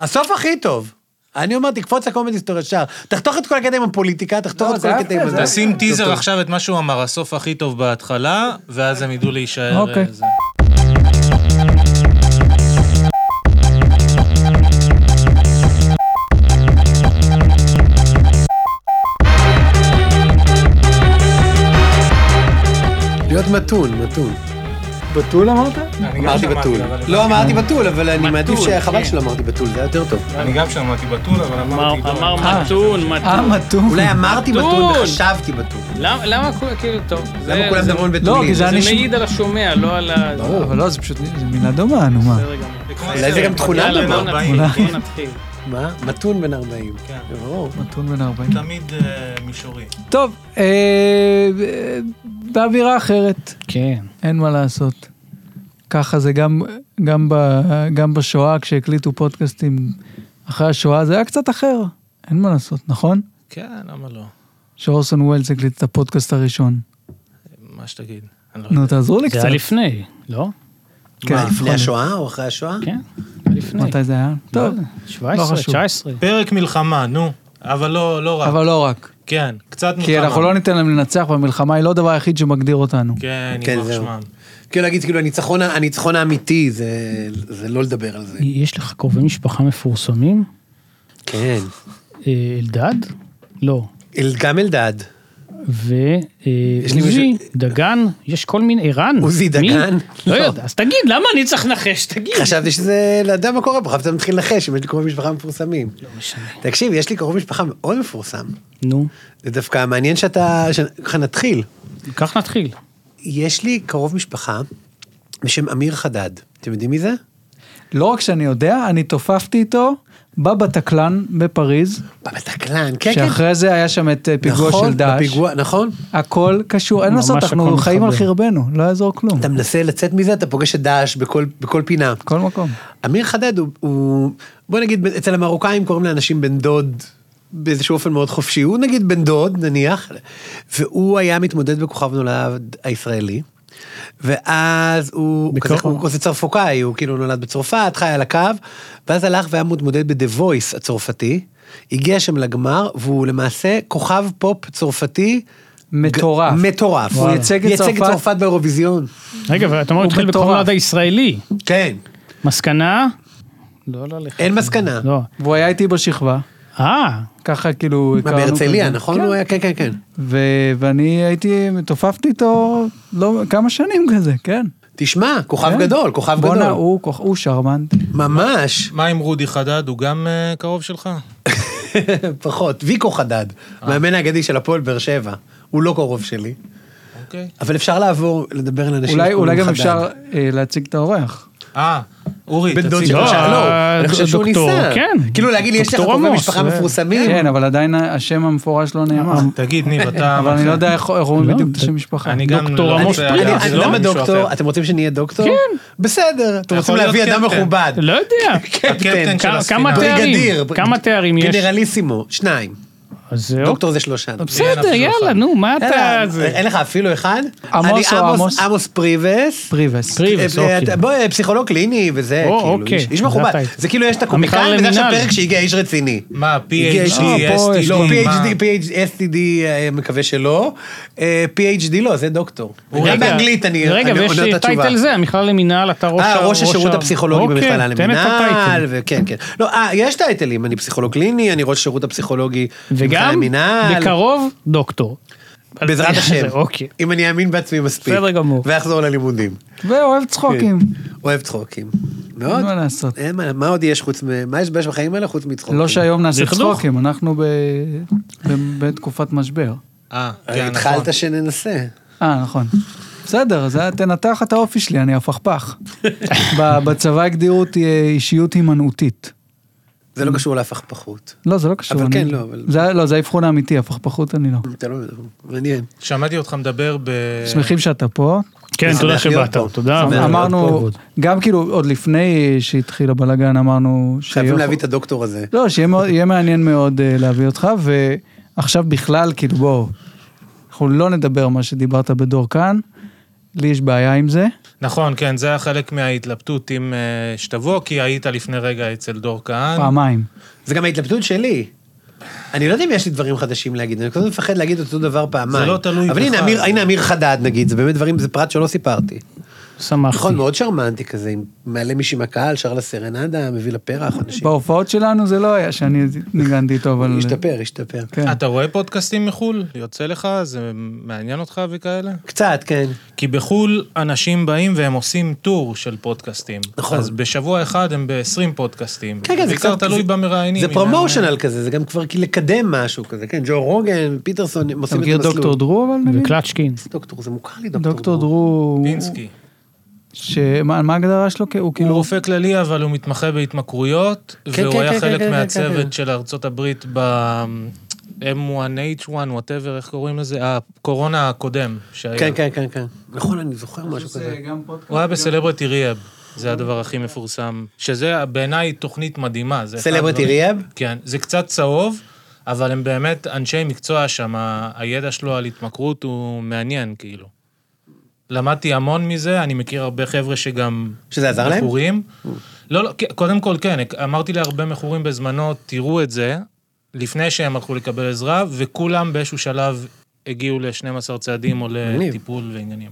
הסוף הכי טוב. אני אומר, תקפוץ לקומדי סטור ישר. תחתוך את כל הקטע עם הפוליטיקה, תחתוך לא, את כל היה הקטע עם טוב, טיזר. עכשיו את מה שהוא אמר, הסוף הכי טוב בהתחלה, ואז הם ידעו להישאר. אוקיי. אה, זה. להיות מתון, מתון. בתול אמרת? אמרתי בתול. לא אמרתי בתול, אבל אני מעדיף מתון, שחבל כן. שלא אמרתי בתול, זה היה יותר טוב. אני גם שמעתי בתול, אבל אמר אמרתי... לא. אמר אה. מתון, אה, מתון. מתון. אולי אמרתי בתול מתון. וחשבתי בתול. למה כאילו, טוב. למה כולם מדברים לא, בתולים? זה מעיד על השומע, לא על ה... ברור. אבל לא, זה פשוט, מילה דומה, נו מה. אולי זה גם תכונה דומה. בוא נתחיל. מה? מתון בן 40. כן. זה ברור. מתון בן 40. תמיד אה, מישורי. טוב, אה, אה, באווירה אחרת, כן. אין מה לעשות. ככה זה גם, גם, ב, גם בשואה, כשהקליטו פודקאסטים אחרי השואה, זה היה קצת אחר. אין מה לעשות, נכון? כן, למה לא? שאורסון ווילס הקליט את הפודקאסט הראשון. מה שתגיד. לא נו. תעזרו לי זה קצת. היה לפני, לא? כן, לפני. השואה או אחרי השואה? כן, לפני. מתי זה היה? טוב, לא, 17, חשוב. 19. פרק מלחמה, נו. אבל לא לא רק. אבל לא רק. כן, קצת מלחמה. כי אנחנו לא ניתן להם לנצח, והמלחמה היא לא הדבר היחיד שמגדיר אותנו. כן, כן, יימח זהו. שמם. כאילו להגיד, כאילו הניצחון הניצחון האמיתי, זה זה לא לדבר על זה. יש לך קרובי משפחה מפורסמים? כן. אה, אלדד? לא. אל- גם אלדד. ועוזי, מישהו- דגן, יש כל מיני, ערן. עוזי? דגן? לא לא. יודע, אז תגיד, למה אני צריך לנחש? תגיד. חשבתי שזה, לא יודע מה קורה פה, חשבתי מתחיל לנחש אם יש לי קרובי משפחה מפורסמים. לא משנה. תקשיב, יש לי קרוב משפחה מאוד מפורסם. נו, זה דווקא מעניין שאתה, שככה נתחיל. כך נתחיל. יש לי קרוב משפחה בשם אמיר חדד. אתם יודעים מי זה? לא רק שאני יודע, אני תופפתי איתו בבטקלן בפריז, בבטקלן, כן, כן. שאחרי זה היה שם את פיגוע נכון, של דאעש. בפיגוע, נכון. הכל קשור, אין מה לעשות, אנחנו חיים על מתחבר. חרבנו, לא יעזור כלום. אתה מנסה לצאת מזה, אתה פוגש את דאעש בכל, בכל פינה. כל מקום. אמיר חדד הוא, הוא, בוא נגיד, אצל המרוקאים קוראים לאנשים בן דוד באיזשהו אופן מאוד חופשי. הוא נגיד בן דוד, נניח, והוא היה מתמודד בכוכב נולד הישראלי. ואז הוא כזה, הוא כזה צרפוקאי, הוא כאילו נולד בצרפת, חי על הקו, ואז הלך והיה מתמודד ב-The Voice הצרפתי, הגיע שם לגמר, והוא למעשה כוכב פופ צרפתי. מטורף. מטורף. הוא ייצג את ייצג צרפת. את צרפת באירוויזיון. רגע, ואתה אומר, הוא התחיל מטורף. בקורנד הישראלי. כן, מסקנה? לא ללכת. אין מסקנה. לא. והוא היה איתי בשכבה, אה, ככה כאילו... מה, הכרנו בהרצליה. נכון? כן. הוא כן, כן, כן. ו- ואני הייתי, תופפתי איתו לא, כמה שנים כזה, כן. תשמע, כוכב כן. גדול, כוכב בואנה, גדול. הוא, כוכ- הוא שרמנט. ממש, מה עם רודי חדד, הוא גם אה, קרוב שלך? פחות. ויקו חדד, מאמן האגדי של הפועל באר שבע. הוא לא קרוב שלי, אוקיי. אבל אפשר לעבור, לדבר על אנשים אולי, אולי גם חדד. אפשר אה, להציג את האורח. אה, אורי, בן דוד. שלו, לא, לא, אני חושב שהוא דוקטור, ניסה. כן. כאילו להגיד לי, יש לך דוקטור קרובי עמוס, משפחה זה- מפורסמים? כן, אבל עדיין השם המפורש לא נאמר. תגיד, ניב, אתה... אבל אני לא יודע איך אומרים לא, בדיוק את השם משפחה. אני גם דוקטור לא עמוס רוצה פרידמן, אני- לא? למה מישהו דוקטור? אחר. אתם רוצים שנהיה דוקטור? כן. בסדר, אתם רוצים להביא אדם. מכובד. לא יודע. קפטן. של כמה- הספינה. כמה תארים? כמה תארים יש? גנרליסימו, שניים. אז זהו. דוקטור זה שלושה. בסדר, יאללה. נו, מה אתה... אין לך אפילו אחד? עמוס אני או עמוס? עמוס פריבס. פריבס. פריבס, אה, אה, אוקיי. בוא, אה, פסיכולוג קליני וזה, כאילו, אוקיי. איש- מכובד. זה כאילו יש את הקומיקאים, וזה עכשיו. פרק שהגיע איש רציני. מה, PhD, אה, פה יש- STD, לא? PhD, STD, אה, מקווה שלא. אה, PhD לא, זה דוקטור. גם רגע, באנגלית אני רגע, ויש עונה את התשובה. title זה, המכללה למינהל, אתה ראש אה, ראש השירות הפסיכולוגי אוקיי, את למינהל, ה title. וכן, כן. לא, אה, יש טייטלים, אני פסיכולוג קליני, אני ראש השירות הפסיכולוגי במכללה וגם. בקרוב, דוקטור. בעזרת השם. אוקיי. אם אני אאמין בעצמי מספיק. בסדר גמור. ואחזור ללימודים. ואוהב צחוקים. אוהב צחוקים. מאוד. אין מה לעשות. אין מה, מה עוד יש חוץ מ... מה יש בחיים האלה חוץ מצחוקים? לא שהיום נעשה. צחוקים, אנחנו ב- ב- בתקופת משבר. אה, אה, כן, נכון. התחלת שננסה. אה, נכון. בסדר, אז תנתח את האופי שלי, אני הפכפך. ב- בצבא הגדירו אותי אה, אישיות הימנעותית. זה לא קשור להפכפכות. לא, זה לא קשור. אבל אני- כן, לא, אבל- זה- לא, זה האבחון האמיתי, הפכפכות אני לא. אתה לא... מעניין. שמעתי אותך מדבר ב... שמחים שאתה פה. כן, תודה שבאת. תודה. אמרנו. גם כאילו עוד לפני שהתחיל הבלאגן אמרנו, חייבים להביא את הדוקטור הזה. לא, שיהיה מעניין מאוד אה, להביא אותך, ועכשיו בכלל, כאילו בואו, אנחנו לא נדבר מה שדיברת בדור כאן, לי יש בעיה עם זה. נכון, כן, זה היה חלק מההתלבטות אם אה, שתבוא, כי היית לפני רגע אצל דור כהן. פעמיים. זה גם ההתלבטות שלי. אני לא יודע אם יש לי דברים חדשים להגיד, אני קודם מפחד להגיד אותו דבר פעמיים. זה לא תלוי אבל בך. הנה, אמיר, הנה אמיר חדד נגיד, זה באמת דברים, זה פרט שלא סיפרתי. שמחתי. נכון, מאוד שרמנטי כזה, עם מעלה מישהי מהקהל, שר לה סרנדה, מביא לה פרח, אנשים. בהופעות שלנו זה לא היה שאני ניגנתי איתו, אבל... השתפר, השתפר. כן. אתה רואה פודקאסטים מחו"ל? יוצא לך? זה מעניין אותך וכאלה? קצת, כן. כי בחו"ל אנשים באים והם עושים טור של פודקאסטים. נכון. אז בשבוע אחד הם ב-20 פודקאסטים. כן, כן, זה בעיקר קצת... תלוי זה- במראיינים. זה promotional כזה, זה גם כבר לקדם משהו כזה, כן, ג'ו רוגן, פיטרסון, הם אתה עושים את מכיר המסלול. דוקטור דרו אבל? וקלצ'קין. דוקטור, זה מוכר לי דוקטור. דוקטור דרו... הם- הוא- פינסקי. שמה מה ההגדרה שלו? הוא הוא כאילו... רופא כללי, אבל הוא מתמחה בהתמכרויות, כן, והוא כן, היה כן, חלק כן, כן, כן. מהצוות של ארצות הברית ב- H1N1, whatever, איך קוראים לזה? הקורונה הקודם שהיה. כן, כן, כן, כן. נכון, אני זוכר משהו כזה. הוא היה בסלבריטי ריאב, זה הדבר הכי מפורסם. שזה בעיניי תוכנית מדהימה. הדברים- ריאב? כן, זה קצת צהוב, אבל הם באמת אנשי מקצוע שם, הידע שלו על התמכרות הוא מעניין, כאילו. למדתי המון מזה, אני מכיר הרבה חבר'ה שגם... שזה עזר להם? מכורים. לא, לא, כן, קודם כל כן, אמרתי להרבה מכורים בזמנו, תראו את זה, לפני שהם הלכו לקבל עזרה, וכולם באיזשהו שלב הגיעו ל-12 צעדים או. לטיפול ועניינים.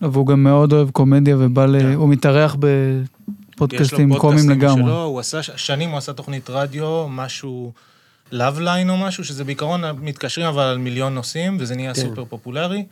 והוא גם מאוד אוהב קומדיה ובא ל... כן. הוא מתארח יש לו בפודקאסטים קומיים פודקאסטים לגמרי. שלו, הוא עשה, שנים הוא עשה תוכנית רדיו, משהו, Love Line או משהו, שזה בעיקרון מתקשרים אבל על מיליון נושאים, וזה נהיה כן. סופר פופולרי,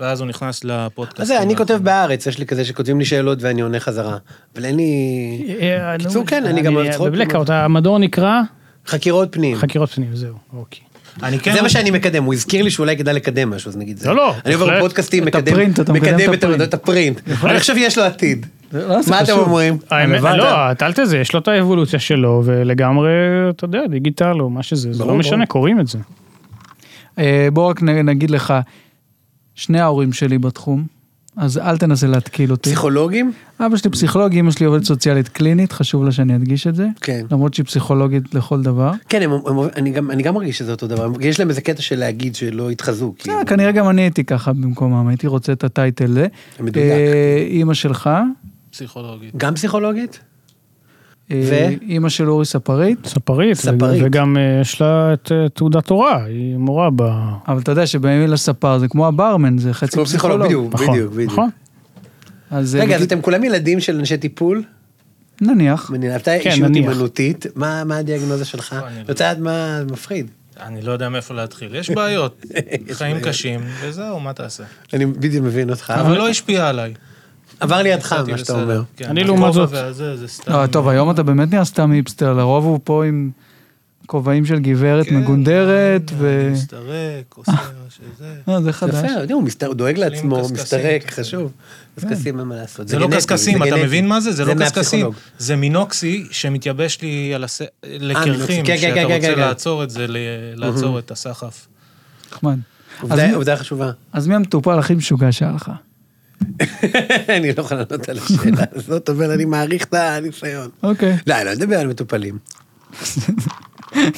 ואז הוא נכנס לפודקאסט. אז זה, אני כותב בארץ, יש לי כזה שכותבים לי שאלות ואני עונה חזרה. אבל אין לי... אה, קיצור, נו, כן, אני גם אוהב צחוק. בבלקאוט, המדור נקרא חקירות פנים. חקירות פנים, זהו, אוקיי. אני כן... זה מה שאני מקדם, הוא הזכיר לי שאולי כדאי לקדם משהו, אז נגיד זה. לא, לא, אני עובר. בפודקאסטים, מקדם את הפרינט. אני חושב שיש לו עתיד. לא, זה מה אתם. אומרים? האמת. לא, אל תזה, יש לו את האבולוציה שלו, ולגמרי, אתה יודע, דיגיטל או מה שזה, זה לא משנה. קוראים את זה. אה, בוא רק נגיד לך, שני ההורים שלי בתחום, אז אל תנסה להתקיל אותי. פסיכולוגים? אבא שלי פסיכולוג, אמא שלי עובדת סוציאלית קלינית, חשוב לה שאני אדגיש את זה. כן. למרות שהיא פסיכולוגית לכל דבר. כן, הם- הם- אני גם- אני גם מרגיש שזה אותו דבר. יש להם איזה קטע של להגיד שלא יתחזו. כאילו. אה, כנראה גם אני הייתי ככה במקומם, הייתי רוצה את הטייטל. זה. מדויק. אה, אימא שלך, פסיכולוגית. גם פסיכולוגית? אה, ו? אימא של אורי ספרית, ספרית, ספרית. וגם אה, יש לה את אה, תעודת הוראה, היא מורה ב... אבל אתה יודע שבמילה ספר זה כמו הברמן, זה חצי פסיכולוג. בדיוק, נכון, בדיוק, בדיוק. נכון. אז רגע, אז אתם כולם ילדים של אנשי טיפול? נניח. אתה כן, אישיות נניח. הימנותית, מה מה הדיאגנוזה שלך? אני לא רוצה לדעת מה זה מפחיד. אני לא יודע מאיפה להתחיל. יש בעיות, חיים קשים, וזהו, מה תעשה? אני בדיוק מבין אותך. אבל לא השפיע עליי. עבר לידך, מה שאתה. אומר. כן, אני לעומת זאת-. לא, טוב, היום אתה באמת נהיה סתם היפסטר, לרוב הוא פה עם כובעים של גברת כן, מגונדרת, אני ו... מסתרק, עושה שזה. אה, זה חדש. יפה, יודע, הוא דואג לעצמו. מסתרק, חשוב. קשקשים, אין מה לעשות. זה לא קשקשים, אתה. מבין מה זה? זה לא קשקשים. מהפסיכולוג. זה מינוקסי שמתייבש לי על הס... לקרחים, כן, כן, שאתה כן, כן, רוצה כן. לעצור את זה, לעצור את הסחף. נחמד. עובדה חשובה. אז מי המטופל הכי משוגע שהיה לך? אני לא יכול לענות על השאלה הזאת, אבל אני מעריך את הניסיון. אוקיי. לא, לא נדבר על מטופלים.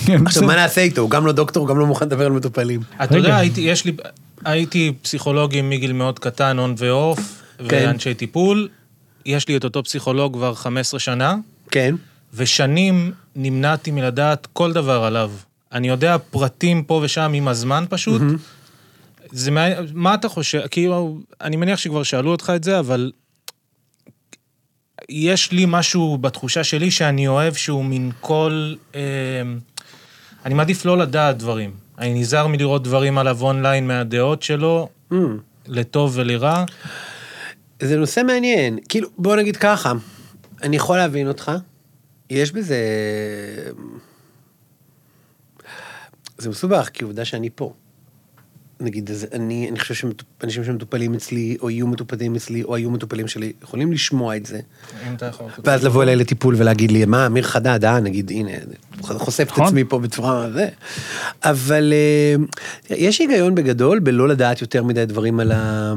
כן, עכשיו. מה נעשה איתו? הוא גם לא דוקטור, הוא גם לא מוכן לדבר על מטופלים. אתה יודע, הייתי, יש לי, הייתי פסיכולוגים מגיל מאוד קטן, און ועוף, כן. ואנשי טיפול. יש לי את אותו פסיכולוג כבר 15 שנה, כן. ושנים נמנעתי מלדעת כל דבר עליו. אני יודע פרטים פה ושם עם הזמן פשוט. זה מה, מה אתה חושב? כאילו, אני מניח שכבר שאלו אותך את זה, אבל יש לי משהו בתחושה שלי שאני אוהב שהוא מין כל... אה, אני מעדיף לא לדעת דברים. אני נזהר מלראות דברים עליו אונליין מהדעות שלו, Mm. לטוב ולרע. זה נושא מעניין. כאילו, בוא נגיד ככה, אני יכול להבין אותך, יש בזה... זה מסובך, כי עובדה שאני פה. נגיד, אז אני, אני חושב שאנשים שמטופלים אצלי, או יהיו מטופלים אצלי, או היו מטופלים שלי, יכולים לשמוע את זה, אם אתה יכול... ואז לבוא אליי לטיפול ולהגיד לי, מה, אמיר חדד, אה, נגיד, הנה, חושף את נכון. עצמי פה בצורה זה. אבל אה, יש היגיון בגדול בלא לדעת יותר מדי דברים על ה...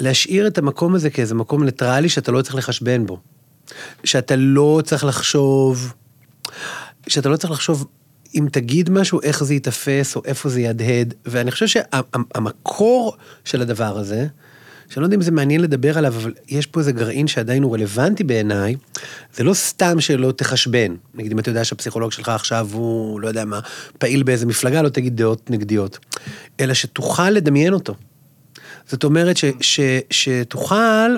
להשאיר את המקום הזה כאיזה מקום ניטרלי שאתה לא צריך לחשבן בו. שאתה לא צריך לחשוב, שאתה לא צריך לחשוב אם תגיד משהו, איך זה ייתפס, או איפה זה יהדהד, ואני חושב שהמקור של הדבר הזה, שאני לא יודע אם זה מעניין לדבר עליו, אבל יש פה איזה גרעין שעדיין הוא רלוונטי בעיניי, זה לא סתם שלא תחשבן. נגיד, אם אתה יודע שהפסיכולוג שלך עכשיו הוא, לא יודע מה, פעיל באיזה מפלגה, לא תגיד דעות נגדיות, אלא שתוכל לדמיין אותו. זאת אומרת ש, ש, שתוכל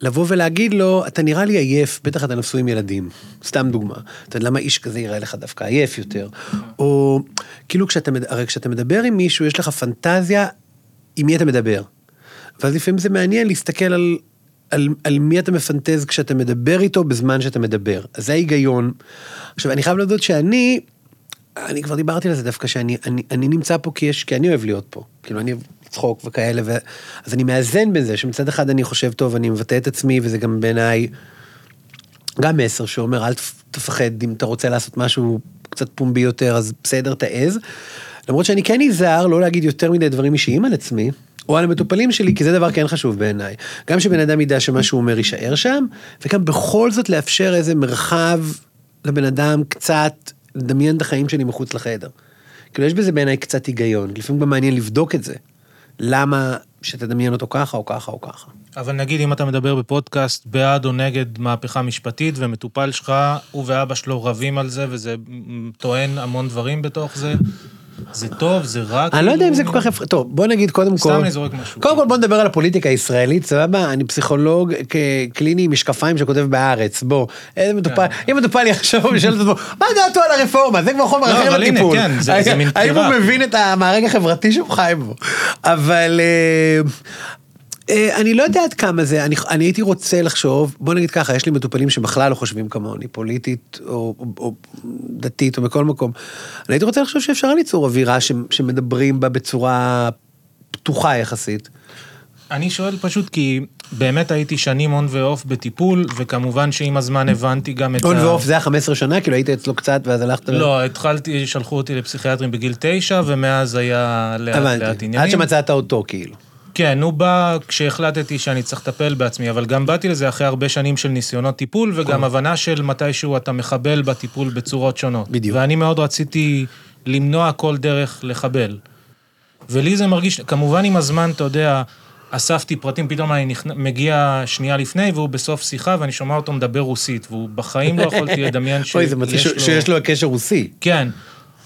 לבוא ולהגיד לו, אתה נראה לי עייף, בטח אתה נשוי עם ילדים, סתם דוגמה. אתה יודע למה איש כזה יראה לך דווקא עייף יותר? או כאילו כשאתה, הרי כשאתה מדבר עם מישהו, יש לך פנטזיה עם מי אתה מדבר. ואז לפעמים זה מעניין להסתכל על, על, על מי אתה מפנטז כשאתה מדבר איתו בזמן שאתה מדבר. אז זה ההיגיון. עכשיו, אני חייב להודות שאני, אני כבר דיברתי על זה דווקא, שאני אני, אני נמצא פה כי, יש, כי אני אוהב להיות פה. כאילו, אני לצחוק וכאלה, ו... אז אני מאזן בין זה, שמצד אחד אני חושב, טוב, אני מבטא את עצמי, וזה גם בעיניי גם מסר שאומר, אל תפ- תפחד, אם אתה רוצה לעשות משהו קצת פומבי יותר, אז בסדר, תעז. למרות שאני כן נזהר לא להגיד יותר מדי דברים אישיים על עצמי, או על המטופלים שלי, כי זה דבר כן חשוב בעיניי. גם שבן אדם ידע שמה שהוא אומר יישאר שם, וגם בכל זאת לאפשר איזה מרחב לבן אדם קצת לדמיין את החיים שלי מחוץ לחדר. כאילו, יש בזה בעיניי קצת היגיון, לפעמים גם מעניין לבדוק את זה. למה שתדמיין אותו ככה או ככה או ככה. אבל נגיד אם אתה מדבר בפודקאסט בעד או נגד מהפכה משפטית, ומטופל שלך, הוא ואבא שלו רבים על זה, וזה טוען המון דברים בתוך זה, זה טוב, זה רע. אני לא יודע אם זה כאילו? כל כך יפה, טוב בוא נגיד קודם כל, סתם אני זורק משהו. קודם כל בוא נדבר על הפוליטיקה הישראלית, סבבה? אני פסיכולוג קליני עם משקפיים שכותב בהארץ, בוא, מטופל, אם מטופל יחשוב וישאל את עצמו, מה דעתו על הרפורמה? זה כבר חומר לא, אחר לטיפול. כן, האם הוא. מבין את המארג החברתי שהוא חי בו? אבל... אה, אני לא יודע עד כמה זה, אני, אני הייתי רוצה לחשוב, בוא נגיד ככה, יש לי מטופלים שבכלל לא חושבים כמוני, פוליטית או, או, או דתית או מכל מקום. אני הייתי רוצה לחשוב שאפשר ליצור אווירה ש, שמדברים בה בצורה פתוחה יחסית. אני שואל פשוט כי באמת הייתי שנים און ועוף בטיפול, וכמובן שעם הזמן הבנתי גם את און ועוף זה היה 15 שנה, כאילו היית אצלו קצת ואז הלכת... לא, התחלתי, שלחו אותי לפסיכיאטרים בגיל תשע, ומאז היה לאט לאט עניינים. עד שמצאת אותו כאילו. כן, הוא בא כשהחלטתי שאני צריך לטפל בעצמי, אבל גם באתי לזה אחרי הרבה שנים של ניסיונות טיפול, וגם הבנה של מתישהו אתה מחבל בטיפול בצורות שונות. בדיוק. ואני מאוד רציתי למנוע כל דרך לחבל. ולי זה מרגיש, כמובן עם הזמן, אתה יודע, אספתי פרטים, פתאום אני נכנ... מגיע שנייה לפני, והוא בסוף שיחה, ואני שומע אותו מדבר רוסית, והוא בחיים לא יכולתי לדמיין שיש אוי, זה מצחיק ש- שיש לו קשר רוסי. כן.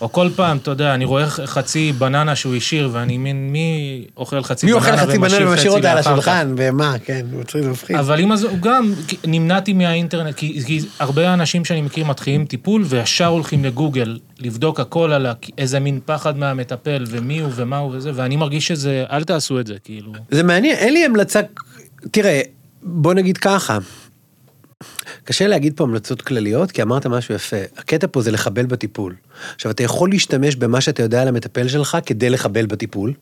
או כל פעם, אתה יודע, אני רואה חצי בננה שהוא השאיר, ואני מין, מי אוכל חצי מי בננה אוכל חצי בננה ומשאיר אותה על? השולחן, ומה, כן, הוא מצחיק, זה מפחיד. אבל עם הזו, גם נמנעתי מהאינטרנט, כי, כי הרבה אנשים שאני מכיר מתחילים טיפול, וישר הולכים לגוגל, לבדוק הכל על איזה מין פחד מהמטפל, ומי הוא ומה הוא וזה, ואני מרגיש שזה, אל תעשו את זה, כאילו. זה מעניין, אין לי המלצה, תראה, בוא נגיד ככה, קשה להגיד פה המלצות כלליות, כי אמרת משהו יפה. הקטע פה זה לחבל בטיפול. עכשיו, אתה יכול להשתמש במה שאתה יודע על המטפל שלך כדי לחבל בטיפול.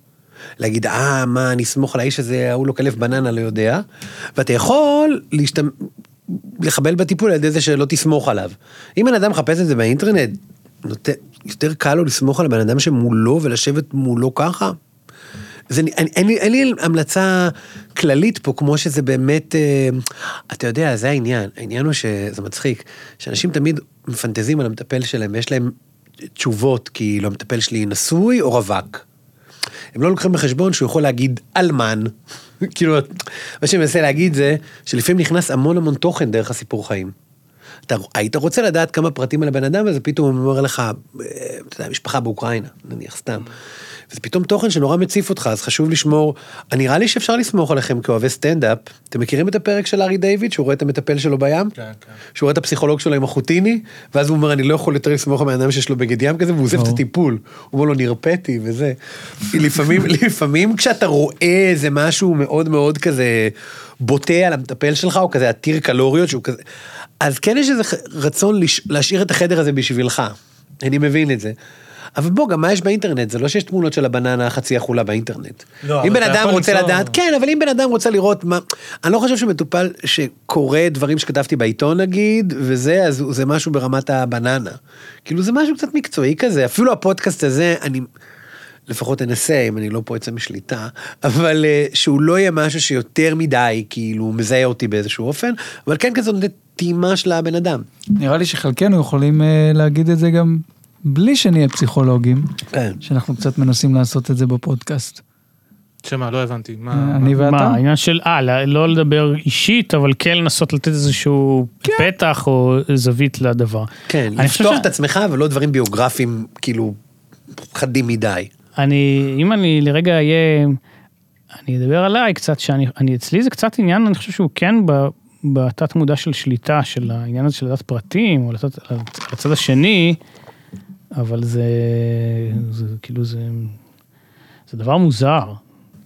להגיד, אה, מה, אני אסמוך על האיש הזה, ההוא לא כלב בננה, לא יודע. ואתה יכול להשתמש... לחבל בטיפול על ידי זה שלא תסמוך עליו. אם בן אדם מחפש את זה באינטרנט, נות... יותר קל לו לסמוך על הבן אדם שמולו ולשבת מולו ככה? זה, אין, אין, לי, אין לי המלצה כללית פה, כמו שזה באמת, אה, אתה יודע, זה העניין. העניין הוא שזה מצחיק, שאנשים תמיד מפנטזים על המטפל שלהם, ויש להם תשובות, כאילו המטפל שלי נשוי או רווק. הם לא לוקחים בחשבון שהוא יכול להגיד אלמן. כאילו, מה שאני מנסה להגיד זה, שלפעמים נכנס המון המון תוכן דרך הסיפור חיים. אתה היית רוצה לדעת כמה פרטים על הבן אדם הזה, פתאום הוא אומר לך, אה, אתה יודע, משפחה באוקראינה, נניח, סתם. וזה פתאום תוכן שנורא מציף אותך, אז חשוב לשמור, נראה לי שאפשר לסמוך עליכם כאוהבי סטנדאפ. אתם מכירים את הפרק של ארי דיוויד, שהוא רואה את המטפל שלו בים? כן, כן. שהוא רואה את הפסיכולוג שלו עם החוטיני, ואז הוא אומר, אני לא יכול יותר לסמוך על בן אדם שיש לו בגד ים כזה, והוא עוזב את. הטיפול. הוא אומר לו, נרפאתי וזה. לפעמים, לפעמים כשאתה רואה איזה משהו מאוד מאוד כזה בוטה על המטפל שלך, או כזה עתיר קלוריות, שהוא כזה... אז כן יש איזה רצון לש- להשאיר את החדר הזה בשבילך. אני מבין את זה. אבל בוא, גם מה יש באינטרנט? זה לא שיש תמונות של הבננה החצי אכולה באינטרנט. לא, אם בן אדם רוצה למצוא- לדעת, כן, אבל אם בן אדם רוצה לראות מה... אני לא חושב שמטופל שקורא דברים שכתבתי בעיתון נגיד, וזה, אז זה משהו ברמת הבננה. כאילו זה משהו קצת מקצועי כזה, אפילו הפודקאסט הזה, אני לפחות אנסה, אם אני לא פה יוצא משליטה, אבל אה, שהוא לא יהיה משהו שיותר מדי, כאילו, מזהה אותי באיזשהו אופן, אבל כן כזאת טעימה של הבן אדם. נראה לי שחלקנו יכולים אה, להגיד את זה גם בלי שנהיה פסיכולוגים, כן. שאנחנו קצת מנסים לעשות את זה בפודקאסט. שמה, לא הבנתי. מה... אני מה, ואתה? העניין של, אה, לא- לדבר אישית, אבל כן לנסות לתת איזשהו פתח או זווית לדבר. כן, לפתוח ש- את עצמך ולא דברים ביוגרפיים כאילו חדים מדי. אני, אם אני לרגע אהיה, אני אדבר עליי קצת, שאני, אני, אצלי זה קצת עניין, אני חושב שהוא כן ב, בתת מודע של שליטה, של העניין הזה של לדעת פרטים, או לתת, לצד השני, אבל זה, זה כאילו זה, זה דבר מוזר.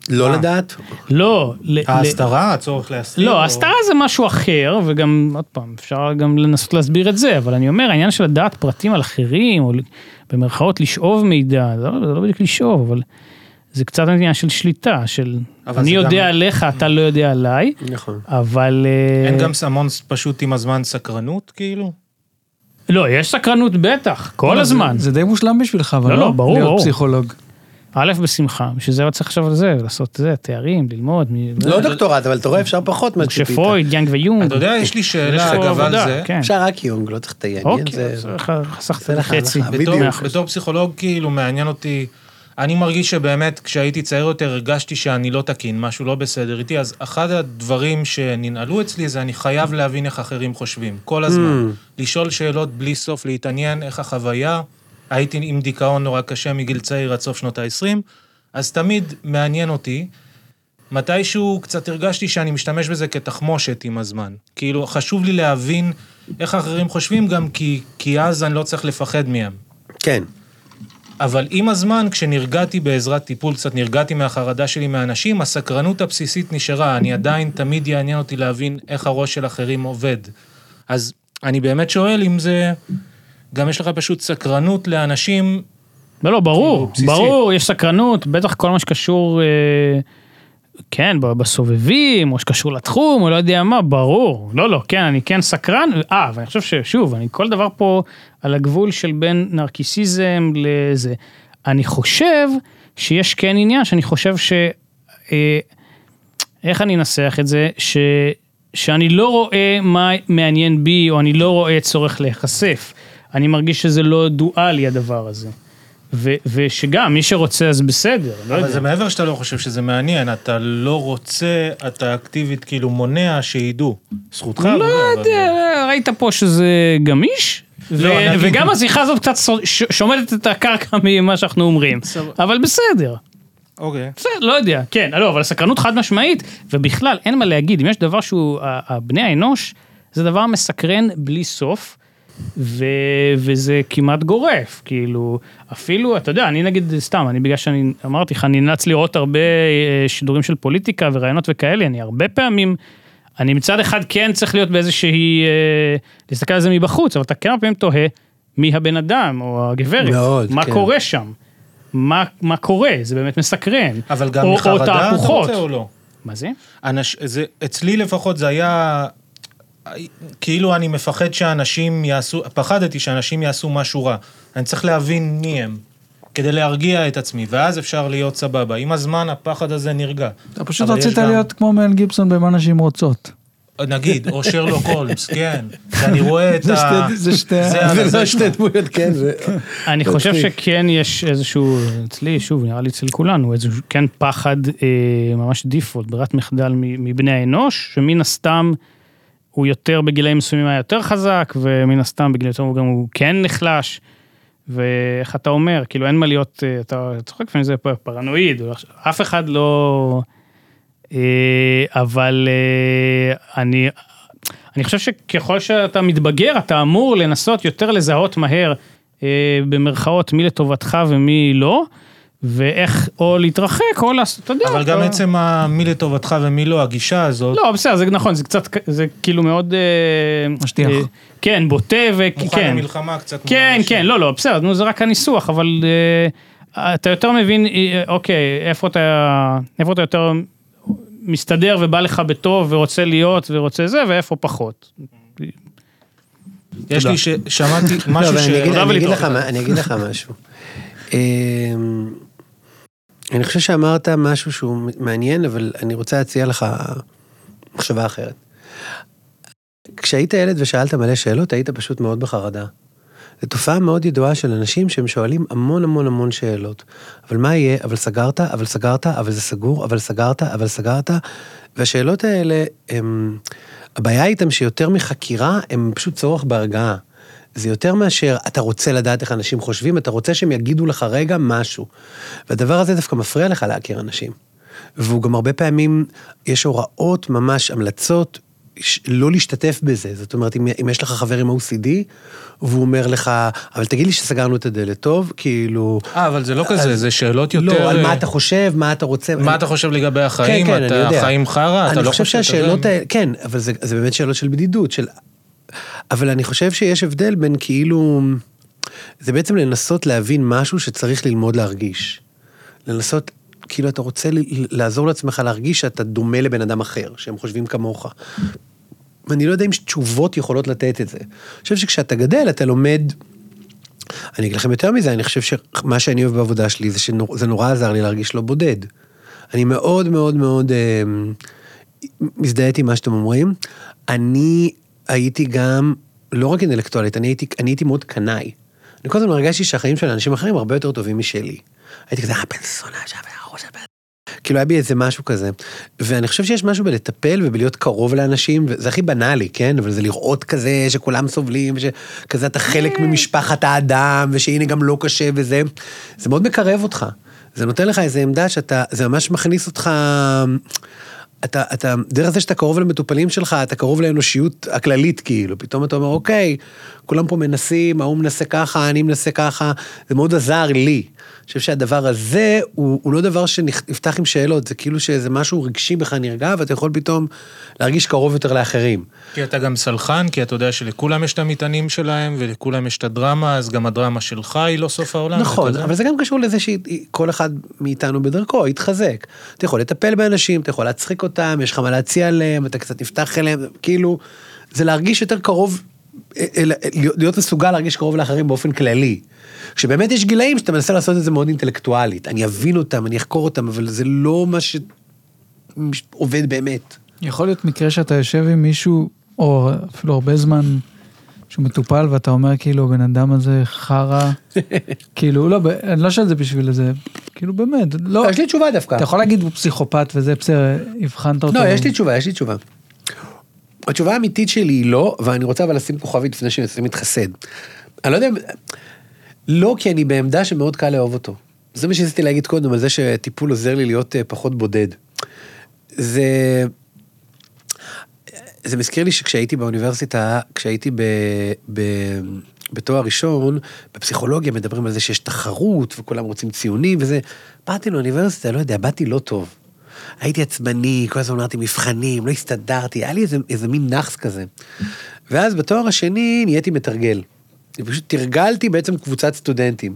לא מה? לדעת? לא, ל, ל, ההסתרה, הצורך להסתיר? לא, או- הסתרה זה משהו אחר, וגם, עוד פעם, אפשר גם לנסות להסביר את זה, אבל אני אומר, העניין של לדעת פרטים על אחרים, או במרכאות לשאוב מידע, זה לא, זה לא בדיוק לשאוב, אבל זה קצת עניין של שליטה, של אני זה יודע גם- עליך, אתה לא יודע עליי, נכון. אבל... אה, אין גם המון פשוט עם הזמן סקרנות, כאילו? לא, יש סקרנות בטח, כל זה- הזמן. זה די מושלם בשבילך, אבל לא, לא? לא, ברור, להיות ברור. פסיכולוג. א', בשמחה, בשביל זה לא צריך לחשוב על זה, לעשות זה, תארים, ללמוד. מ- לא דוקטורט, אבל אתה רואה, אפשר פחות מה שציפית. שפרויד, יאנג ויונג. אתה יודע, יש לי שאלה אגב על זה. כן. אפשר רק יונג, לא צריך את היעניין. אוקיי, זה- חסכת לך חצי. בדיוק. בתור פסיכולוג, כאילו, מעניין אותי, אני מרגיש שבאמת, כשהייתי צעיר יותר, הרגשתי שאני לא תקין, משהו לא בסדר איתי, אז אחד הדברים שננעלו אצלי זה אני חייב להבין איך אחרים חושבים, כל הזמן. לשאול שאלות בלי סוף, להתעניין איך החוויה. הייתי עם דיכאון נורא קשה מגיל צעיר עד סוף שנות ה-20, אז תמיד מעניין אותי. מתישהו קצת הרגשתי שאני משתמש בזה כתחמושת עם הזמן. כאילו, חשוב לי להבין איך אחרים חושבים גם כי, כי אז אני לא צריך לפחד מהם. כן. אבל עם הזמן, כשנרגעתי בעזרת טיפול, קצת נרגעתי מהחרדה שלי מאנשים, הסקרנות הבסיסית נשארה. אני עדיין, תמיד יעניין אותי להבין איך הראש של אחרים עובד. אז אני באמת שואל אם זה... גם יש לך פשוט סקרנות לאנשים, לא, לא, ברור, בסיסי. ברור, יש סקרנות, בטח כל מה שקשור, אה, כן, בסובבים, או שקשור לתחום, או לא יודע מה, ברור. לא, לא, כן, אני כן סקרן, אה, ואני חושב ששוב, אני כל דבר פה על הגבול של בין נרקיסיזם לזה. אני חושב שיש כן עניין, שאני חושב ש... אה, איך אני אנסח את זה? ש... שאני לא רואה מה מעניין בי, או אני לא רואה צורך להיחשף. אני מרגיש שזה לא דואלי הדבר הזה. ו- ושגם, מי שרוצה אז בסדר, לא אבל יודע. זה מעבר שאתה לא חושב שזה מעניין, אתה לא רוצה, אתה אקטיבית כאילו מונע שידעו. זכותך. לא אבל- יודע, ראית פה שזה גמיש? ו- לא, נגיד- וגם השיחה הזאת קצת ש- שומטת את הקרקע ממה שאנחנו אומרים. סבבה. אבל בסדר. אוקיי. בסדר, לא יודע, כן, לא, אבל סקרנות חד משמעית, ובכלל, אין מה להגיד, אם יש דבר שהוא, ה- ה- בני האנוש, זה דבר מסקרן בלי סוף, ו, וזה כמעט גורף, כאילו, אפילו, אתה יודע, אני נגיד, סתם, אני בגלל שאני, אמרתי לך, אני נאלץ לראות הרבה אה, שידורים של פוליטיקה ורעיונות וכאלה, אני הרבה פעמים, אני מצד אחד כן צריך להיות באיזושהי, אה, להסתכל על זה מבחוץ, אבל אתה כן הרבה פעמים תוהה, מי הבן אדם, או הגברת, מאוד, מה כן. קורה שם. מה, מה קורה, זה באמת מסקרן. אבל גם או- או מחרדה אתה. רוצה או לא? מה זה? אנש... זה, אצלי לפחות זה היה, כאילו אני מפחד שאנשים יעשו, פחדתי שאנשים יעשו משהו רע. אני צריך להבין מי הם, כדי להרגיע את עצמי, ואז אפשר להיות סבבה. עם הזמן הפחד הזה נרגע. אתה פשוט רצית גם- להיות כמו מל גיבסון במה נשים רוצות. נגיד, או שרלוק הולמס, כן. שאני רואה את זה ה... שתי- זה שתי... זה לא. שתי דמויות, כן. זה- אני. חושב שכן יש איזשהו, אצלי, שוב, נראה לי אצל כולנו, איזשהו כן פחד אה, ממש דיפולט, ברירת מחדל מ- מבני האנוש, שמן הסתם הוא יותר בגילאים מסוימים היה יותר חזק, ומן הסתם בגילאים יותר גם הוא כן נחלש. ואיך אתה אומר, כאילו אין מה להיות, אה, אתה צוחק לפעמים זה פרנואיד, או אף אחד לא... אה, אבל אה, אני, אני חושב שככל שאתה מתבגר, אתה אמור לנסות יותר לזהות מהר, במרכאות, מי לטובתך ומי לא, ואיך או להתרחק או לעשות, אתה יודע. אבל גם עצם מי לטובתך ומי לא, הגישה הזאת, לא, בסדר, זה נכון, זה קצת, זה כאילו מאוד... אה, משטיח. אה, כן, בוטה וכן. מוכן למלחמה קצת. כן. כן, לא, לא, בסדר, נו, זה רק הניסוח, אבל אה, אתה יותר מבין, אוקיי, איפה אתה, איפה אתה יותר מסתדר ובא לך בטוב ורוצה להיות ורוצה זה, ואיפה פחות. יש לי, ש- שמעתי לא, משהו ש... אני אגיד-. לך מה- אני אגיד לך משהו. אני חושב שאמרת משהו שהוא מעניין, אבל אני רוצה להציע לך מחשבה אחרת. כשהיית ילד ושאלת מלא שאלות, היית פשוט מאוד בחרדה. זו תופעה מאוד ידועה של אנשים שהם שואלים המון המון המון שאלות. אבל מה יהיה? אבל סגרת, אבל סגרת, אבל זה סגור, אבל סגרת, אבל סגרת. והשאלות האלה, הם... הבעיה איתם שיותר מחקירה, הם פשוט צורך בהרגעה. זה יותר מאשר אתה רוצה לדעת איך אנשים חושבים, אתה רוצה שהם יגידו לך רגע משהו. והדבר הזה דווקא מפריע לך להכיר אנשים. והוא גם הרבה פעמים, יש הוראות, ממש המלצות, לא להשתתף בזה. זאת אומרת, אם, אם יש לך חבר עם OCD, והוא אומר לך, אבל תגיד לי שסגרנו את הדלת טוב, כאילו... אה, אבל זה לא כזה, זה שאלות יותר... לא, על מה אה, אתה חושב, מה אתה רוצה. מה אתה חושב לגבי החיים? כן, כן, אני אתה יודע. חיים חרא? אתה אני לא חושב חושב... שהשאלות האלה, כן, אבל זה, זה באמת שאלות של בדידות, של... אבל אני חושב שיש הבדל בין כאילו... זה בעצם לנסות להבין משהו שצריך ללמוד להרגיש. לנסות, כאילו אתה רוצה לעזור לעצמך להרגיש שאתה דומה לבן אדם אחר, שהם חושבים כמוך. ואני לא יודע אם תשובות יכולות לתת את זה. אני חושב שכשאתה גדל, אתה לומד... אני אגיד לכם יותר מזה, אני חושב שמה שאני אוהב בעבודה שלי זה שזה נורא עזר לי להרגיש לא בודד. אני מאוד מאוד מאוד אה, מזדהיתי עם מה שאתם אומרים. אני הייתי גם, לא רק אינטלקטואלית, אני הייתי, אני הייתי מאוד קנאי. אני כל הזמן הרגשתי שהחיים של אנשים אחרים הרבה יותר טובים משלי. הייתי כזה, אה, בן זונה שם, הראש הבן... כאילו היה בי איזה משהו כזה. ואני חושב שיש משהו בלטפל ובלהיות קרוב לאנשים, וזה הכי בנאלי, כן? אבל זה לראות כזה שכולם סובלים, ושכזה אתה חלק ממשפחת האדם, ושהנה גם לא קשה וזה. זה מאוד מקרב אותך. זה נותן לך איזו עמדה שאתה, זה ממש מכניס אותך... אתה, אתה, דרך זה שאתה קרוב למטופלים שלך, אתה קרוב לאנושיות הכללית, כאילו. פתאום אתה אומר, אוקיי, כולם פה מנסים, ההוא מנסה ככה, אני מנסה ככה, זה מאוד עזר לי. אני חושב שהדבר הזה הוא, הוא לא דבר שנפתח עם שאלות, זה כאילו שאיזה משהו רגשי בך נרגע, ואתה יכול פתאום להרגיש קרוב יותר לאחרים. כי אתה גם סלחן, כי אתה יודע שלכולם יש את המטענים שלהם, ולכולם יש את הדרמה, אז גם הדרמה שלך היא לא סוף העולם. נכון. אבל זה גם קשור לזה שכל אחד מאיתנו בדרכו יתחזק. אתה יכול לטפל באנשים, אתה יכול להצחיק אותם, יש לך מה להציע להם, אתה קצת נפתח אליהם, כאילו, זה להרגיש יותר קרוב, להיות להיות מסוגל להרגיש קרוב לאחרים באופן כללי. כשבאמת יש גילאים שאתה מנסה לעשות את זה מאוד אינטלקטואלית, אני אבין אותם, אני אחקור אותם, אבל זה לא מה שעובד באמת. יכול להיות מקרה שאתה יושב עם מישהו, או אפילו הרבה זמן, שהוא מטופל ואתה אומר כאילו הבן אדם הזה חרא, כאילו לא, אני לא שואל את זה בשביל איזה, כאילו באמת, לא, יש לי תשובה דווקא. אתה יכול להגיד הוא פסיכופת וזה בסדר, הבחנת אותו. לא, יש לי תשובה, יש לי תשובה. התשובה האמיתית שלי היא לא, ואני רוצה אבל לשים כוכבית לפני שאני אנסה להתחסד. אני לא יודע, לא כי אני בעמדה שמאוד קל לאהוב אותו. זה מה שניסיתי להגיד קודם, על זה שטיפול עוזר לי להיות אה, פחות בודד. זה... זה מזכיר לי שכשהייתי באוניברסיטה, כשהייתי ב... ב... בתואר ראשון, בפסיכולוגיה מדברים על זה שיש תחרות וכולם רוצים ציונים וזה. באתי לאוניברסיטה, לא יודע, באתי לא טוב. הייתי עצבני, כל הזמן אמרתי מבחנים, לא הסתדרתי, היה לי איזה, איזה מין נאחס כזה. ואז בתואר השני נהייתי מתרגל. פשוט תרגלתי בעצם קבוצת סטודנטים.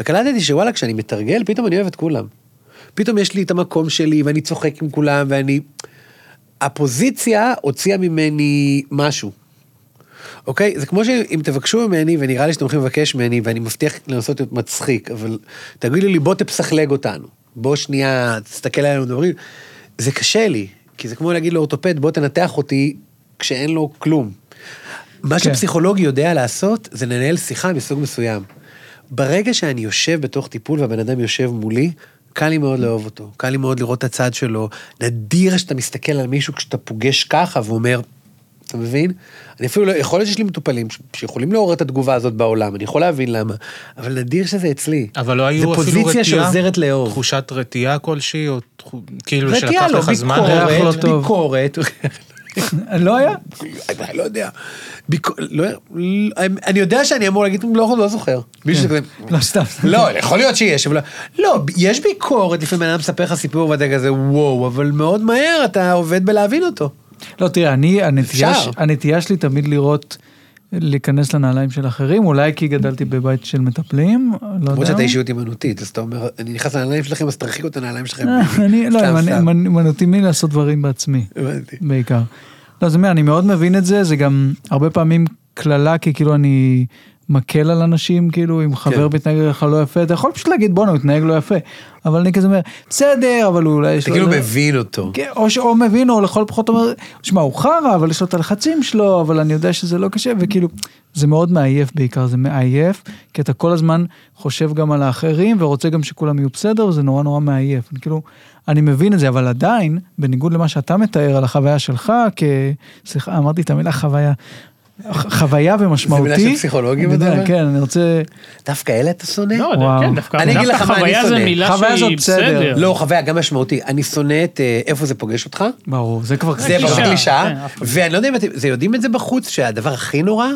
וקלטתי שוואלה, כשאני מתרגל, פתאום אני אוהב את כולם. פתאום יש לי את המקום שלי, ואני צוחק עם כולם, ואני... הפוזיציה הוציאה ממני משהו. אוקיי? זה כמו שאם תבקשו ממני, ונראה לי שאתם הולכים לבקש ממני, ואני מבטיח לנסות להיות מצחיק, אבל תגידו לי, בוא תפסחלג אותנו. בוא שנייה, תסתכל עלינו, מדברים. זה קשה לי, כי זה כמו להגיד לאורתופד, בוא תנתח אותי כשאין לו כלום. מה כן. שפסיכולוג יודע לעשות, זה לנהל שיחה מסוג מסוים. ברגע שאני יושב בתוך טיפול והבן אדם יושב מולי, קל לי מאוד לאהוב אותו, קל לי מאוד לראות את הצד שלו. נדיר שאתה מסתכל על מישהו כשאתה פוגש ככה ואומר, אתה מבין? אני אפילו לא, יכול להיות שיש לי מטופלים שיכולים לעורר את התגובה הזאת בעולם, אני יכול להבין למה, אבל נדיר שזה אצלי. אבל לא היו אפילו רתיעה? פוזיציה שעוזרת לאהוב. תחושת רתיעה כלשהי, או כאילו רתיעה שלקח לא, לך זמן? ריח לא ביקורת, טוב. ביקורת. לא היה? אני לא יודע. לא- אני יודע שאני אמור להגיד, לא לא זוכר. מישהו שכזה- לא סתם. לא, יכול להיות שיש, אבל לא- לא, יש ביקורת, לפעמים אדם מספר לך סיפור ואתה כזה וואו, אבל מאוד מהר אתה עובד בלהבין אותו. לא, תראה, אני, הנטייה. ש- הנטייה שלי תמיד לראות, להיכנס לנעליים של אחרים, אולי כי גדלתי בבית של מטפלים, לא יודע. למרות שאתה אישיות אימנותית, אז אתה אומר, אני נכנס לנעליים שלכם, אז תרחיקו את הנעליים שלכם. אה, אני, לא, מי לעשות דברים בעצמי. בעיקר. לא, זה אומר, אני מאוד מבין את זה, זה גם הרבה פעמים קללה, כי כאילו אני מקל על אנשים, כאילו, אם חבר כן. מתנהג לך לא יפה, אתה יכול פשוט להגיד, בואנה, הוא התנהג לא יפה. אבל אני כזה אומר, בסדר, אבל אולי יש אתה לו... כאילו זה." מבין אותו. כן, או שאו מבין, או לכל פחות אומר, שמע, הוא חרא, אבל יש לו את הלחצים שלו, אבל אני יודע שזה לא קשה, וכאילו, זה מאוד מעייף בעיקר, זה מעייף, כי אתה כל הזמן חושב גם על האחרים, ורוצה גם שכולם יהיו בסדר, וזה נורא נורא מעייף. אני כאילו, אני מבין את זה, אבל עדיין, בניגוד למה שאתה מתאר על החוויה שלך, כ... סליחה, אמרתי את המילה חוויה. חוויה ומשמעותי. זה מילה של פסיכולוגים, אתה? כן, אני רוצה... דווקא אלה אתה שונא? לא, וואו. כן, דווקא אני אגיד דווקא לך מה אני חוויה זה שונא. מילה חוויה שהיא זאת בסדר. בסדר. לא, חוויה גם משמעותי. אני שונא את אה, איפה זה פוגש אותך. ברור, זה כבר... זה כן, קלישאה, אחד. ואני לא יודע אם אתם זה יודעים את זה בחוץ, שהדבר הכי נורא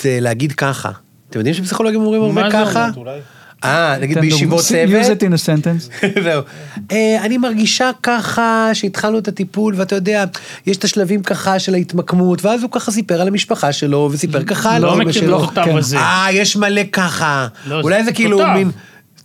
זה להגיד ככה. אתם יודעים שפסיכולוגים אומרים הרבה מה זה ככה? אומר? אה, נגיד בישיבות דוגמה. use צוות. it in a sentence. זהו. אה, אני מרגישה ככה שהתחלנו את הטיפול ואתה יודע יש את השלבים ככה של ההתמקמות ואז הוא ככה סיפר על המשפחה שלו וסיפר ככה על לא אמא מכיר שלו. את הכתב כן. הזה. אה יש מלא ככה. לא, אולי זה זה כאילו. מין.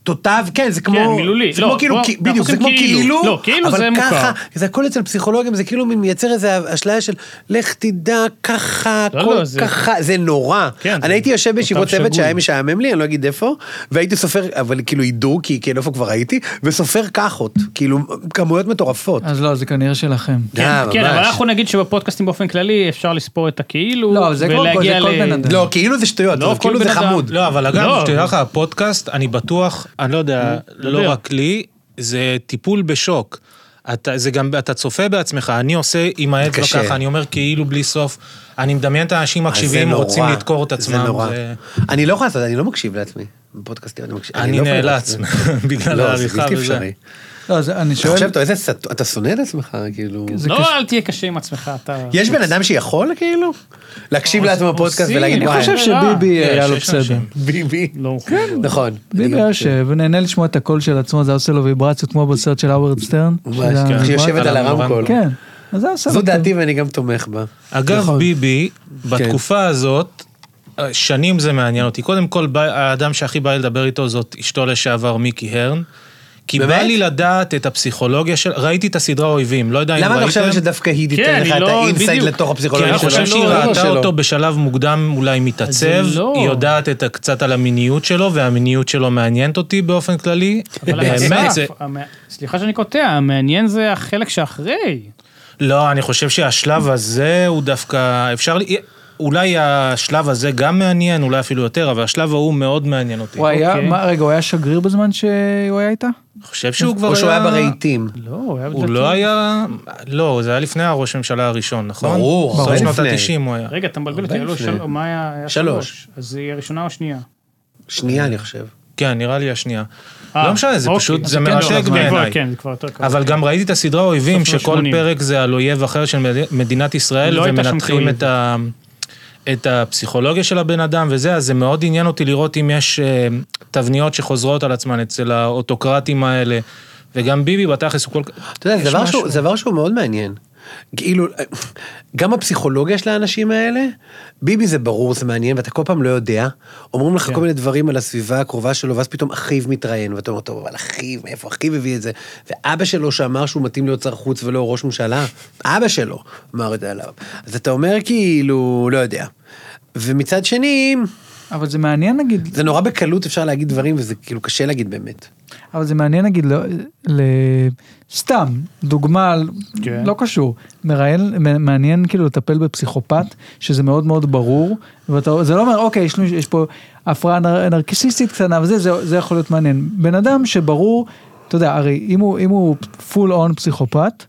תותב, כן, זה כמו, מילולי. זה לא, כמו כאילו, בוא, אנחנו בדיוק, זה כמו כאילו. כאילו, לא, כאילו אבל זה מוכר. ככה, זה הכל אצל פסיכולוגים, זה כאילו מייצר איזה אשליה של לך תדע ככה, לא, הכל לא, זה- ככה, זה נורא. כן, זה אני הייתי יושב בישיבות צוות. שהיה משעמם לי, אני לא אגיד איפה, והייתי סופר, אבל כאילו ידעו, כי כן, איפה כבר הייתי, וסופר כחות, כאילו כמויות מטורפות. אז לא, זה כנראה שלכם. כן, אה, כן, אבל. אנחנו נגיד שבפודקאסטים באופן כללי אפשר לספור את הכאילו, לא, זה כל- ולהגיע זה כל ל- בן אדם. לא, כאילו זה שטויות, לא אבל כאילו כל זה. חמוד. לא, אבל אגב, לא. שתדע לך, הפודקאסט, אני בטוח, אני לא יודע, לא. רק לי, זה טיפול בשוק. אתה, זה גם, אתה צופה בעצמך, אני עושה עם האצבע קשה. ככה, אני אומר כאילו בלי סוף, אני מדמיין את האנשים אז זה מקשיבים, נורא, רוצים לדקור את זה עצמם. נורא. זה- אני לא יכול לעשות, אני לא מקשיב לעצמי. בפודקאסטים אני מקשיב. אני לא יכול נאלץ. בגלל לא, זה העריכה וזה. לא, אז אני שואל... חושב, אתה איזה סט- אתה שונא את עצמך, כאילו... זה לא, קשה. אל תהיה קשה עם עצמך, אתה... יש בן אדם שיכול, כאילו? להקשיב לעצמו בפודקאסט ולהגיד, אני וואי, אני חושב רע. שביבי היה לו בסדר. ביבי. לא, נכון. ביבי היה יושב ונהנה לשמוע את הקול של עצמו, זה היה עושה לו ויברציות כמו בסרט של האוורד סטרן. ממש, ה- כן. שיושבת על הרמקול. כן, זה זו. דעתי ואני גם תומך בה. אגב, נכון. ביבי, בתקופה הזאת, שנים זה מעניין אותי. קודם כל, האדם שהכי בא לי לדבר איתו זאת אשתו לשעבר מיקי הרן. כי בא באמת? לי לדעת את הפסיכולוגיה של... ראיתי את הסדרה אויבים, לא יודע אם למה ראיתם. אתה חושב שדווקא היא כן, תיתן לך אני את לא- ה insight בדיוק. לתוך כי הפסיכולוגיה אני שלו? חושב שהיא לא, לא ראתה שלו. אותו בשלב מוקדם אולי מתעצב, לא. היא יודעת את קצת על המיניות שלו, והמיניות שלו מעניינת אותי באופן כללי. אבל באמת, זה... סליחה שאני קוטע, המעניין זה החלק שאחרי. לא, אני חושב שהשלב הזה הוא דווקא, אפשר, אולי השלב הזה גם מעניין, אולי אפילו יותר, אבל השלב ההוא מאוד מעניין אותי. הוא היה, אוקיי. מה, רגע, הוא היה שגריר בזמן שהוא היה איתה? אני חושב שהוא כבר או שהוא היה ברהיטים. לא, הוא היה... הוא לא היה, לא, זה היה לפני הראש הממשלה הראשון, נכון? ברור, סוף הרבה שנות לפני. ה-90 הוא היה. רגע, אתה מבלבל אותי, לא, מה היה? היה שלוש. אז היא הראשונה או השנייה? שנייה, אני חושב. כן, נראה לי השנייה. אה, לא משנה, זה אוקיי. פשוט, זה כן, מרתק לא, כבר- בעיניי. כן, זה כבר יותר קרוב. אבל גם ראיתי את הסדרה אויבים, סוף שכל. פרק זה על אויב אחר של מד- מדינת ישראל, לא הייתה שם ומנתחים. את ה... את הפסיכולוגיה של הבן אדם וזה, אז זה מאוד עניין אותי לראות אם יש אה, תבניות שחוזרות על עצמן אצל האוטוקרטים האלה. וגם ביבי בתכלס הוא כל כך... אתה יודע, זה יש דבר משהו. שהוא- זה דבר שהוא מאוד מעניין. כאילו, גם הפסיכולוגיה של האנשים האלה, ביבי זה ברור, זה מעניין, ואתה כל פעם לא יודע. אומרים לך כן. כל מיני דברים על הסביבה הקרובה שלו, ואז פתאום אחיו מתראיין, ואתה אומר, טוב, אבל אחיו, מאיפה אחיו הביא את זה? ואבא שלו שאמר שהוא מתאים להיות שר חוץ ולא ראש ממשלה, אבא שלו אמר את זה עליו. אז אתה אומר כאילו, לא יודע. ומצד שני, אבל זה מעניין נגיד, זה נורא בקלות אפשר להגיד דברים, וזה כאילו קשה להגיד באמת. אבל זה מעניין נגיד, לא, ל... סתם, דוגמה, כן. לא קשור, מראיין, מעניין כאילו לטפל בפסיכופת, שזה מאוד מאוד ברור, ואתה, זה לא אומר, אוקיי, יש, לנו- יש פה הפרעה נר, נרקיסיסטית קטנה וזה, זה, זה יכול להיות מעניין. בן אדם שברור, אתה יודע, הרי אם הוא, אם הוא פול און פסיכופת,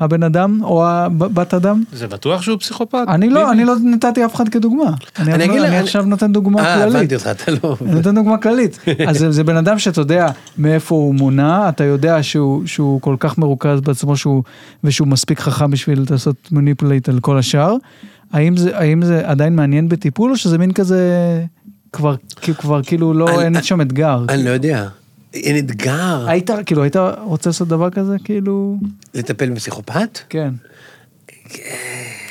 הבן אדם או הבת אדם, זה בטוח שהוא פסיכופת? אני לא? אני לא נתתי אף אחד כדוגמה. אני, לך- עכשיו נותן דוגמה אה, כללית. הבנתי אותך, אתה לא... אני נותן דוגמה כללית. אז זה, בן אדם שאתה יודע מאיפה הוא מונע, אתה יודע שהוא, כל כך מרוכז בעצמו שהוא, ושהוא מספיק חכם בשביל לעשות מניפולייט על כל השאר. האם זה, עדיין מעניין בטיפול או שזה מין כזה כבר, כאילו- לא, אין שם אתגר. אני לא יודע. אין אתגר. היית, כאילו, היית רוצה לעשות דבר כזה? כאילו, לטפל בפסיכופת? כן.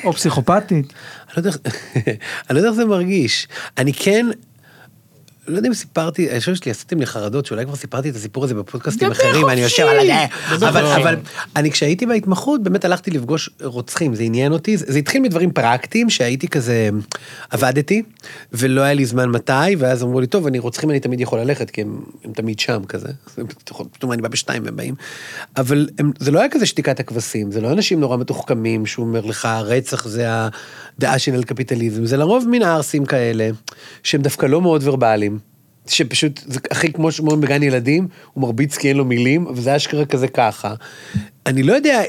או פסיכופתית. אני לא יודע איך- אני לא יודע איך זה מרגיש. אני כן לא יודע אם סיפרתי, אני חושב שלי עשיתם לי חרדות, שאולי כבר סיפרתי את הסיפור הזה בפודקאסטים אחרים, אני! יושב על ה... אבל. אבל אני כשהייתי בהתמחות, באמת הלכתי לפגוש רוצחים, זה עניין אותי, זה זה התחיל מדברים פרקטיים, שהייתי כזה, עבדתי, ולא היה לי זמן מתי, ואז אמרו לי, טוב, אני רוצחים, אני תמיד יכול ללכת, כי הם, הם תמיד שם כזה, פתאום אני בא בשתיים והם באים, אבל הם, זה לא היה כזה שתיקת הכבשים, זה לא אנשים נורא מתוחכמים, שהוא אומר לך, רצח זה הדעה של הקפיטליזם, זה לרוב מין ערסים כאלה, שהם דווקא לא מאוד ורבליים. שפשוט, זה הכי כמו שאומרים בגן ילדים, הוא מרביץ כי אין לו מילים, אבל זה אשכרה כזה ככה. אני לא יודע,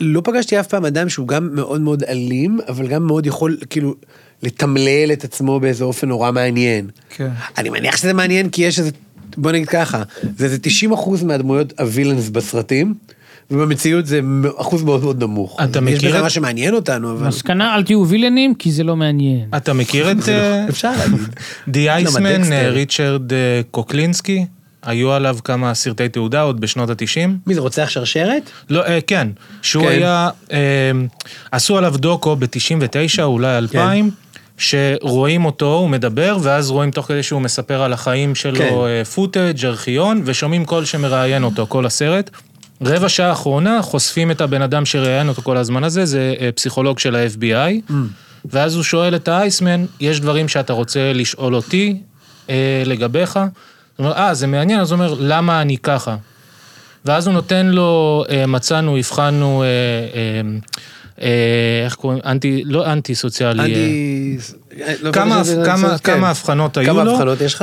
לא פגשתי אף פעם אדם שהוא גם מאוד מאוד אלים, אבל גם מאוד יכול כאילו לתמלל את עצמו באיזה אופן נורא מעניין. כן. אני מניח שזה מעניין כי יש איזה, בוא נגיד ככה, זה איזה 90 אחוז מהדמויות הווילאנס בסרטים, ובמציאות זה אחוז מאוד מאוד נמוך. אתה יש מכיר בזה את- מה שמעניין אותנו, אבל מסקנה, אל תהיו וילנים, כי זה לא מעניין. אתה מכיר את אה, אפשר להגיד. די אייסמן. אה, ריצ'רד אה, קוקלינסקי? היו עליו כמה סרטי תעודה עוד בשנות התשעים? מי זה רוצח שרשרת? לא, אה, כן, שהוא כן. היה, אה, עשו עליו דוקו ב-99, אולי 2000, שרואים אותו, הוא מדבר, ואז רואים תוך כדי שהוא מספר על החיים שלו כן. אה, פוטאג', ארכיון, ושומעים קול שמראיין אותו, כל הסרט. רבע שעה אחרונה חושפים את הבן אדם שראיין אותו כל הזמן הזה, זה אה, פסיכולוג של ה-FBI, Mm. ואז הוא שואל את האייסמן, יש דברים שאתה רוצה לשאול אותי אה, לגביך? הוא אומר, אה, זה מעניין, אז הוא אומר, למה אני ככה? ואז הוא נותן לו, אה, מצאנו, הבחנו, אה, אה, אה, איך קוראים, אנטי, לא אנטי סוציאלי. אה, אני... לא כמה, שזה- כמה, כן. כמה הבחנות היו כמה לו?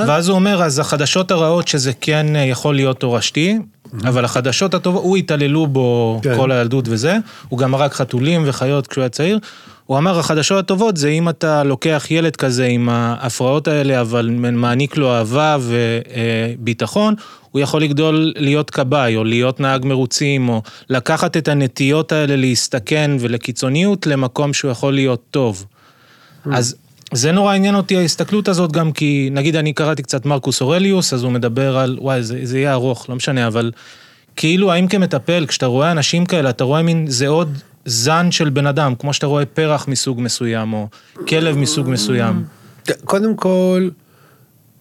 ואז הוא אומר, אז החדשות הרעות שזה כן אה, יכול להיות תורשתי, אבל החדשות הטובות, הוא התעללו בו כן. כל הילדות וזה, הוא גם הרג חתולים וחיות כשהוא היה צעיר. הוא אמר, החדשות הטובות זה אם אתה לוקח ילד כזה עם ההפרעות האלה, אבל מעניק לו אהבה וביטחון, הוא יכול לגדול להיות כבאי, או להיות נהג מרוצים, או לקחת את הנטיות האלה להסתכן ולקיצוניות למקום שהוא יכול להיות טוב. אז זה נורא עניין אותי ההסתכלות הזאת גם כי, נגיד אני קראתי קצת מרקוס אורליוס, אז הוא מדבר על, וואי, זה, זה יהיה ארוך, לא משנה, אבל כאילו האם כמטפל, כשאתה רואה אנשים כאלה, אתה רואה מין, זה עוד זן של בן אדם, כמו שאתה רואה פרח מסוג מסוים, או כלב מסוג מסוים. קודם כל,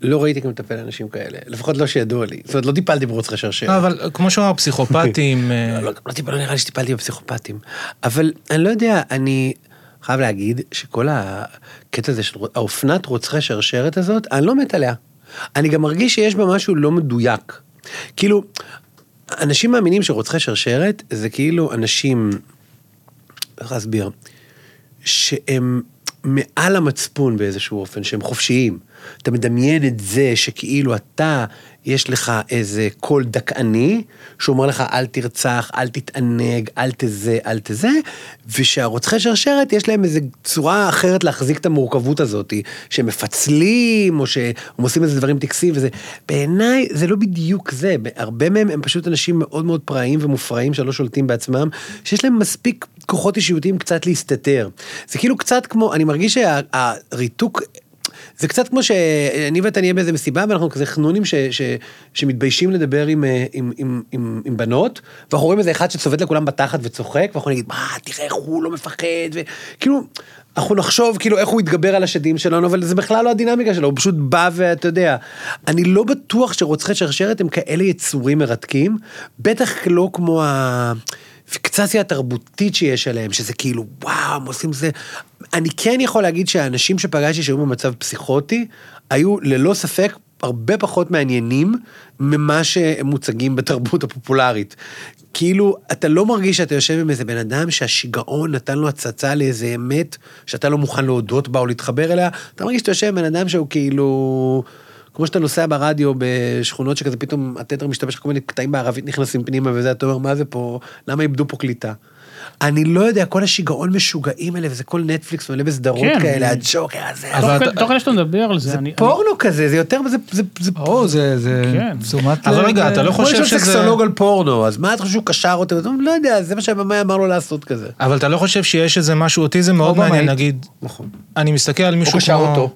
לא ראיתי כמטפל אנשים כאלה, לפחות לא שידוע לי. זאת אומרת, לא טיפלתי ברוצחי שרשרת. לא, אבל כמו שהוא אמר, פסיכופטים, אה, לא, לא, לא נראה לי שטיפלתי בפסיכופטים. אבל אני לא יודע, אני חייב להגיד שכל הקטע הזה של האופנת רוצחי שרשרת הזאת, אני לא מת עליה. אני גם מרגיש שיש בה משהו לא מדויק. כאילו, אנשים מאמינים שרוצחי שרשרת זה כאילו אנשים, איך להסביר, שהם מעל המצפון באיזשהו אופן, שהם חופשיים. אתה מדמיין את זה שכאילו אתה, יש לך איזה קול דכאני, שאומר לך אל תרצח, אל תתענג, אל תזה, אל תזה, ושהרוצחי שרשרת יש להם איזה צורה אחרת להחזיק את המורכבות הזאת, שהם מפצלים, או שהם עושים איזה דברים טקסיים וזה. בעיניי זה לא בדיוק זה, הרבה מהם הם פשוט אנשים מאוד מאוד פראיים ומופרעים שלא שולטים בעצמם, שיש להם מספיק כוחות אישיותיים קצת להסתתר. זה כאילו קצת כמו, אני מרגיש שהריתוק... זה קצת כמו שאני ואתה נהיה באיזה מסיבה ואנחנו כזה חנונים ש, ש, שמתביישים לדבר עם, אה, עם, עם, עם, עם בנות ואנחנו רואים איזה אחד שצובט לכולם בתחת וצוחק ואנחנו נגיד מה תראה איך הוא לא מפחד וכאילו אנחנו נחשוב כאילו איך הוא יתגבר על השדים שלנו אבל זה בכלל לא הדינמיקה שלו הוא פשוט בא ואתה יודע אני לא בטוח שרוצחי שרשרת הם כאלה יצורים מרתקים בטח לא כמו ה... פיקסציה התרבותית שיש עליהם, שזה כאילו, וואו, הם עושים זה. אני כן יכול להגיד שהאנשים שפגשתי שהיו במצב פסיכוטי, היו ללא ספק הרבה פחות מעניינים ממה שהם מוצגים בתרבות הפופולרית. כאילו, אתה לא מרגיש שאתה יושב עם איזה בן אדם שהשיגעון נתן לו הצצה לאיזה אמת שאתה לא מוכן להודות בה או להתחבר אליה, אתה מרגיש שאתה יושב עם בן אדם שהוא כאילו... כמו שאתה נוסע ברדיו בשכונות שכזה פתאום התדר משתמש כל מיני קטעים בערבית נכנסים פנימה וזה אתה אומר מה זה פה למה איבדו פה קליטה. אני לא יודע כל השיגעון משוגעים האלה וזה כל נטפליקס מלא בסדרות כן. כאלה הג'וקר הזה. אבל תוך אתה- כדי- שאתה מדבר על זה, זה אני... פורנו כזה זה יותר זה זה זה או, זה, זה כן. תשומת אבל לב, רגע, אתה לא חושב שזה- סקסולוג על פורנו אז מה אתה חושב שהוא קשר הוא אומר, לא יודע זה מה שהבמאי אמר לו לעשות כזה. אבל אתה לא חושב שיש איזה משהו, אותי זה מאוד. מעניין, נגיד, נכון. אני מסתכל על הוא מישהו קשר כמו... אותו.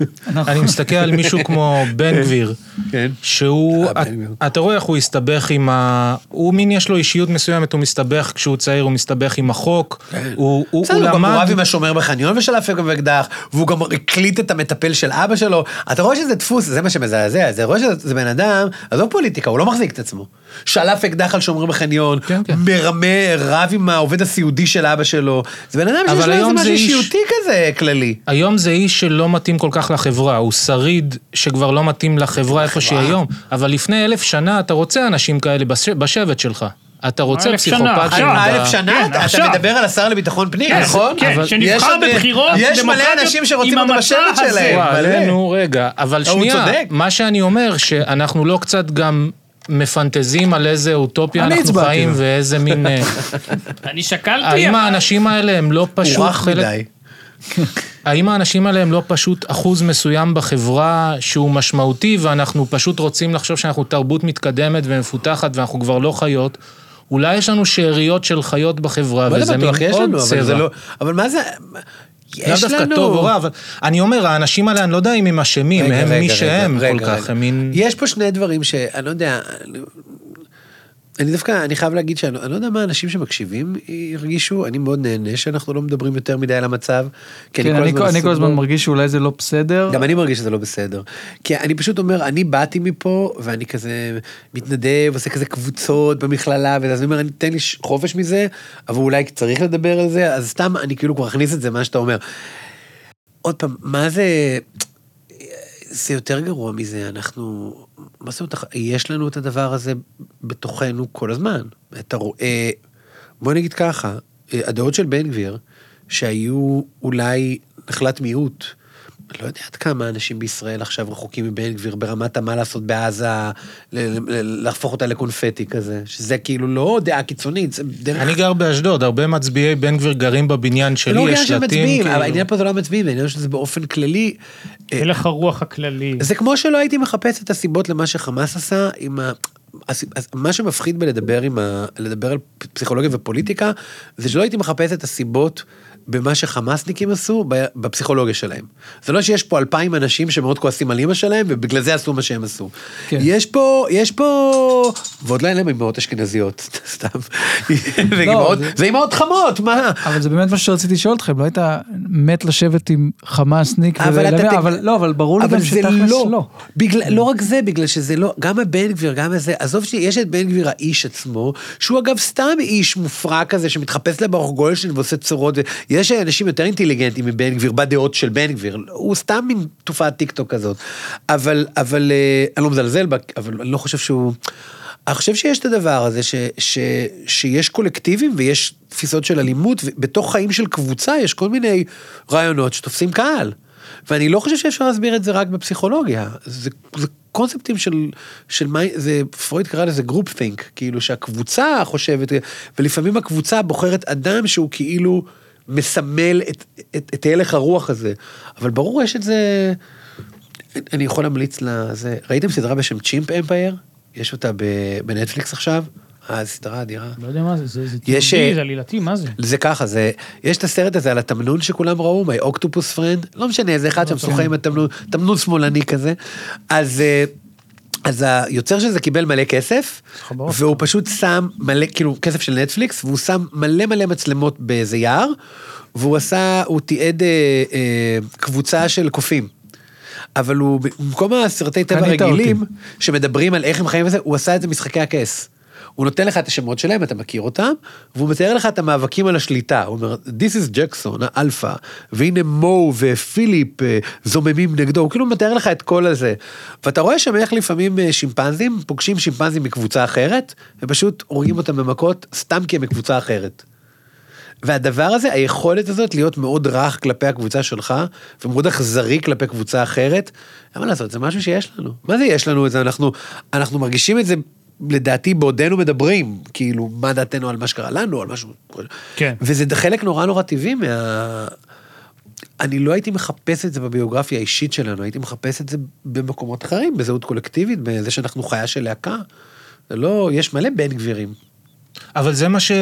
אני מסתכל על מישהו כמו בן גביר, כן. שהוא, אה. אתה רואה איך הוא הסתבך עם ה... הוא מין, יש לו אישיות מסוימת, הוא מסתבך כשהוא צעיר, הוא מסתבך עם החוק, הוא הוא- הוא בסדר, הוא גם למד... רב עם השומר בחניון ושלף גם אקדח, והוא גם הקליט את המטפל של אבא שלו. אתה רואה שזה דפוס, זה מה שמזעזע, אתה רואה שזה בן אדם, עזוב פוליטיקה, הוא לא מחזיק את עצמו. שלף אקדח על שומר בחניון, כן, כן. מרמה, רב עם העובד הסיעודי של אבא שלו. זה בן אדם שיש אבל לו איזה היום זה משהו איש- אישיותי כזה כללי. היום זה איש שלא מתאים כל כך לחברה, הוא שריד שכבר לא מתאים לחברה איפה שהיא היום, אבל לפני אלף שנה אתה רוצה אנשים כאלה בש- בשבט שלך. אתה רוצה אלף שנה, פסיכופטים. אלף שנה, כן, אתה. מדבר על השר לביטחון פנים, כן, נכון? כן, שנבחר יש עוד- בבחירות יש מלא דמוקרטיות אנשים שרוצים אותו בשבט. שלהם. וואלה. נו, רגע, אבל שנייה. מה שאני אומר, שאנחנו לא קצת גם מפנטזים על איזה אוטופיה אני אנחנו חיים. ואיזה מין... אה, אני שקלתי, האם האנשים האלה הם לא הוא פשוט רך חלק... האם האנשים האלה הם לא פשוט אחוז מסוים בחברה שהוא משמעותי ואנחנו פשוט רוצים לחשוב שאנחנו תרבות מתקדמת ומפותחת ואנחנו כבר לא חיות? אולי יש לנו שאריות של חיות בחברה וזה זה מין עוד צבע. לא... אבל מה זה... לאו יש דווקא לנו... טוב או רע, אבל אני אומר, האנשים האלה, אני לא יודע אם הם אשמים, הם מי שהם כל כך. הם מין... יש פה שני דברים שאני לא יודע, אני דווקא, אני חייב להגיד שאני אני לא יודע מה האנשים שמקשיבים הרגישו, אני מאוד נהנה שאנחנו לא מדברים יותר מדי על המצב. כן, אני כל- אני כל הזמן. מרגיש שאולי זה לא בסדר. גם אני מרגיש שזה לא בסדר. כי אני פשוט אומר, אני באתי מפה, ואני כזה מתנדב, עושה כזה קבוצות במכללה, ואז אני אומר, אני תן לי חופש מזה, אבל אולי צריך לדבר על זה, אז סתם אני כאילו כבר אכניס את זה, מה שאתה אומר. עוד פעם, מה זה... זה יותר גרוע מזה, אנחנו... מה זאת אומרת, יש לנו את הדבר הזה בתוכנו כל הזמן. אתה רואה... בוא נגיד ככה, הדעות של בן גביר, שהיו אולי נחלת מיעוט, לא יודע עד כמה אנשים בישראל עכשיו רחוקים מבן גביר ברמת המה לעשות בעזה, להפוך אותה לקונפטי כזה, שזה כאילו לא דעה קיצונית, זה דרך... אני גר באשדוד, הרבה מצביעי בן גביר גרים בבניין שלי, לא יש של שלטים, מצביעים, כאילו. אבל העניין פה זה לא המצביעים, העניין שזה באופן כללי. אה, הלך הרוח הכללי. זה כמו שלא הייתי מחפש את הסיבות למה שחמאס עשה עם ה... הס- אז מה שמפחיד בלדבר עם ה... לדבר על פסיכולוגיה ופוליטיקה, זה שלא הייתי מחפש את הסיבות במה שחמאסניקים עשו בפסיכולוגיה שלהם. זה לא שיש פה אלפיים אנשים שמאוד כועסים על אימא שלהם ובגלל זה עשו מה שהם עשו. כן. יש פה, יש פה, ועוד לא אין להם אמהות אשכנזיות, סתם. זה אמהות- זה- אמהות חמות, מה? אבל זה באמת מה שרציתי לשאול אתכם, לא היית מת לשבת עם חמאסניק אבל אתה אבל לא, אבל ברור לי גם שתכלס לא, לא. לא רק זה, בגלל שזה לא, גם הבן גביר, גם הזה, עזוב שיש את בן גביר האיש עצמו, שהוא אגב סתם איש מופרע כזה שמתחפש לברוך גולדשטיין ועושה צורות, יש אנשים יותר אינטליגנטים מבן גביר, בדעות של בן גביר, הוא סתם מין תופעת טיק טוק כזאת, אבל, אבל, אה, אני לא מזלזל אבל אני לא חושב שהוא... אני חושב שיש את הדבר הזה, ש, ש, שיש קולקטיבים ויש תפיסות של אלימות, ובתוך חיים של קבוצה יש כל מיני רעיונות שתופסים קהל. ואני לא חושב שאפשר להסביר את זה רק בפסיכולוגיה, זה, זה קונספטים של, של מה, זה, פרויד קרא לזה group think, כאילו שהקבוצה חושבת, ולפעמים הקבוצה בוחרת אדם שהוא כאילו מסמל את, את, את הלך הרוח הזה, אבל ברור יש את זה, אני יכול להמליץ לזה, ראיתם סדרה בשם Chimp Empire? יש אותה בנטפליקס עכשיו? אה, זו סדרה אדירה. לא יודע מה זה, זה זה יש, אה, זה עלילתי, מה זה? זה ככה, זה, יש את הסרט הזה על התמנון שכולם ראו, My Octopus Friend, לא משנה, איזה אחד שם שוחה עם התמנון, תמנון שמאלני כזה. אז, אה, אז היוצר של זה קיבל מלא כסף. והוא פשוט שם מלא, כאילו, כסף של נטפליקס, והוא שם מלא מלא מצלמות באיזה יער, והוא עשה, הוא תיעד אה, אה, קבוצה של קופים. אבל הוא, במקום הסרטי טבע רגילים, אותי. שמדברים על איך הם חיים וזה, הוא עשה את זה משחקי הכס. הוא נותן לך את השמות שלהם, אתה מכיר אותם, והוא מתאר לך את המאבקים על השליטה. הוא אומר, This is ג'קסון, האלפא, והנה מו ופיליפ אה, זוממים נגדו, הוא כאילו מתאר לך את כל הזה. ואתה רואה שם איך לפעמים אה, שימפנזים פוגשים שימפנזים מקבוצה אחרת, ופשוט הורגים אותם במכות, סתם כי הם מקבוצה אחרת. והדבר הזה, היכולת הזאת להיות מאוד רך כלפי הקבוצה שלך, ומאוד אכזרי כלפי קבוצה אחרת, אין מה לעשות, זה משהו שיש לנו. מה זה יש לנו את זה? אנחנו, אנחנו מרגישים את זה, לדעתי, בעודנו מדברים, כאילו, מה דעתנו על מה שקרה לנו, על משהו... כן. וזה חלק נורא נורא טבעי מה... אני לא הייתי מחפש את זה בביוגרפיה האישית שלנו, הייתי מחפש את זה במקומות אחרים, בזהות קולקטיבית, בזה שאנחנו חיה של להקה. זה לא, יש מלא בן גבירים. אבל זה מה ש...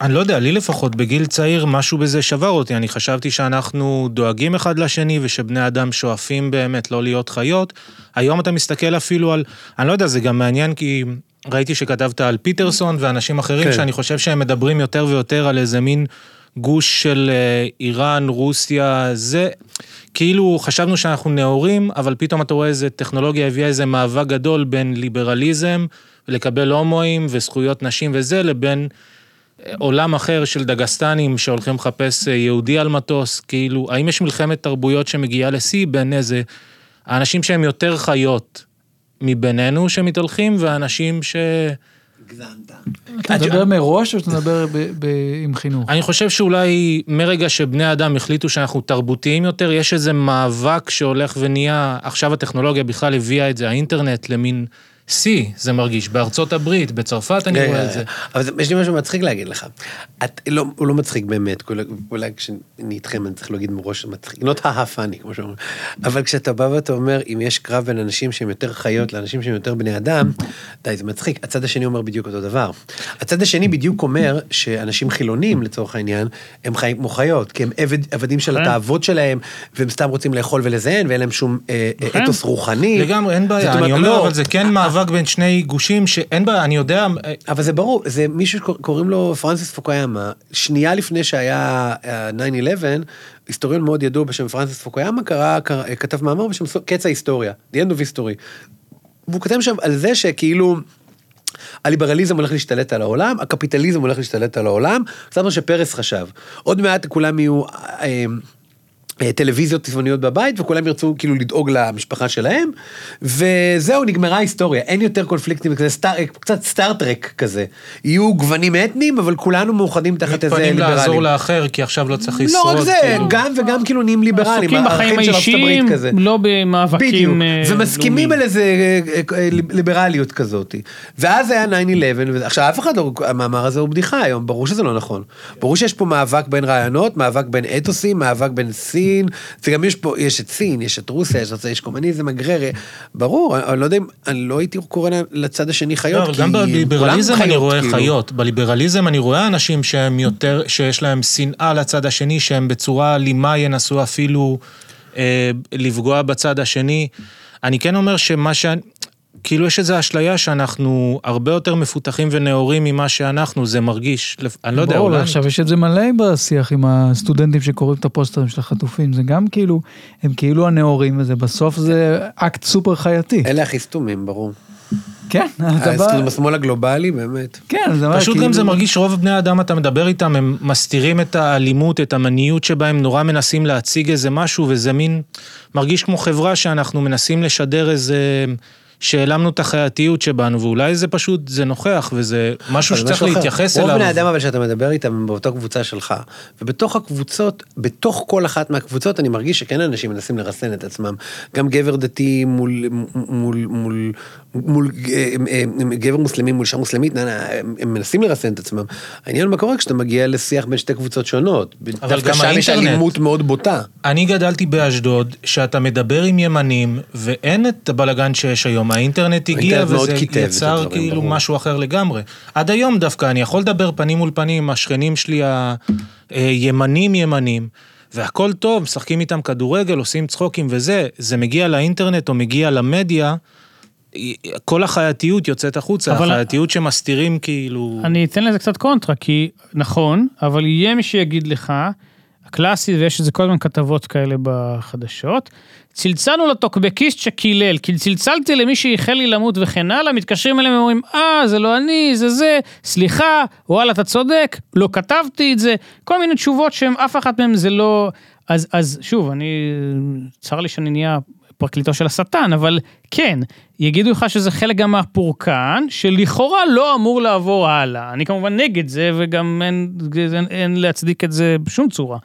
אני לא יודע, לי לפחות בגיל צעיר משהו בזה שבר אותי. אני חשבתי שאנחנו דואגים אחד לשני ושבני אדם שואפים באמת לא להיות חיות. היום אתה מסתכל אפילו על... אני לא יודע, זה גם מעניין כי ראיתי שכתבת על פיטרסון ואנשים אחרים כן. שאני חושב שהם מדברים יותר ויותר על איזה מין גוש של אה, איראן, רוסיה, זה... כאילו חשבנו שאנחנו נאורים, אבל פתאום אתה רואה איזה טכנולוגיה הביאה איזה מאבק גדול בין ליברליזם, לקבל הומואים וזכויות נשים וזה, לבין אה, עולם אחר של דגסטנים שהולכים לחפש אה, יהודי על מטוס, כאילו, האם יש מלחמת תרבויות שמגיעה לשיא בין איזה האנשים שהם יותר חיות מבינינו שמתהלכים, והאנשים ש... הגזמת. אתה מדבר מראש או שאתה מדבר ב- ב- עם חינוך? אני חושב שאולי מרגע שבני אדם החליטו שאנחנו תרבותיים יותר, יש איזה מאבק שהולך ונהיה, עכשיו הטכנולוגיה בכלל הביאה את זה, האינטרנט, למין שיא, זה מרגיש. בארצות הברית, בצרפת אני רואה את זה. אבל זה- יש לי משהו מצחיק להגיד לך. את, לא, הוא לא מצחיק באמת, אולי- כשאני איתכם אני צריך להגיד מראש מצחיק, not ha funny, כמו שאומרים. אבל כשאתה בא ואתה אומר, אם יש קרב בין אנשים שהם יותר חיות לאנשים שהם יותר בני אדם, די, זה מצחיק. הצד השני אומר בדיוק אותו דבר. הצד השני בדיוק אומר שאנשים חילונים, לצורך העניין, הם חיים כמו חיות, כי הם עבד, עבדים של כן. התאוות שלהם, והם סתם רוצים לאכול ולזיין, ואין להם שום אה, אה, כן. אתוס רוחני. לגמרי, אין בעיה, אני אומר, לא, אבל זה כן מאבק בין שני גושים שאין בעיה, אני יודע, אה, אבל זה ברור, זה מישהו שקוראים לו פרנסיס פוקויאמה, שנייה לפני שהיה אה, 9-11, היסטוריון מאוד ידוע בשם פרנסיס פוקויאמה, קרא, קרא, כתב מאמר בשם קץ ההיסטוריה, The End of History. והוא כותב שם על זה שכאילו... הליברליזם הולך להשתלט על העולם, הקפיטליזם הולך להשתלט על העולם, זה מה שפרס חשב. עוד מעט כולם יהיו אה, אה, טלוויזיות צבעוניות בבית, וכולם ירצו כאילו לדאוג למשפחה שלהם, וזהו, נגמרה ההיסטוריה, אין יותר קונפליקטים כזה, סטאר, קצת סטארטרק כזה. יהיו גוונים אתניים, אבל כולנו מאוחדים תחת איזה מתפנים ליברלים. לעזור לאחר, כי עכשיו לא צריך לשרוד. לא רק זה, כאילו. גם וגם כאילו נהיים ליברלים, עסוקים בחיים האישיים. לא במאבקים בדיוק, אה, ומסכימים לאומיים. על איזה אה, אה, ליברליות כזאת. ואז היה 9-11, ועכשיו אף אחד לא, המאמר הזה הוא בדיחה היום, ברור שזה לא נכון. ברור שיש פה מאבק בין רעיונות, מאבק בין אתוסים, מאבק בין סין, וגם יש פה, יש את סין, יש את רוסיה, יש, יש קומוניזם, אגררי, ברור, אני לא יודע אם, אני לא הייתי קורא לצד השני לא, חיות, אבל כי גם בליברליזם אני רואה כאילו. חיות. בליברליזם אני רואה אנשים שהם יותר, שיש להם שנאה לצד השני, שהם בצורה אלימה ינסו אפילו אה, לפגוע בצד השני. אני כן אומר שמה ש... כאילו יש איזו אשליה שאנחנו הרבה יותר מפותחים ונאורים ממה שאנחנו, זה מרגיש, אני לא יודע, ברור, אולי... עכשיו יש את זה מלא בשיח עם הסטודנטים שקוראים את הפוסטרים של החטופים, זה גם כאילו, הם כאילו הנאורים וזה, בסוף זה אקט סופר חייתי. אלה הכי סתומים, ברור. כן, אתה בא, בשמאל הגלובלי, באמת. כן, זה מה, פשוט כאילו- גם זה מרגיש שרוב בני האדם, אתה מדבר איתם, הם מסתירים את האלימות, את המניות שבהם, נורא מנסים להציג איזה משהו, וזה מין, מרגיש כמו חברה שאנחנו מנסים לשדר איזה, שהעלמנו את החייתיות שבנו, ואולי זה פשוט, זה נוכח, וזה משהו שצריך. להתייחס רוב אליו. בני אדם אבל שאתה מדבר איתם הם באותה קבוצה שלך, ובתוך הקבוצות, בתוך כל אחת מהקבוצות אני מרגיש שכן אנשים מנסים לרסן את עצמם. גם גבר דתי מול, מול, מול, מול אה, אה, גבר מוסלמי מול אישה מוסלמית, נה, נה, הם מנסים לרסן את עצמם. העניין מה קורה כשאתה מגיע לשיח בין שתי קבוצות שונות. אבל גם שם יש האינטרנט. אלימות מאוד בוטה. אני גדלתי באשדוד, שאתה מדבר עם ימנים, ואין את הבלגן שיש היום. האינטרנט הגיע, האינטרנט וזה יצר כאילו ברור. משהו אחר לגמרי. עד היום דווקא, אני יכול לדבר פנים מול פנים עם השכנים שלי הימנים ימנים, והכל טוב, משחקים איתם כדורגל, עושים צחוקים וזה, זה מגיע לאינטרנט או מגיע למדיה, כל החייתיות יוצאת החוצה, אבל- החייתיות שמסתירים כאילו... אני אתן לזה קצת קונטרה, כי נכון, אבל יהיה מי שיגיד לך, הקלאסי, ויש איזה כל הזמן כתבות כאלה בחדשות, צלצלנו לטוקבקיסט שקילל, כי צלצלתי למי שאיחל לי למות וכן הלאה, מתקשרים אליהם ואומרים, אה, זה לא אני, זה זה, סליחה, וואלה, אתה צודק, לא כתבתי את זה, כל מיני תשובות שהן, אף אחת מהן זה לא... אז, אז שוב, אני, צר לי שאני נהיה פרקליטו של השטן, אבל כן, יגידו לך שזה חלק גם מהפורקן, שלכאורה לא אמור לעבור הלאה. אני כמובן נגד זה, וגם אין, אין, אין להצדיק את זה בשום צורה.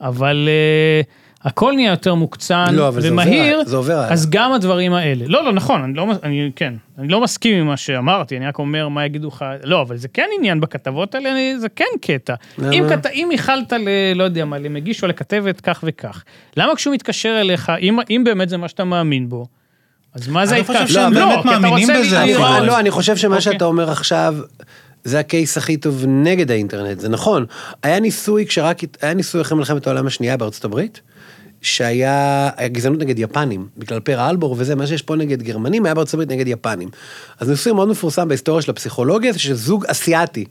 אבל uh, הכל נהיה יותר מוקצן לא, אבל זה ומהיר, עובר- זה עובר. אז גם הדברים האלה. לא, לא, נכון, אני לא, אני, כן, אני לא מסכים עם מה שאמרתי, אני רק אומר מה יגידו לך, לא, אבל זה כן עניין בכתבות האלה, אני, זה כן קטע. אם, כת, אם ייחלת ל... לא יודע מה, למגיש או לכתבת כך וכך, למה כשהוא מתקשר אליך, אם, אם באמת זה מה שאתה מאמין בו, אז מה זה אני חושב ההתקשרות? שהם לא, באמת מאמינים בזה לי- אני, אפילו. לא, אני חושב שמה אוקיי. שאתה אומר עכשיו, זה הקייס הכי טוב נגד האינטרנט, זה נכון. היה ניסוי כשרק, היה ניסוי אחרי מלחמת העולם השנייה בארצות הברית, שהיה היה גזענות נגד יפנים, בגלל פר אלבור וזה, מה שיש פה נגד גרמנים היה בארצות הברית נגד יפנים. אז ניסוי מאוד מפורסם בהיסטוריה של הפסיכולוגיה, זה שזוג אסיאתי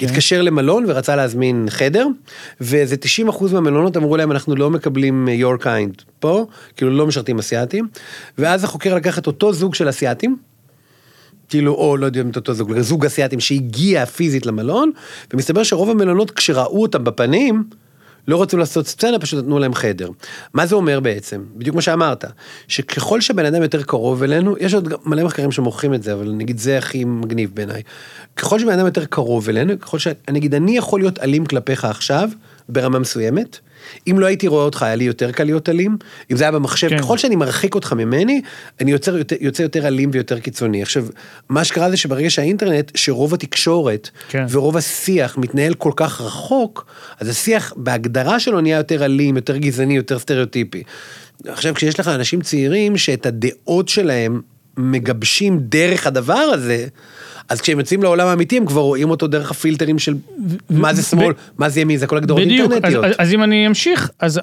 התקשר למלון ורצה להזמין חדר, ואיזה 90% מהמלונות אמרו להם אנחנו לא מקבלים אה, your kind פה, כאילו לא משרתים אסיאתים, ואז החוקר לקח את אותו זוג של אסיאתים, כאילו, או לא יודע אם את אותו זוג, זוג אסיאתים שהגיע פיזית למלון, ומסתבר שרוב המלונות כשראו אותם בפנים, לא רצו לעשות סצנה, פשוט נתנו להם חדר. מה זה אומר בעצם? בדיוק מה שאמרת, שככל שבן אדם יותר קרוב אלינו, יש עוד מלא מחקרים שמוכיחים את זה, אבל נגיד זה הכי מגניב בעיניי. ככל שבן אדם יותר קרוב אלינו, ככל ש... נגיד, אני יכול להיות אלים כלפיך עכשיו, ברמה מסוימת, אם לא הייתי רואה אותך, היה לי יותר קל להיות אלים, אם זה היה במחשב, כן. ככל שאני מרחיק אותך ממני, אני יוצר, יותר- יוצא יותר אלים ויותר קיצוני. עכשיו, מה שקרה זה שברגע שהאינטרנט, שרוב התקשורת, כן. ורוב השיח מתנהל כל כך רחוק, אז השיח בהגדרה שלו נהיה יותר אלים, יותר גזעני, יותר סטריאוטיפי. עכשיו, כשיש לך אנשים צעירים שאת הדעות שלהם מגבשים דרך הדבר הזה, אז כשהם יוצאים לעולם האמיתי הם כבר רואים אותו דרך הפילטרים של מה זה שמאל, מה זה ימין, זה כל הגדרות בדיוק, אינטרנטיות. אז, אז אם אני אמשיך, אז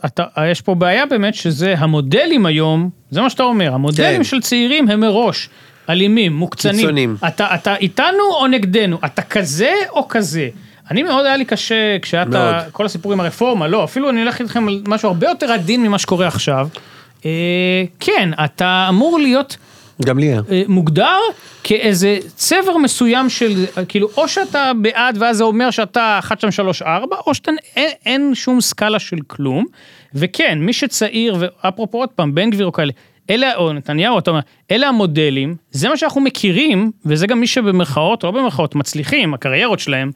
יש פה בעיה באמת שזה המודלים היום, זה מה שאתה אומר, המודלים כן. של צעירים הם מראש אלימים, מוקצנים. קיצוניים. אתה- אתה, איתנו או נגדנו? אתה כזה או כזה? אני מאוד היה לי קשה כשהיה את. כל הסיפור עם הרפורמה, לא, אפילו אני הולך איתכם על משהו הרבה יותר עדין ממה שקורה עכשיו. אה, כן, אתה אמור להיות... גם לי היה. אה, מוגדר כאיזה צבר מסוים של, כאילו, או שאתה בעד ואז זה אומר שאתה 1, 2, 3, 4, או שאתה, אין, אין שום סקאלה של כלום. וכן, מי שצעיר, ואפרופו עוד פעם, בן גביר או כאלה, אלה, או נתניהו, אתה אומר, אלה המודלים, זה מה שאנחנו מכירים, וזה גם מי שבמרכאות, או לא במרכאות, מצליחים, הקריירות שלהם.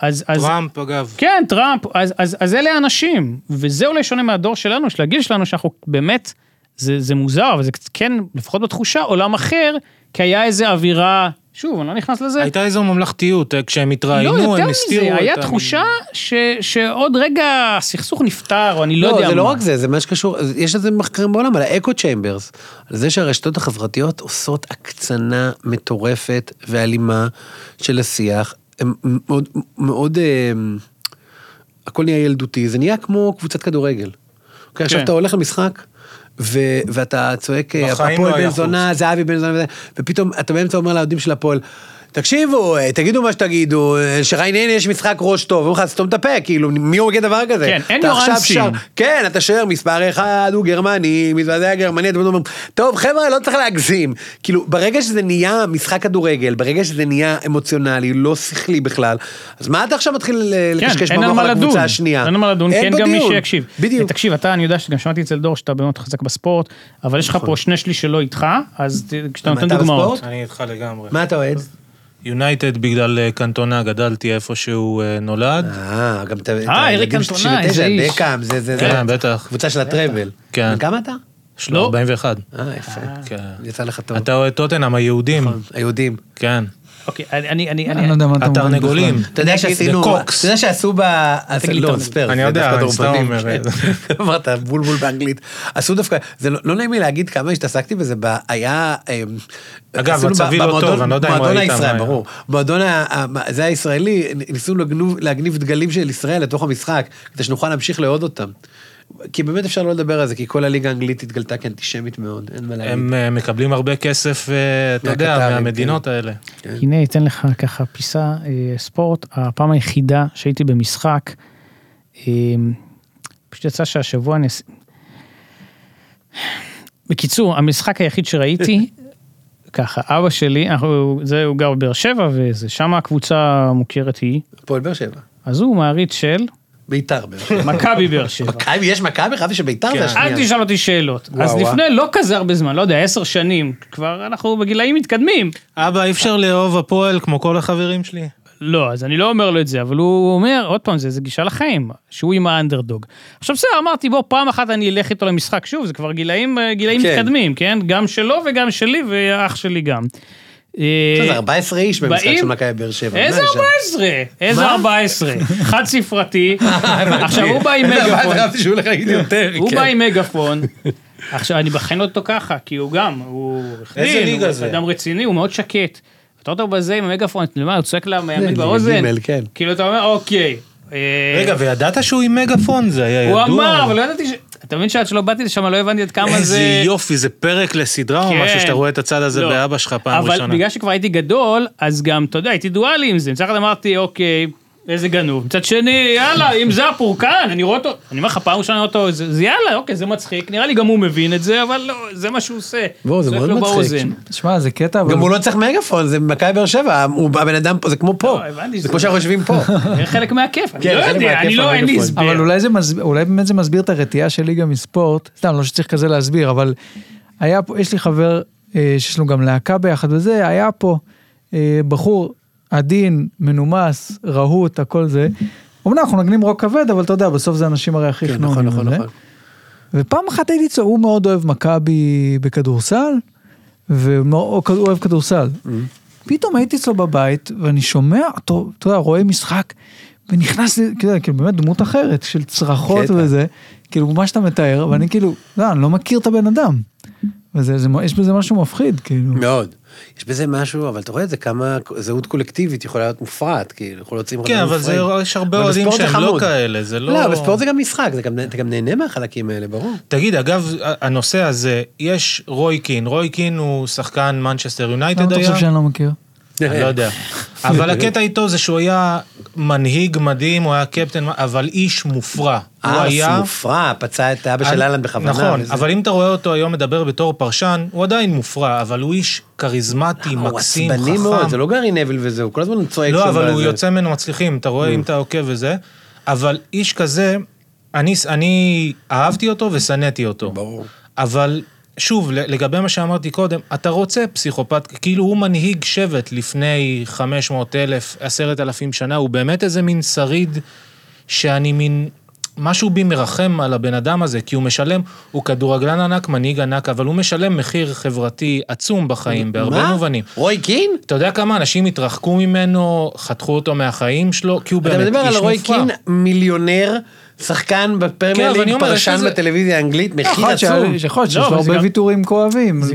אז, אז, טראמפ, אגב. כן, טראמפ, אז, אז, אז אלה האנשים, וזה אולי שונה מהדור שלנו, של הגיל שלנו, שאנחנו באמת, זה, זה מוזר, אבל זה כן, לפחות בתחושה, עולם אחר, כי היה איזה אווירה, שוב, אני לא נכנס לזה. הייתה איזו ממלכתיות, אה, כשהם לא, התראיינו, יותר הם הסתירו מזה, את היה ה- תחושה ש, שעוד רגע הסכסוך נפתר, או אני לא, לא, יודע זה לא מה. רק זה, זה מה שקשור, יש איזה מחקרים בעולם על האקו צ'יימברס, על זה שהרשתות החברתיות עושות הקצנה מטורפת ואלימה של השיח, הם מאוד, מאוד, אה, הכל נהיה ילדותי, זה נהיה כמו קבוצת כדורגל. אוקיי, עכשיו כן. אתה הולך למשחק, ו- ואתה צועק, אה, הפועל לא בן זונה. זהבי בן זונה, ופתאום אתה באמצע אומר לאוהדים של הפועל, תקשיבו, אה, תגידו מה שתגידו, אה, שריין הנה יש משחק ראש טוב, אומרים לך, סתום את הפה, כאילו, מי מגיד דבר כזה? כן, אין אתה ניואנסים. שר- כן, אתה שוער מספר אחד, הוא גרמני, מזוודע גרמני, אתם אומרים, טוב חבר'ה, לא צריך להגזים. כאילו, ברגע שזה נהיה משחק כדורגל, ברגע שזה נהיה אמוציונלי, לא שכלי בכלל, אז מה אתה עכשיו מתחיל ל- כן, לקשקש במוח על הקבוצה השנייה? אין על מה לדון, אין כן גם מי. שיקשיב. בדיוק. תקשיב, אתה, אני יודע שגם שמעתי אצל דור שאתה באמת חזק בספורט, אבל יש לך פה שני שליש שלא איתך, אז כשאתה נותן אתה דוגמאות. בספורט? אני איתך לגמרי. מה אתה אוהד? יונייטד בגלל אה, קנטונה, גדלתי איפה שהוא אה, נולד. אה, גם אתה... אה, אריק קנטונה, איזה איש. בקאם, זה, זה, זה. כן, בטח. קבוצה של ה treble. כן. כמה אתה? יש לו לא. 41. אה, יפה. כן. יצא לך טוב. אתה אוהד טוטנאם, היהודים. נכון, היהודים. כן. אוקיי, אני, אני, אני, אני לא יודע מה אתה אומר. התרנגולים. אתה יודע שעשינו. אתה יודע שעשו ב... תגיד לי לא. Spurs. אני יודע, אני סתם אומר. כן. אמרת בולבול באנגלית. עשו דווקא, זה לא לא נעים לי להגיד כמה השתעסקתי בזה, היה... אמ, אגב, מצבי לא טוב, אני לא יודע אם ראית מה- ברור. מועדון, זה הישראלי, ניסו להגניב דגלים של ישראל לתוך המשחק, כדי שנוכל להמשיך לאהוד אותם. כי באמת אפשר לא לדבר על זה, כי כל הליגה האנגלית התגלתה כאנטישמית מאוד, אין מה להגיד. הם אה, מקבלים הרבה כסף, אה, אתה יודע, מהקטרים, מהמדינות האלה. הנה אתן לך ככה פיסה אה, ספורט, הפעם היחידה שהייתי במשחק, פשוט יצא שהשבוע נס... בקיצור, המשחק היחיד שראיתי, ככה, אבא שלי, אנחנו, זה, הוא גר בבאר שבע וזה, שם הקבוצה המוכרת היא, הפועל באר שבע. אז הוא מעריץ של ביתר באר שבע. מכבי באר שבע. מכבי, יש מכבי? חשבתי שביתר כן. זה אל השנייה. תשאל אותי שאלות. אז. לפני לא כזה הרבה זמן, לא יודע, עשר שנים, כבר אנחנו בגילאים מתקדמים. אבא, אי אפשר לאהוב הפועל כמו כל החברים שלי. לא, אז אני לא אומר לו את זה, אבל הוא אומר, עוד פעם, זה, זה גישה לחיים, שהוא עם האנדרדוג. עכשיו בסדר, אמרתי, בוא, פעם אחת אני אלך איתו למשחק, שוב, זה כבר גילאים, אה, גילאים כן. מתקדמים, כן? גם שלו וגם שלי, ואח שלי גם. אה, זה 14 איש במשחק של מכבי באר שבע. איזה מה יש שם? 14? איזה מה? 14? חד ספרתי. עכשיו הוא בא עם מגפון. 14 חשבתי שהוא הולך להגיד יותר. הוא כן. בא עם מגפון. עכשיו אני בחן אותו ככה, כי הוא גם, הוא... ליגה הוא? אדם רציני, הוא מאוד שקט. אתה רואה אותו בזה עם המגפון, יודע, הוא צועק זה באוזן. כן. כאילו אתה אומר, אוקיי. אה, רגע, וידעת שהוא עם מגפון? זה היה ידוע. הוא אמר, אבל לא ידעתי ש... אתה מבין שעד שלא באתי לשם לא הבנתי עד כמה איזה זה... יופי, זה פרק לסדרה או כן. משהו שאתה רואה את הצד הזה לא. באבא שלך פעם אבל ראשונה. בגלל שכבר הייתי גדול, אז גם, אתה יודע, הייתי דואלי עם זה. מצד אחד אמרתי, אוקיי, איזה גנוב. מצד שני, יאללה, אם זה הפורקן, אני רואה אותו, אני אומר לך, פעם ראשונה אותו, זה זה יאללה, אוקיי, זה מצחיק, נראה לי גם הוא מבין את זה, אבל לא, זה מה שהוא עושה. בואו, זה צועק מאוד לו מצחיק. באוזן. תשמע, זה קטע, אבל... גם הוא לא צריך מגפון, זה מכבי באר שבע, הוא הבן אדם פה, זה כמו פה. לא, הבנתי זה כמו שאנחנו יושבים פה. זה חלק מהכיף, אני כן, לא חלק יודע, מהכיף אני לא, אין לי המגפון. הסבר. אבל אולי זה מסביר, אולי באמת זה מסביר את הרתיעה שלי גם מספורט, סתם, לא שצריך כזה להסביר, אבל היה פה, יש לי חבר אה, שיש לו גם להקה ביחד וזה, היה פה אה, בחור עדין, מנומס, רהוט, הכל זה. אמנם אנחנו נגנים רוק כבד, אבל אתה יודע, בסוף זה האנשים הרי הכי כן, חנונים. נכון, נכון, וזה. נכון. ופעם אחת הייתי צועק, הוא מאוד אוהב מכבי בכדורסל, והוא אוהב כדורסל. Mm-hmm. פתאום הייתי אצלו בבית, ואני שומע אותו, אתה יודע, רואה משחק, ונכנס, כאילו, כאילו באמת דמות אחרת, של צרחות. וזה, כאילו מה שאתה מתאר, ואני כאילו, לא, אני לא מכיר את הבן אדם. וזה, זה, יש בזה משהו מפחיד, כאילו. מאוד. יש בזה משהו, אבל אתה רואה את זה כמה זהות קולקטיבית יכולה להיות מופרעת, כאילו, יכול להוציא כן, אבל זה-. יש הרבה אוהדים שהם לא. כאלה, זה לא... לא, בספורט זה גם משחק, זה גם- אתה גם נהנה מהחלקים האלה, ברור. תגיד, אגב, הנושא הזה, יש רוי קין, רוי קין הוא שחקן מנצ'סטר למה יונייטד אתה היה? חושב שאני לא מכיר? אני לא יודע. אבל הקטע איתו זה שהוא היה מנהיג מדהים, הוא היה קפטן, אבל איש מופרע. הוא ארס היה... מופרע, פצע את אבא של האלנד בכוונה. נכון, וזה. אבל אם אתה רואה אותו היום מדבר בתור פרשן, הוא עדיין מופרע, אבל הוא איש כריזמטי, הוא מקסים, עצבני מאוד, חכם. זה לא גארי נוויל וזה, הוא כל הזמן צועק לא, אבל הוא בזה. יוצא ממנו מצליחים, אתה רואה Mm. אם אתה עוקב וזה, אבל איש כזה, אני, אני אהבתי אותו ושנאתי אותו. ברור. אבל שוב, לגבי מה שאמרתי קודם, אתה רוצה פסיכופת, כאילו הוא מנהיג שבט לפני 500 אלף, 10 אלפים שנה, הוא באמת איזה מין שריד שאני מין... משהו בי מרחם על הבן אדם הזה, כי הוא משלם, הוא כדורגלן ענק, מנהיג ענק, אבל הוא משלם מחיר חברתי עצום בחיים, בהרבה מה? מובנים. רוי קין? אתה יודע כמה אנשים התרחקו ממנו, חתכו אותו מהחיים שלו, כי הוא אתה באמת מדבר איש על רוי מופרע. קין, מיליונר, שחקן כן, בפרמייר אני ליג, פרשן בטלוויזיה האנגלית, מחיר עצום. יכול להיות שיש לא, לו אבל זה הרבה ויתורים כואבים. זה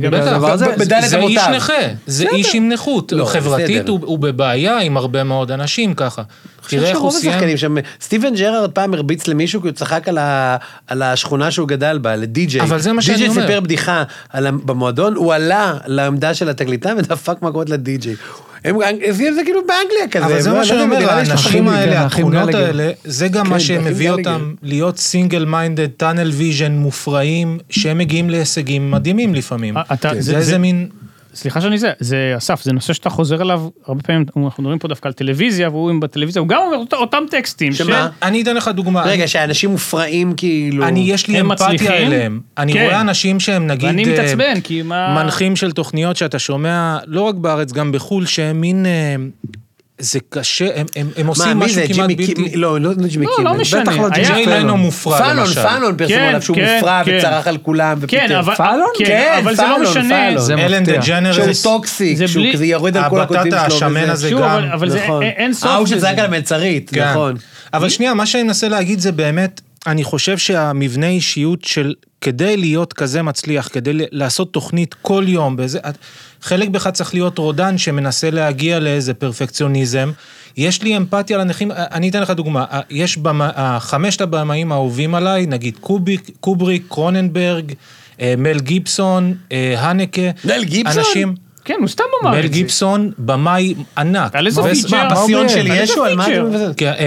איש. נכה, זה. איש עם נכות, לא, חברתית. הוא בבעיה עם הרבה מאוד אנשים ככה. תראה איך הוא סיים, שם, סטיבן ג'רארד פעם הרביץ למישהו כי הוא צחק על ה- על השכונה שהוא גדל בה, לדי-ג'יי. אבל זה מה שאני די-ג'יי אומר. סיפר בדיחה על במועדון, הוא עלה לעמדה של התקליטן ודפק מכות לדי-ג'יי. הם- זה כאילו באנגליה כזה. אבל זה מה לא שאני אומר, האנשים האלה, התכונות. האלה, זה גם כן, מה האחים שמביא. אותם להיות single minded, tunnel vision מופרעים, שהם מגיעים להישגים מדהימים לפעמים. אתה- זה זה- איזה זה- מין... סליחה שאני זה, זה אסף, זה נושא שאתה חוזר אליו הרבה פעמים, אנחנו מדברים פה דווקא על טלוויזיה, והוא עם בטלוויזיה, הוא גם אומר אות- אותם טקסטים. שמה? אני אתן לך דוגמה. רגע, שאנשים מופרעים כאילו... אני, יש לי אמפתיה מצליחים? אליהם. אני כן. רואה אנשים שהם נגיד... ואני אה, מתעצבן, כי מה... מנחים של תוכניות שאתה שומע, לא רק בארץ, גם בחו"ל, שהם מין... זה קשה, הם, הם, הם מה, עושים מי משהו זה? כמעט ג'ימי בלתי... קימל? לא, לא לא ג'ימי לא, קימל. לא משנה. בטח לא היה- ג'ימי פאלון. לנו מופרע פאלון, למשל. פאלון פרסמו כן, עליו שהוא כן, מופרע כן. וצרח על כולם כן, ופיטר. אבל... פאלון? כן, כן, אבל זה לא פאלון, משנה. פאלון. זה אלן דה. ג'נרס, שהוא toxic, זה שהוא כזה יורד על כל הבטטה הכותבים שלו. השמן וזה. הזה גם, אבל- זה נכון. אין- סוף ההוא. שצעק על המלצרית, כן. נכון. אבל שנייה, מה שאני מנסה להגיד זה באמת, אני חושב שהמבנה אישיות של, כדי להיות כזה מצליח, כדי לעשות תוכנית כל יום, באיזה, חלק בך צריך להיות רודן שמנסה להגיע לאיזה פרפקציוניזם. יש לי אמפתיה לנכים, אני אתן לך דוגמה, יש במה, חמשת הבמאים האהובים עליי, נגיד קוביק, קובריק, קרוננברג, אה, מל גיבסון, אה, הנקה. מל גיבסון? אנשים, כן, הוא סתם אמר מל את זה. גיבסון, במאי ענק. על איזה פיצ'ר? מה, מה הוא פסיון ביים? של על איזה ישו? על מה פיצ'ר? אתה? כן, אה,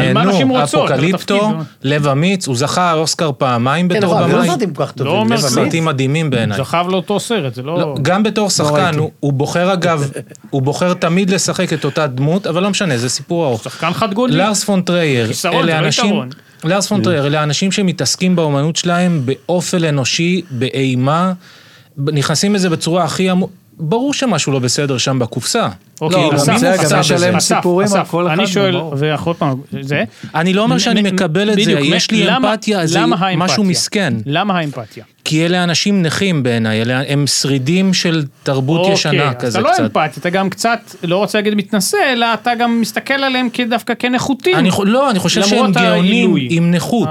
אה, על מה אנשים נו, רוצות, על אפוקליפטו. לב אמיץ, הוא זכה אוסקר פעמיים כן, בתור נכון, אבל לא במאי. סרטים כל כך טובים. לא. סרטים מדהימים בעיניי. זכה לאותו סרט, זה לא, לא... גם בתור שחקן, ראיתי. הוא- בוחר אגב, הוא בוחר תמיד לשחק את אותה דמות, אבל לא משנה, זה סיפור ארוך. שחקן חד גוני. לארס פון טרייר, אלה לא אנשים. לארס פון טרייר, אלה אנשים שמתעסקים באומנות שלהם באופל אנושי, באימה, נכנסים לזה בצורה הכי עמוק, ברור שמשהו לא בסדר שם בקופסה. אוקיי, כאילו, אסף? עליהם אסף, סיפורים על אסף, כל אחד אני שואל. ועוד פעם, זה... אני לא אומר שאני מקבל את זה, יש לי אמפתיה, זה? משהו מסכן. למה האמפתיה? כי אלה אנשים נכים בעיניי, אלה הם שרידים של תרבות ישנה אוקיי, אז כזה אתה לא קצת. אמפתי, אתה גם קצת, לא רוצה להגיד מתנשא, אלא אתה גם מסתכל עליהם כדווקא כנחותים. לא, אני חושב שהם גאונים. עם נכות.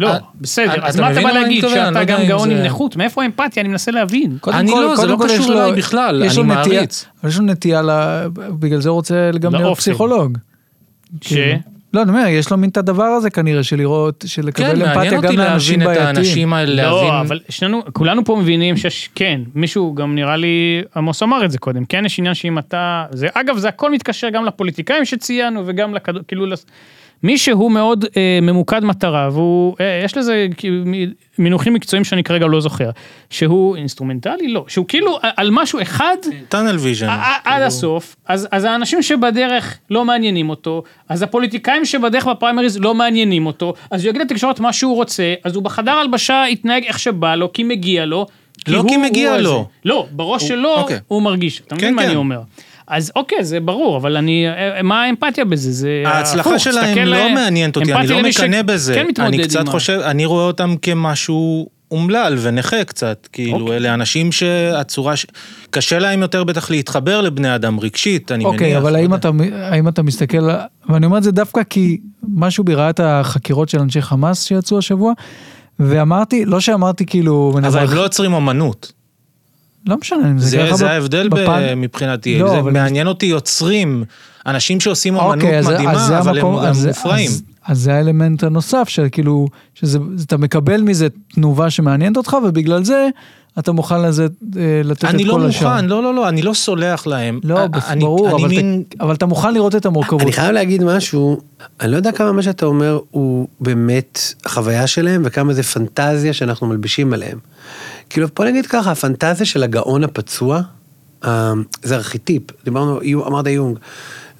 אה, לא, אה, בסדר, אתה אז מה אתה בא להגיד, לא שאתה יודע גם גאון עם נכות? מאיפה האמפתיה? אני מנסה להבין. אני לא, זה לא כל קשור אליי בכלל, אני מעריץ. יש לו נטייה, בגלל זה הוא רוצה גם להיות לאופי. פסיכולוג. ש... כאילו. לא, אני אומר, יש לו מין את הדבר הזה כנראה של לראות, של כן, לקבל מעניין אמפתיה אותי גם לאנשים להבין את בעייתיים. האנשים האלה, לא, להבין... אבל שנינו, כולנו פה מבינים שיש, כן, מישהו גם נראה לי, עמוס אמר את זה קודם, כן יש עניין שאם אתה, זה, אגב, זה הכל מתקשר גם לפוליטיקאים שציינו וגם לכדור, כאילו, מי שהוא מאוד אה, ממוקד מטרה, והוא, אה, יש לזה כאילו, מינוחים מקצועיים שאני כרגע לא זוכר, שהוא אינסטרומנטלי? לא, שהוא כאילו על- על משהו אחד, tunnel vision. עד הסוף, אז, אז האנשים שבדרך לא מעניינים אותו, אז הפוליטיקאים שבדרך בפריימריז לא מעניינים אותו, אז הוא יגיד לתקשורת מה שהוא רוצה, אז הוא בחדר הלבשה יתנהג איך שבא לו, כי מגיע לו. לא כי הוא- מגיע הוא לו. הזה. לא, בראש הוא- שלו אוקיי. הוא מרגיש, אתה מבין כן, מה כן. אני אומר? אז אוקיי, זה ברור, אבל אני, מה האמפתיה בזה? זה ההצלחה הפוך, שלהם לא אה, מעניינת אותי, אני לא למי ש- מקנא בזה. כן מתמודד אני עם קצת ה- חושב, אני רואה אותם כמשהו אומלל ונכה קצת. כאילו, אוקיי. אלה אנשים שהצורה, ש- קשה להם יותר בטח להתחבר לבני אדם רגשית, אני מניח. אוקיי, אבל לא האם. אתה, האם אתה מסתכל, ואני אומר את זה דווקא כי משהו את החקירות של אנשי חמאס שיצאו השבוע, ואמרתי, לא שאמרתי כאילו, אבל מנבח- הם לא יוצרים אומנות. לא משנה, אם זה זה, ככה זה בפ- ההבדל ב- בפן- מבחינתי, לא, זה אבל- מעניין אותי יוצרים, אנשים שעושים אומנות אוקיי, אז זה- אז מדהימה, זה אבל המקום- הם, הם אז זה- מופרעים. אז- אז זה האלמנט הנוסף, שכאילו, שזה, אתה מקבל מזה תנובה שמעניינת אותך, ובגלל זה אתה מוכן לזה אה, לתת את כל אני השאר. לא מוכן, לא, לא, לא, אני לא סולח להם. לא, אני- בס- אני- ברור, אני אבל, מין- אתה, אבל אתה מוכן לראות את המורכבות. אני חייב להגיד משהו, אני לא יודע כמה מה שאתה אומר הוא באמת החוויה שלהם וכמה זה פנטזיה שאנחנו מלבישים עליהם. כאילו, בוא נגיד ככה, הפנטזיה של הגאון הפצוע, אה, זה ארכיטיפ, דיברנו, אמרת יונג.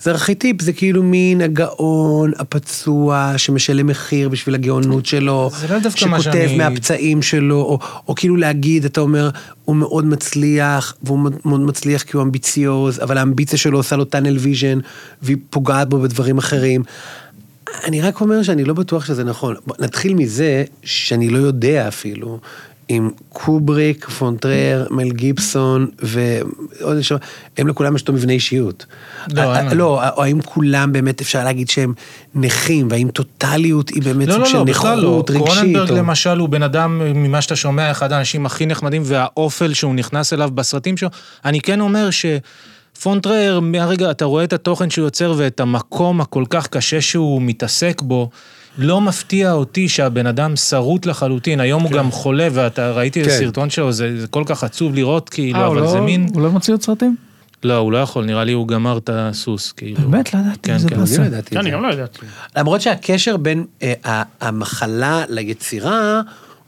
זה ארכיטיפ, זה כאילו מין הגאון הפצוע שמשלם מחיר בשביל הגאונות שלו, זה לא דווקא מה שכותב שאני- מהפצעים שלו, או, או כאילו להגיד, אתה אומר, הוא מאוד מצליח, והוא מאוד- מצליח כי הוא אמביציוז, אבל האמביציה שלו עושה לו tunnel vision, והיא פוגעת בו בדברים אחרים. אני רק אומר שאני לא בטוח שזה נכון. נתחיל מזה שאני לא יודע אפילו אם קובריק, פון טרייר, מל גיבסון ועוד איזשהו, הם לכולם יש אותו מבנה אישיות. לא, אין. לא, או האם כולם באמת אפשר להגיד שהם נכים, והאם טוטליות היא באמת לא, סוג לא, של לא. נכות רגשית. קרוננברג למשל הוא בן אדם, ממה שאתה שומע, אחד האנשים הכי נחמדים, והאופל שהוא נכנס אליו בסרטים שלו. אני כן אומר שפונטרר, מהרגע, אתה רואה את התוכן שהוא יוצר ואת המקום הכל כך קשה שהוא מתעסק בו. לא מפתיע אותי שהבן אדם שרוט לחלוטין, היום הוא גם חולה, ואתה ראיתי איזה כן. סרטון שלו, זה, זה כל כך עצוב לראות, כאילו, אה, אבל לא- זה מין... הוא לא מוציא עוד סרטים? לא, הוא לא יכול, נראה לי הוא גמר את הסוס, כאילו. באמת? לא ידעתי, כן, איזה כן. אני באסה. לא ידעתי את אני זה. גם לא ידעתי. למרות שהקשר בין אה, המחלה ליצירה,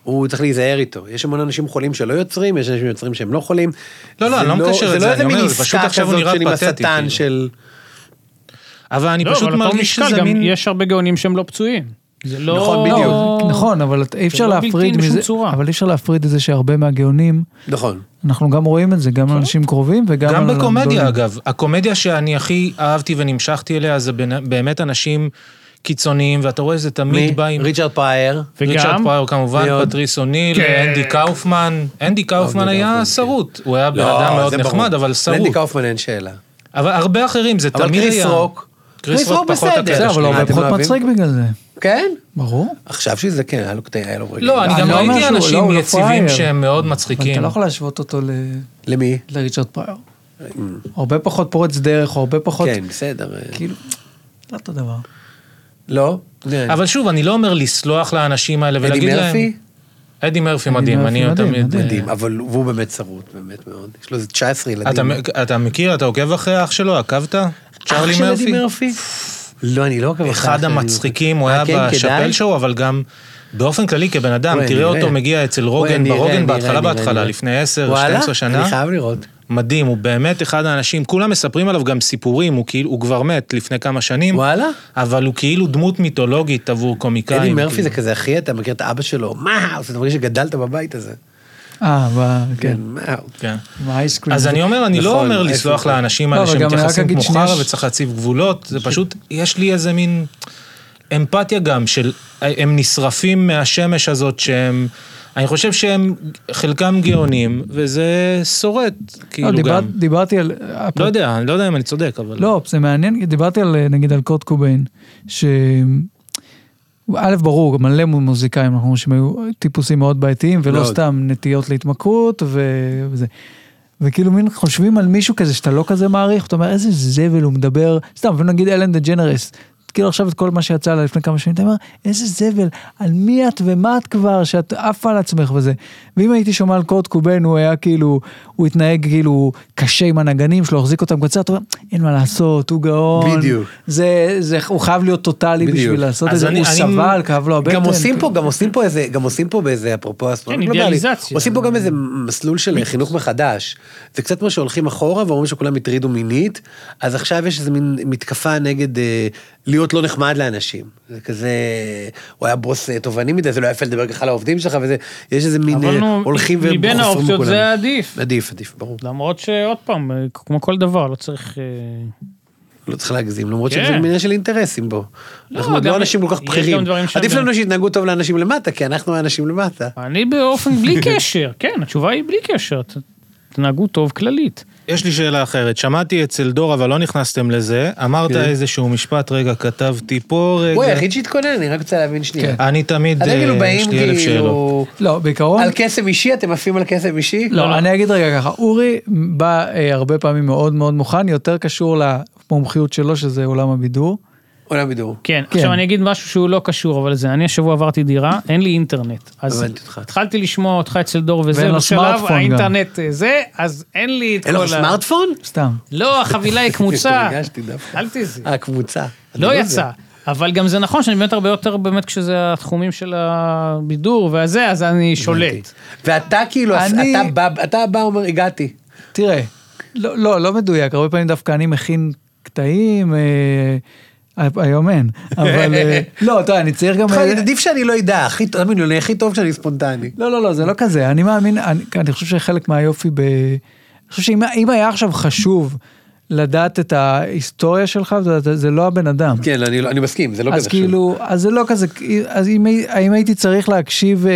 הוא צריך להיזהר איתו. יש המון אנשים חולים שלא יוצרים, יש אנשים יוצרים שהם לא חולים. לא, לא, אני לא מקשר את זה, לא אני איזה מין אומר, זה פשוט עסקה עכשיו הוא כזאת נראה של עם פתטי, השטן. של... אבל אני לא, פשוט אבל מרגיש שזה גם מין... יש הרבה גאונים שהם לא פצועים. זה לא... נכון, בדיוק. נכון, אבל אי אפשר לא בלתי להפריד בשום מזה, צורה. אבל אי אפשר להפריד את זה שהרבה מהגאונים, נכון. אנחנו גם רואים את זה, גם לאנשים קרובים וגם... גם על בקומדיה הגדולים. אגב, הקומדיה שאני הכי אהבתי ונמשכתי אליה זה באמת אנשים קיצוניים, ואתה רואה זה מי? תמיד בא עם... ריצ'רד פרייר. ריצ'רד וגם, פרייר כמובן? פטריס אוניל, כן. אנדי קאופמן. אנדי קאופמן אנדי היה קאופמן, שרוט, הוא היה בן לא, אדם מאוד. נחמד, אבל שרוט. לאנדי קאופמן אין שאלה. אבל הרבה אחרים, זה אבל תמיד היה... קריס רוק. קריס רוק פחות בסדר. אבל. הוא פחות לא? מצחיק בגלל זה. כן? ברור. עכשיו שזה כן, היה לו קטע, היה לו רגע. לא, אני אני גם לא ראיתי לא, אנשים יציבים. שהם מאוד מצחיקים. אתה לא יכול להשוות אותו ל- למי? לריצ'רד פרייר. הרבה פחות פורץ דרך, או הרבה פחות... כן, בסדר. אה, כאילו, לא אותו דבר. לא? אבל שוב, אני לא אומר לסלוח לאנשים האלה ולהגיד להם... מרפי? אדי מרפי אדי מדהים, מרפי אני מדהים, תמיד... מדהים. אבל הוא באמת צרוט, באמת מאוד. יש לו איזה 19 ילדים. אתה, אתה מכיר, אתה עוקב אחרי אח שלו, עקבת? אח של מרפי? אדי מרפי? לא, אני לא עוקב אחד המצחיקים. הוא היה אה, כן, בשאפל? שואו, אבל גם באופן כללי כבן אדם, תראה. אותו מגיע אצל רוגן, ברוגן בהתחלה בהתחלה. לפני 10 או וואלה? 12 שנה. אני חייב לראות. מדהים, הוא באמת אחד האנשים, כולם מספרים עליו גם סיפורים, הוא כאילו, הוא כבר מת לפני כמה שנים, וואלה? אבל הוא כאילו דמות מיתולוגית עבור קומיקאים. אדי מרפי כאילו. זה כזה, אחי, אתה מכיר את אבא שלו? מה? אתה מרגיש שגדלת בבית הזה. אה, כן? כן. עם האייסקרים. אז אני אומר, אני לא נכון, אומר לסלוח? לאנשים לא, האלה שמתייחסים כמו חרא ש- וצריך להציב גבולות, זה פשוט, יש לי איזה מין אמפתיה גם, של הם נשרפים מהשמש הזאת שהם, אני חושב שהם חלקם גאונים, וזה שורט, לא, כאילו דיבר- גם. דיברתי על... לא יודע, אני לא יודע אם אני צודק, אבל... לא, זה מעניין, דיברתי על, נגיד, על קורט קוביין, שהוא א', ברור, מלא מוזיקאים, אנחנו רואים שהם היו טיפוסים מאוד בעייתיים, ולא מאוד. סתם נטיות להתמכרות ו- וזה. וכאילו מין חושבים על מישהו כזה שאתה לא כזה מעריך, אתה אומר איזה זבל הוא מדבר, סתם, ונגיד אלן דה ג'נרס, כאילו עכשיו את כל מה שיצא לה לפני כמה שנים, אתה אומר, איזה זבל, על מי את ומה את כבר, שאת עפה על עצמך וזה. ואם הייתי שומע על קורט קוביין, הוא היה כאילו, הוא התנהג כאילו קשה עם הנגנים שלו, החזיק אותם קצר, אתה אומר, אין מה לעשות, הוא גאון. בדיוק. זה, זה, הוא חייב להיות טוטאלי בדיוק. בשביל לעשות אז את זה, אני- הוא אני- סבל, כאב לו הבטן. גם עושים פה, גם עושים פה איזה, גם עושים פה באיזה, אפרופו כן, אידיאליזציה. עושים פה גם איזה מסלול של חינוך מחדש. זה קצת כמו שהולכים אחורה ואומרים שכולם הטרידו מינית, אז עכשיו יש איזה מין מתקפה נגד אה, להיות לא נחמד לאנשים. זה כזה, הוא היה בוס אה, תובעני מדי, זה לא יפה לדבר ככה לעובדים שלך וזה, יש איזה מין אבל אה, נו, הולכים מבין וחופרים האופציות. זה עדיף. עדיף, עדיף, ברור. למרות שעוד פעם, כמו כל דבר, לא צריך... אה, לא צריך להגזים, למרות כן. שזה עניין של אינטרסים בו. אנחנו עוד לא אנשים כל כך בכירים. עדיף לנו שיתנהגו טוב לאנשים למטה, כי אנחנו האנשים למטה. אני באופן בלי קשר, כן, התשובה היא בלי קשר, תנהגו טוב כללית. יש לי שאלה אחרת, שמעתי אצל דור, אבל לא נכנסתם לזה, אמרת כן. איזשהו משפט, רגע, כתבתי פה, הוא רגע. היחיד שהתכונן, אני רק רוצה להבין שנייה. כן. אני תמיד, אתם כאילו אה, באים יש לי אלף שאלות. כאילו... לא, בעיקרון, על קסם אישי, אתם עפים על קסם אישי? לא, אני אגיד רגע ככה, אורי בא אה, הרבה פעמים מאוד מאוד מוכן, יותר קשור למומחיות שלו, שזה עולם הבידור. עולם בידור. כן, כן. עכשיו אני אגיד משהו שהוא לא קשור, אבל זה, אני השבוע עברתי דירה, אין לי אינטרנט. אז. התחלתי לשמוע אותך אצל דור וזה, ואין לו בשלב סמארטפון גם. האינטרנט אה, זה, אז אין לי את כל אין ה... לך סמארטפון? סתם. לא, החבילה היא קמוצה. דווקא. אל תזי. אה, קבוצה. לא אני יצא. אבל גם זה נכון שאני באמת הרבה יותר באמת כשזה התחומים של הבידור והזה, אז אני שולט. ואתה כאילו, אני- אתה בא, אתה בא אומר, הגעתי. תראה, לא, לא, לא מדויק, הרבה פעמים דווקא אני מכין קטעים, אה, היום אין, אבל אה, לא, אתה יודע, אני צריך גם... אה, עדיף שאני לא אדע, הכי טוב, תאמין לי, הכי טוב כשאני ספונטני. לא, לא, לא, זה לא כזה, אני מאמין, אני, חושב שחלק מהיופי ב... אני חושב שאם אם היה עכשיו חשוב לדעת את ההיסטוריה שלך, זה, זה לא הבן אדם. כן, אני לא- אני מסכים, זה לא אז כזה חשוב. כאילו, אז זה לא כזה, אז אם, האם הייתי צריך להקשיב אה,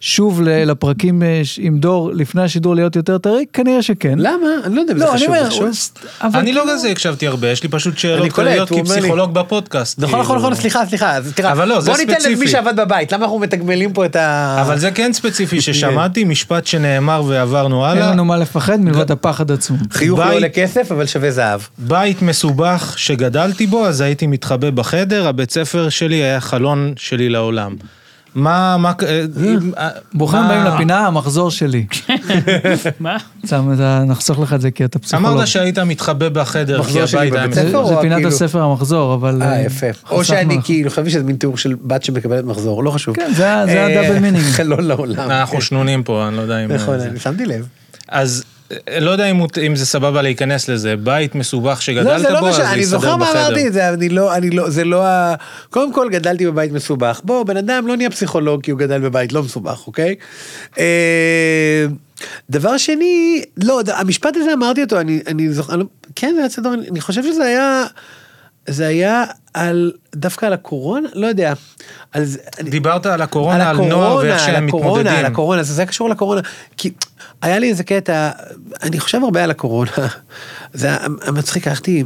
שוב ל- לפרקים אה, עם דור לפני השידור להיות יותר טרי? כנראה שכן. למה? אני לא יודע אם זה לא, אני חשוב. אומר, זה חשוב. הוא- אבל אני לא כאילו- כזה הקשבתי הרבה, יש לי פשוט שאלות אני קולט, כלליות. כפסיכולוג בפודקאסט. נכון, נכון, כאילו. נכון, סליחה, סליחה, אז תראה, אבל לא, זה בוא ניתן למי ספציפי. שעבד בבית, למה אנחנו מתגמלים פה את ה... אבל זה כן ספציפי ששמעתי, משפט שנאמר ועברנו אין הלאה. לנו מה לפחד מלבד הפחד עצמו. חיוך לא בית- עולה כסף, אבל שווה זהב. בית מסובך שגדלתי בו, אז הייתי מתחבא בחדר, הבית ספר שלי היה חלון שלי לעולם. מה, מה, אה, אה, ברוכים הבאים לפינה, המחזור שלי. מה? נחסוך לך את זה כי אתה פסיכולוג. אמרת שהיית מתחבא בחדר, כי מחזור שלי הבית היה. ספר? זה או פינת כאילו- הספר המחזור, אבל... אה, יפה. או שאני. כאילו, חשבתי שזה מין תיאור של בת שמקבלת מחזור, לא חשוב. כן, זה אה, ה double meaning. חלון לעולם. אנחנו שנונים פה, אני לא יודע אם... נכון, שמתי לב. אז אה, לא יודע אם הוא- אם זה סבבה להיכנס לזה, בית מסובך לא, שגדלת זה לא בו, אז משנה, אני זוכר מה. אמרתי את זה, אני לא, אני לא, זה לא ה... קודם כל גדלתי בבית מסובך. בוא, בן אדם לא נהיה פסיכולוג כי הוא גדל בבית לא מסובך, אוקיי? אה, דבר שני, לא, המשפט הזה אמרתי אותו, אני, אני זוכר, אני לא- כן, זה היה בסדר, אני, אני חושב שזה היה, זה היה על, דווקא על הקורונה, לא יודע. על זה, אני, דיברת על הקורונה, על נוער ואיך שהם על הקורונה, על מתמודדים. הקורונה, זה היה קשור לקורונה. כי היה לי איזה קטע, אני חושב הרבה על הקורונה. זה היה מצחיק, הלכתי...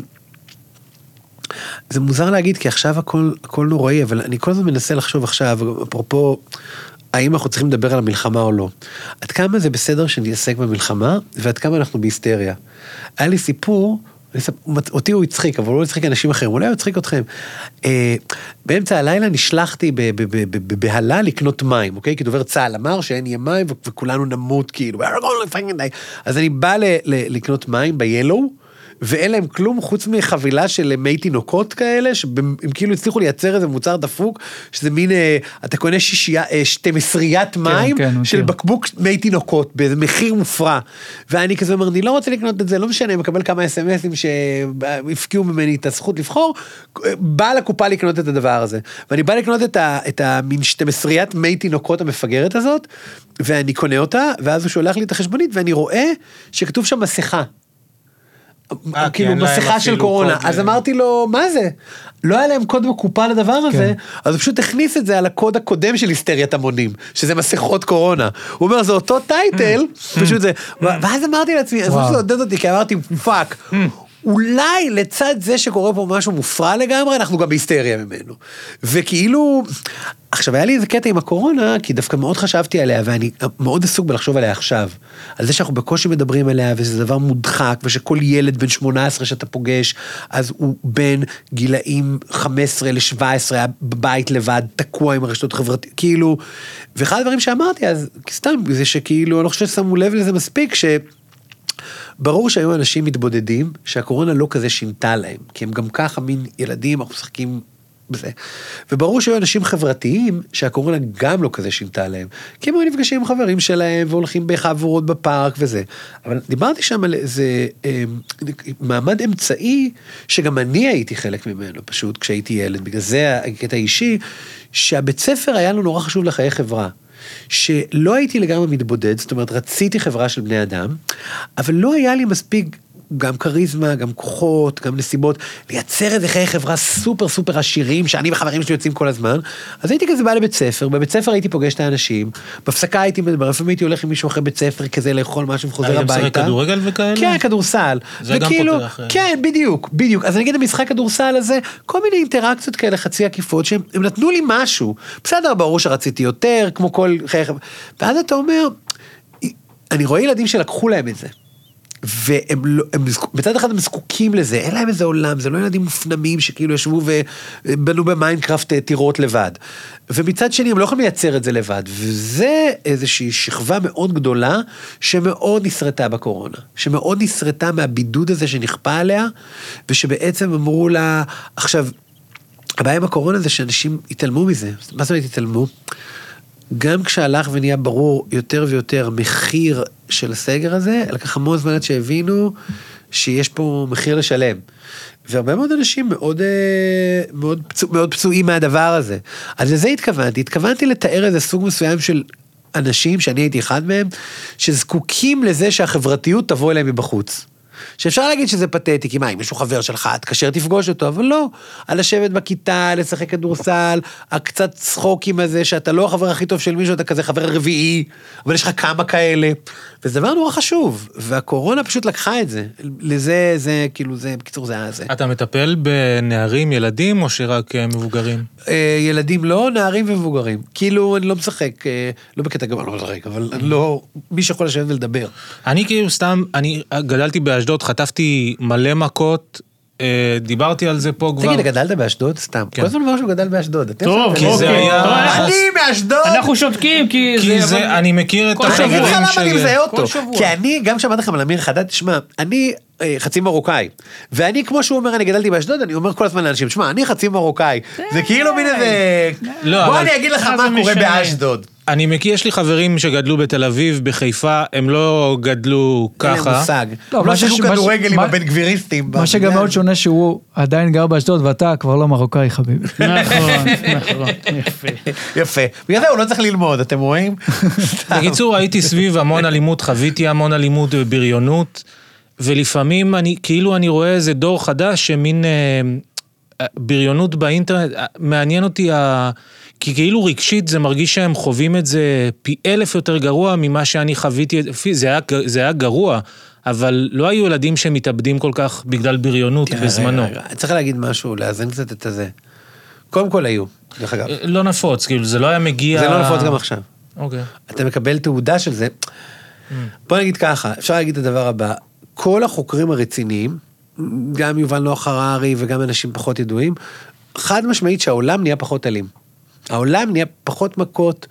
זה מוזר להגיד כי עכשיו הכל, הכל נוראי, אבל אני כל הזמן מנסה לחשוב עכשיו, אפרופו, האם אנחנו צריכים לדבר על המלחמה או לא. עד כמה זה בסדר שנתעסק במלחמה, ועד כמה אנחנו בהיסטריה. היה לי סיפור, אותי הוא הצחיק, אבל הוא לא הצחיק אנשים אחרים, אולי הוא הצחיק אתכם. אה, באמצע הלילה נשלחתי בבהלה לקנות מים, אוקיי? כי דובר צה"ל אמר שאין יהיה מים וכולנו נמות, כאילו, אז אני בא לקנות מים ב-Yellow. ואין להם כלום חוץ מחבילה של מי תינוקות כאלה, שהם כאילו הצליחו לייצר איזה מוצר דפוק, שזה מין, אה, אתה קונה שישייה, אה, 12 מים כן, מכיר. של בקבוק מי תינוקות באיזה מחיר מופרע. ואני כזה אומר, אני לא רוצה לקנות את זה, לא משנה, אני מקבל כמה אס.אם.אסים שהפקיעו ממני את הזכות לבחור, בא לקופה לקנות את הדבר הזה. ואני בא לקנות את, ה, את המין 12 מי תינוקות המפגרת הזאת, ואני קונה אותה, ואז הוא שולח לי את החשבונית, ואני רואה שכתוב שם מסכה. אה, כי כאילו אין להם מסכה של קורונה, אז אמרתי לו, מה זה? לא היה להם קוד בקופה לדבר הזה, כן. אז הוא פשוט הכניס את זה על הקוד הקודם של היסטריית המונים, שזה מסכות קורונה. הוא אומר, זה אותו title, פשוט זה, ואז אמרתי לעצמי, אז. זה עודד אותי, כי אמרתי, fuck. אולי לצד זה שקורה פה משהו מופרע לגמרי, אנחנו גם בהיסטריה המונית. וכאילו, עכשיו היה לי איזה קטע עם הקורונה, כי דווקא מאוד חשבתי עליה, ואני מאוד עסוק בלחשוב עליה עכשיו. על זה שאנחנו בקושי מדברים עליה, וזה דבר מודחק, ושכל ילד בן 18 שאתה פוגש, אז הוא בין גילאים 15 ל-17, היה בבית לבד, תקוע עם הרשתות החברתיות, כאילו, ואחד הדברים שאמרתי אז, סתם, זה שכאילו, אני לא חושב ששמו לב לזה מספיק, ש... ברור שהיו אנשים מתבודדים שהקורונה לא כזה שינתה להם, כי הם גם ככה מין ילדים, אנחנו משחקים בזה. וברור שהיו אנשים חברתיים שהקורונה גם לא כזה שינתה להם, כי הם היו נפגשים עם חברים שלהם והולכים בחבורות בפארק וזה. אבל דיברתי שם על איזה אה, מעמד אמצעי שגם אני הייתי חלק ממנו פשוט כשהייתי ילד, בגלל זה הקטע האישי, שהבית ספר היה לו נורא חשוב לחיי חברה. שלא הייתי לגמרי מתבודד, זאת אומרת, רציתי חברה של בני אדם, אבל לא היה לי מספיק גם כריזמה, גם כוחות, גם נסיבות, לייצר איזה חיי חברה סופר סופר עשירים, שאני וחברים שלי יוצאים כל הזמן. אז הייתי כזה בא לבית ספר, בבית ספר הייתי פוגש את האנשים, בהפסקה הייתי מדבר, לפעמים הייתי הולך עם מישהו אחרי בית ספר כזה לאכול משהו וחוזר היה גם הביתה. משחק כדורגל וכאלה? כן, כדורסל. זה גם וכאילו, פותח, אה. כן, בדיוק, בדיוק. אז נגיד המשחק כדורסל הזה, כל מיני אינטראקציות כאלה חצי עקיפות, שהם הם נתנו לי משהו. בסדר, ברור שרציתי יותר, כמו כל חיי חברה. ואז אתה אומר, אני רואה ילדים שלקחו להם את זה. והם לא, הם, מצד אחד הם זקוקים לזה, אין להם איזה עולם, זה לא ילדים מופנמים שכאילו ישבו ובנו במיינקראפט אה, טירות לבד. ומצד שני הם לא יכולים לייצר את זה לבד, וזה איזושהי שכבה מאוד גדולה שמאוד נסרטה בקורונה, שמאוד נסרטה מהבידוד הזה שנכפה עליה, ושבעצם אמרו לה, עכשיו, הבעיה עם הקורונה זה שאנשים התעלמו מזה, מה זאת אומרת התעלמו? גם כשהלך ונהיה ברור יותר ויותר המחיר של הסגר הזה, לקח המון זמן עד שהבינו שיש פה מחיר לשלם. והרבה מאוד אנשים מאוד, אה, מאוד, פצוע, מאוד פצועים מהדבר הזה. אז לזה התכוונתי, התכוונתי לתאר איזה סוג מסוים של אנשים, שאני הייתי אחד מהם, שזקוקים לזה שהחברתיות תבוא אליהם מבחוץ. שאפשר להגיד שזה פתטי, כי מה, אם מישהו חבר שלך, תקשר תפגוש אותו, אבל לא. על לשבת בכיתה, לשחק כדורסל, הקצת צחוקים הזה, שאתה לא החבר הכי טוב של מישהו, אתה כזה חבר רביעי, אבל יש לך כמה כאלה. וזה דבר נורא חשוב, והקורונה פשוט לקחה את זה. לזה, זה, כאילו, זה, בקיצור, זה היה זה. אתה מטפל בנערים, ילדים, או שרק אה, מבוגרים? אה, ילדים לא, נערים ומבוגרים. כאילו, אני לא משחק, אה, לא בקטע אני לא משחק, אבל אני לא, מי שיכול לשבת ולדבר. אני כאילו סתם, אני גדלתי באשדוד, חטפתי מלא מכות, אה, דיברתי על זה פה כבר. תגיד, גדלת באשדוד? סתם. כן. כל הזמן אומר שהוא גדל באשדוד. טוב, כי לב? זה אוקיי. היה- אני מאשדוד! אנחנו שותקים כי כי זה... זה, אבל- אני מכיר את כל אני אגיד לך החברים למה אני שלי. מזהה אותו. כל שבוע. כי אני, גם שמעתי לכם על אמיר חדד, תשמע, אני אה, חצי מרוקאי. ואני, כמו שהוא אומר, אני גדלתי באשדוד, אני אומר כל הזמן לאנשים, שמע, אני חצי מרוקאי. זה כאילו מין איזה... לא, בוא אני אגיד לך מה זה קורה? באשדוד. אני מכיר, יש לי חברים שגדלו בתל אביב, בחיפה, הם לא גדלו אין לי ככה. מושג. לא, לא מה שיחקו כדורגל עם מה- הבן גביריסטים. מה שגם. מאוד שונה שהוא עדיין גר באשדוד ואתה כבר לא מרוקאי חביבי. נכון, נכון, יפה. יפה. בגלל זה הוא לא צריך ללמוד, אתם רואים? בקיצור, הייתי סביב המון אלימות, חוויתי המון אלימות ובריונות, ולפעמים אני, כאילו אני רואה איזה דור חדש שמין אה, בריונות באינטרנט, אה, מעניין אותי, ה... כי כאילו רגשית זה מרגיש שהם חווים את זה פי אלף יותר גרוע ממה שאני חוויתי, זה היה, זה היה גרוע, אבל לא היו ילדים שמתאבדים כל כך בגלל בריונות תראה, בזמנו. רגע, רגע, צריך להגיד משהו, לאזן קצת את הזה. קודם כל היו, דרך אגב. אה, לא נפוץ, כאילו זה לא היה מגיע... זה לא נפוץ גם עכשיו. אוקיי. אתה מקבל תעודה של זה. בוא נגיד ככה, אפשר להגיד את הדבר הבא, כל החוקרים הרציניים, גם יובל נוח הררי וגם אנשים פחות ידועים, חד משמעית שהעולם נהיה פחות אלים. העולם נהיה פחות מכות,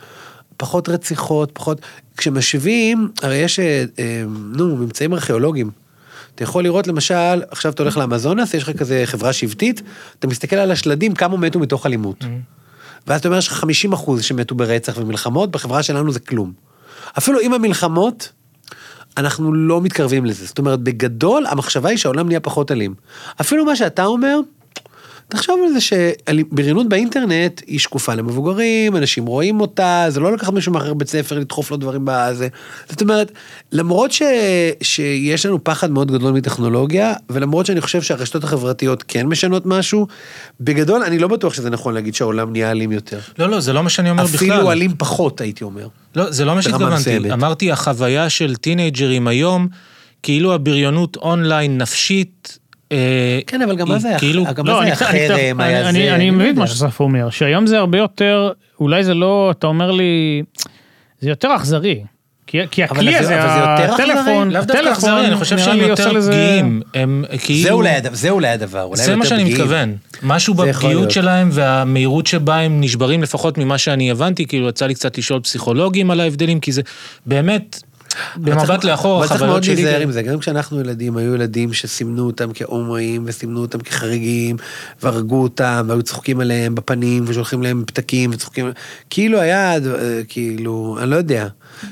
פחות רציחות, פחות... כשמשווים, הרי יש, אה, אה, נו, ממצאים ארכיאולוגיים. אתה יכול לראות למשל, עכשיו אתה הולך לאמזונס, יש לך כזה חברה שבטית, אתה מסתכל על השלדים, כמה מתו מתוך אלימות. ואז אתה אומר, יש לך 50 אחוז שמתו ברצח ומלחמות, בחברה שלנו זה כלום. אפילו עם המלחמות, אנחנו לא מתקרבים לזה. זאת אומרת, בגדול, המחשבה היא שהעולם נהיה פחות אלים. אפילו מה שאתה אומר, תחשוב על זה שבריונות באינטרנט היא שקופה למבוגרים, אנשים רואים אותה, זה לא לקחת מישהו מאחר בית ספר לדחוף לו דברים בזה. זאת אומרת, למרות ש... שיש לנו פחד מאוד גדול מטכנולוגיה, ולמרות שאני חושב שהרשתות החברתיות כן משנות משהו, בגדול אני לא בטוח שזה נכון להגיד שהעולם נהיה אלים יותר. לא, לא, זה לא מה שאני אומר בכלל. אפילו אלים פחות, הייתי אומר. לא, זה לא מה שהתכוונתי. אמרתי, החוויה של טינג'רים היום, כאילו הבריונות אונליין נפשית, כן, אבל גם מה זה כאילו, גם מה לא, זה החרם, היה זה, אני מבין. מה שאסף אומר, שהיום זה הרבה יותר, אולי זה לא, אתה אומר לי, זה יותר אכזרי. כי הכלי זה- הזה? הטלפון, הטלפון, אני חושב שהם יותר פגיעים. הם כאילו... זה אולי הדבר, אולי זה מה שאני. מתכוון. משהו בפגיעות. שלהם והמהירות שבה הם נשברים, לפחות ממה שאני הבנתי, כאילו יצא לי קצת לשאול פסיכולוגים על ההבדלים, כי זה באמת, במבט לאחור, אבל צריך מאוד שלי... להיזהר כן. עם זה, גם כשאנחנו ילדים, היו ילדים שסימנו אותם כהומואים, וסימנו אותם כחריגים, והרגו אותם, והיו צוחקים עליהם בפנים, ושולחים להם פתקים, וצוחקים, כאילו היה, אה, כאילו, אני לא יודע.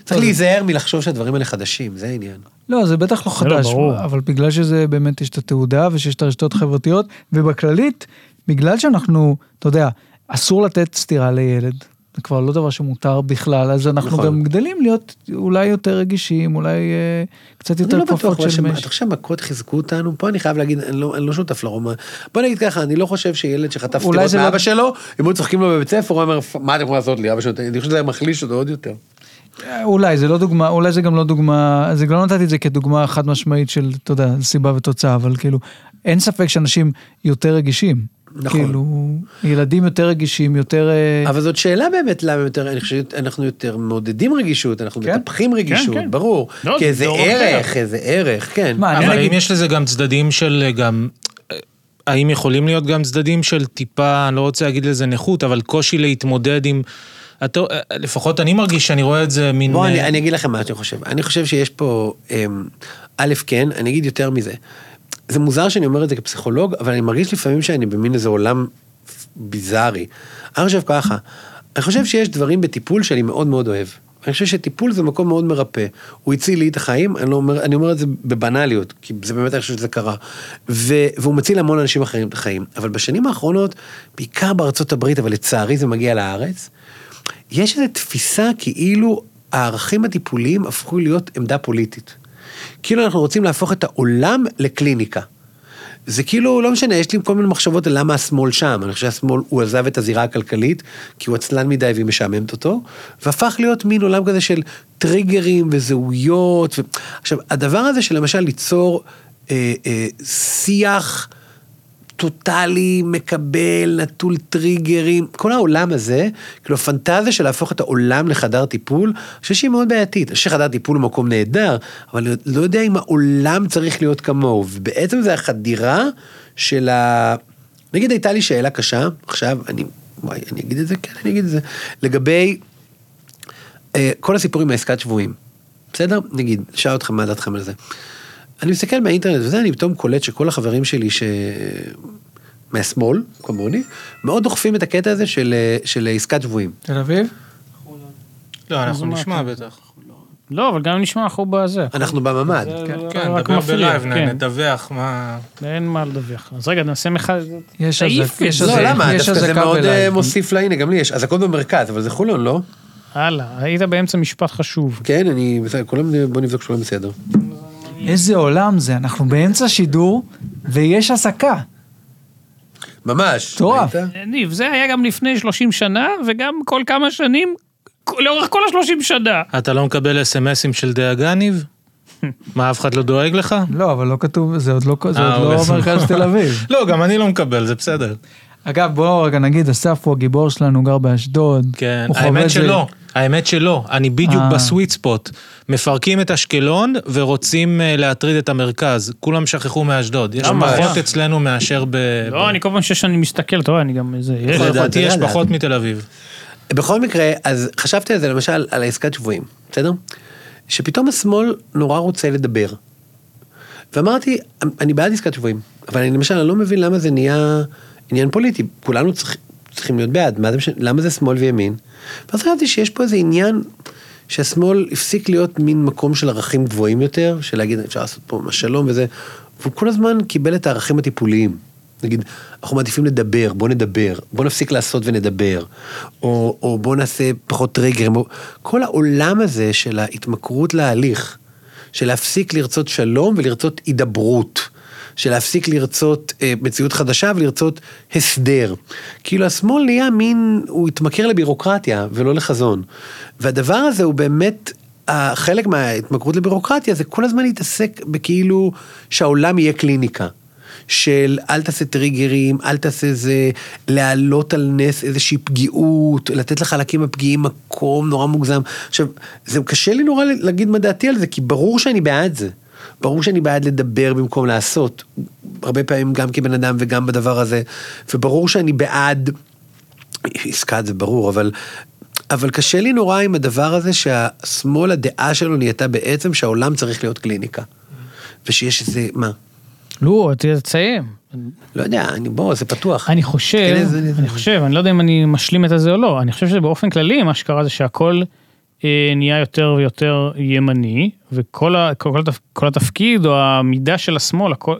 צריך להיזהר מלחשוב שהדברים האלה חדשים, זה העניין. לא, זה בטח לא לא, חדש, ברור. אבל בגלל שזה באמת יש את התעודה ושיש את הרשתות החברתיות, ובכללית, בגלל שאנחנו, אתה יודע, אסור לתת סטירה לילד, זה כבר לא דבר שמותר בכלל, אז אנחנו נכון. גם גדלים להיות אולי יותר רגישים, אולי אה, קצת אני יותר לא בטוח, כפפות אבל של שמ- מש. אתה חושב שמכות חיזקו אותנו? פה אני חייב להגיד, אני לא אני לא שותף לרומן. בוא נגיד ככה, אני לא חושב שילד שחטף סטירות לא- מאבא שלו, אם היו צוחקים לו בבית ספר, הוא אומר, מה אתם יכולים לעשות לי, אבא שלו, אני חושב שזה מחליש אותו עוד יותר. אה, אולי, זה לא דוגמה, אולי זה גם לא דוגמה, זה גם לא נתתי את זה כדוגמה חד משמעית של, אתה יודע, סיבה ותוצאה, אבל כאילו, אין ספק שאנשים יותר רגישים. נכון. כאילו, ילדים יותר רגישים, יותר... אה, אבל זאת שאלה באמת למה יותר, אני חושב שאנחנו יותר מעודדים רגישות, אנחנו כן. מטפחים רגישות, כן. ברור. לא, זה כאיזה ערך, אחר. איזה ערך, כן. מה, אבל נגיד- האם יש לזה גם צדדים של אה, גם... אה, האם יכולים להיות גם צדדים של טיפה, אני לא רוצה להגיד לזה נכות, אבל קושי להתמודד עם... אתה, אה, לפחות אני מרגיש שאני רואה את זה מין... בוא, אני, אני אגיד לכם מה אני חושב. אני חושב שיש פה, אמ, א', כן, אני אגיד יותר מזה. זה מוזר שאני אומר את זה כפסיכולוג, אבל אני מרגיש לפעמים שאני במין איזה עולם ביזארי. אני חושב ככה, אני חושב שיש דברים בטיפול שאני מאוד מאוד אוהב. אני חושב שטיפול זה מקום מאוד מרפא. הוא הציל לי את החיים, אני, לא אומר, אני אומר את זה בבנאליות, כי זה באמת, אני חושב שזה קרה. ו, והוא מציל המון אנשים אחרים את החיים. אבל בשנים האחרונות, בעיקר בארצות הברית, אבל לצערי זה מגיע לארץ, יש איזו תפיסה כאילו הערכים הטיפוליים הפכו להיות עמדה פוליטית. כאילו אנחנו רוצים להפוך את העולם לקליניקה. זה כאילו, לא משנה, יש לי כל מיני מחשבות על למה השמאל שם. אני חושב שהשמאל, הוא עזב את הזירה הכלכלית, כי הוא עצלן מדי והיא משעממת אותו, והפך להיות מין עולם כזה של טריגרים וזהויות. ו... עכשיו, הדבר הזה של למשל ליצור אה, אה, שיח טוטאלי, מקבל, נטול טריגרים, כל העולם הזה, כאילו הפנטזיה של להפוך את העולם לחדר טיפול, אני חושב שהיא מאוד בעייתית. אני חושב שחדר טיפול הוא מקום נהדר, אבל אני לא יודע אם העולם צריך להיות כמוהו, ובעצם זה החדירה של ה... נגיד הייתה לי שאלה קשה, עכשיו אני, וואי, אני אגיד את זה? כן, אני אגיד את זה. לגבי אה, כל הסיפור עם העסקת שבויים, בסדר? נגיד, שאל אתכם מה דעתכם על זה. אני מסתכל מהאינטרנט וזה, אני פתאום קולט שכל החברים שלי ש... מהשמאל, כמוני, מאוד דוחפים את הקטע הזה של, של עסקת שבויים. תל אביב? לא, אנחנו נשמע בטח. לא, אבל גם נשמע אנחנו בזה. אנחנו בממ"ד. כן. כן, רק נדבר מפריע, בלייב, כן. נדווח מה... אין מה לדווח. אז רגע, נעשה מחד... יש על זה, לא, זה, למה? יש דווקא זה מאוד אה. מוסיף לה, הנה, גם לי יש אזעקות במרכז, אבל זה חולון, לא? הלאה, היית באמצע משפט חשוב. כן, אני, בסדר, כולם, בוא נבדוק שכולם בסדר. איזה עולם זה, אנחנו באמצע שידור ויש הסקה. ממש. מטורף. ניב, זה היה גם לפני 30 שנה, וגם כל כמה שנים, לאורך כל ה-30 שנה. אתה לא מקבל אסמסים של דאגה, ניב? מה, אף אחד לא דואג לך? לא, אבל לא כתוב, זה עוד לא, זה אה, עוד לא בסדר. מרכז תל אביב. לא, גם אני לא מקבל, זה בסדר. אגב, בואו רגע נגיד, אסף הוא הגיבור שלנו, גר באשדוד. כן, האמת שלא, האמת שלא, אני בדיוק אה. בסוויט ספוט. מפרקים את אשקלון ורוצים אה, להטריד את המרכז. כולם שכחו מאשדוד. יש למה? פחות אצלנו מאשר ב... לא, אני כל פעם שיש אני מסתכל, אתה רואה, אני גם איזה... לדעת, לדעתי יש לדעת. פחות מתל אביב. בכל מקרה, אז חשבתי על זה למשל, על העסקת שבויים, בסדר? שפתאום השמאל נורא רוצה לדבר. ואמרתי, אני בעד עסקת שבויים, אבל אני למשל, אני לא מבין למה זה נהיה עניין פוליטי. כולנו צריך, צריכים להיות בעד, מה זה משנה, למה זה שמאל וימין? ואז חשבתי שיש פה איזה עניין שהשמאל הפסיק להיות מין מקום של ערכים גבוהים יותר, של להגיד אפשר לעשות פה ממש שלום וזה, והוא כל הזמן קיבל את הערכים הטיפוליים. נגיד, אנחנו מעדיפים לדבר, בוא נדבר, בוא נפסיק לעשות ונדבר, או, או בוא נעשה פחות טריגרים, או... כל העולם הזה של ההתמכרות להליך, של להפסיק לרצות שלום ולרצות הידברות, של להפסיק לרצות אה, מציאות חדשה ולרצות הסדר. כאילו השמאל נהיה מין, הוא התמכר לבירוקרטיה ולא לחזון. והדבר הזה הוא באמת, חלק מההתמכרות לבירוקרטיה זה כל הזמן להתעסק בכאילו שהעולם יהיה קליניקה. של אל תעשה טריגרים, אל תעשה איזה, להעלות על נס איזושהי פגיעות, לתת לחלקים הפגיעים מקום נורא מוגזם. עכשיו, זה קשה לי נורא להגיד מה דעתי על זה, כי ברור שאני בעד זה. ברור שאני בעד לדבר במקום לעשות, הרבה פעמים גם כבן אדם וגם בדבר הזה, וברור שאני בעד, עסקה זה ברור, אבל, אבל קשה לי נורא עם הדבר הזה שהשמאל, הדעה שלו נהייתה בעצם שהעולם צריך להיות קליניקה. ושיש איזה, מה? לא, תסיים. לא יודע, אני, בוא, זה פתוח. אני חושב, כן, זה- זה- אני חושב, אני לא יודע אם אני משלים את הזה או לא, אני חושב שבאופן כללי מה שקרה זה שהכל נהיה יותר ויותר ימני, וכל ה, כל, כל, כל התפקיד או המידה של השמאל, הכל,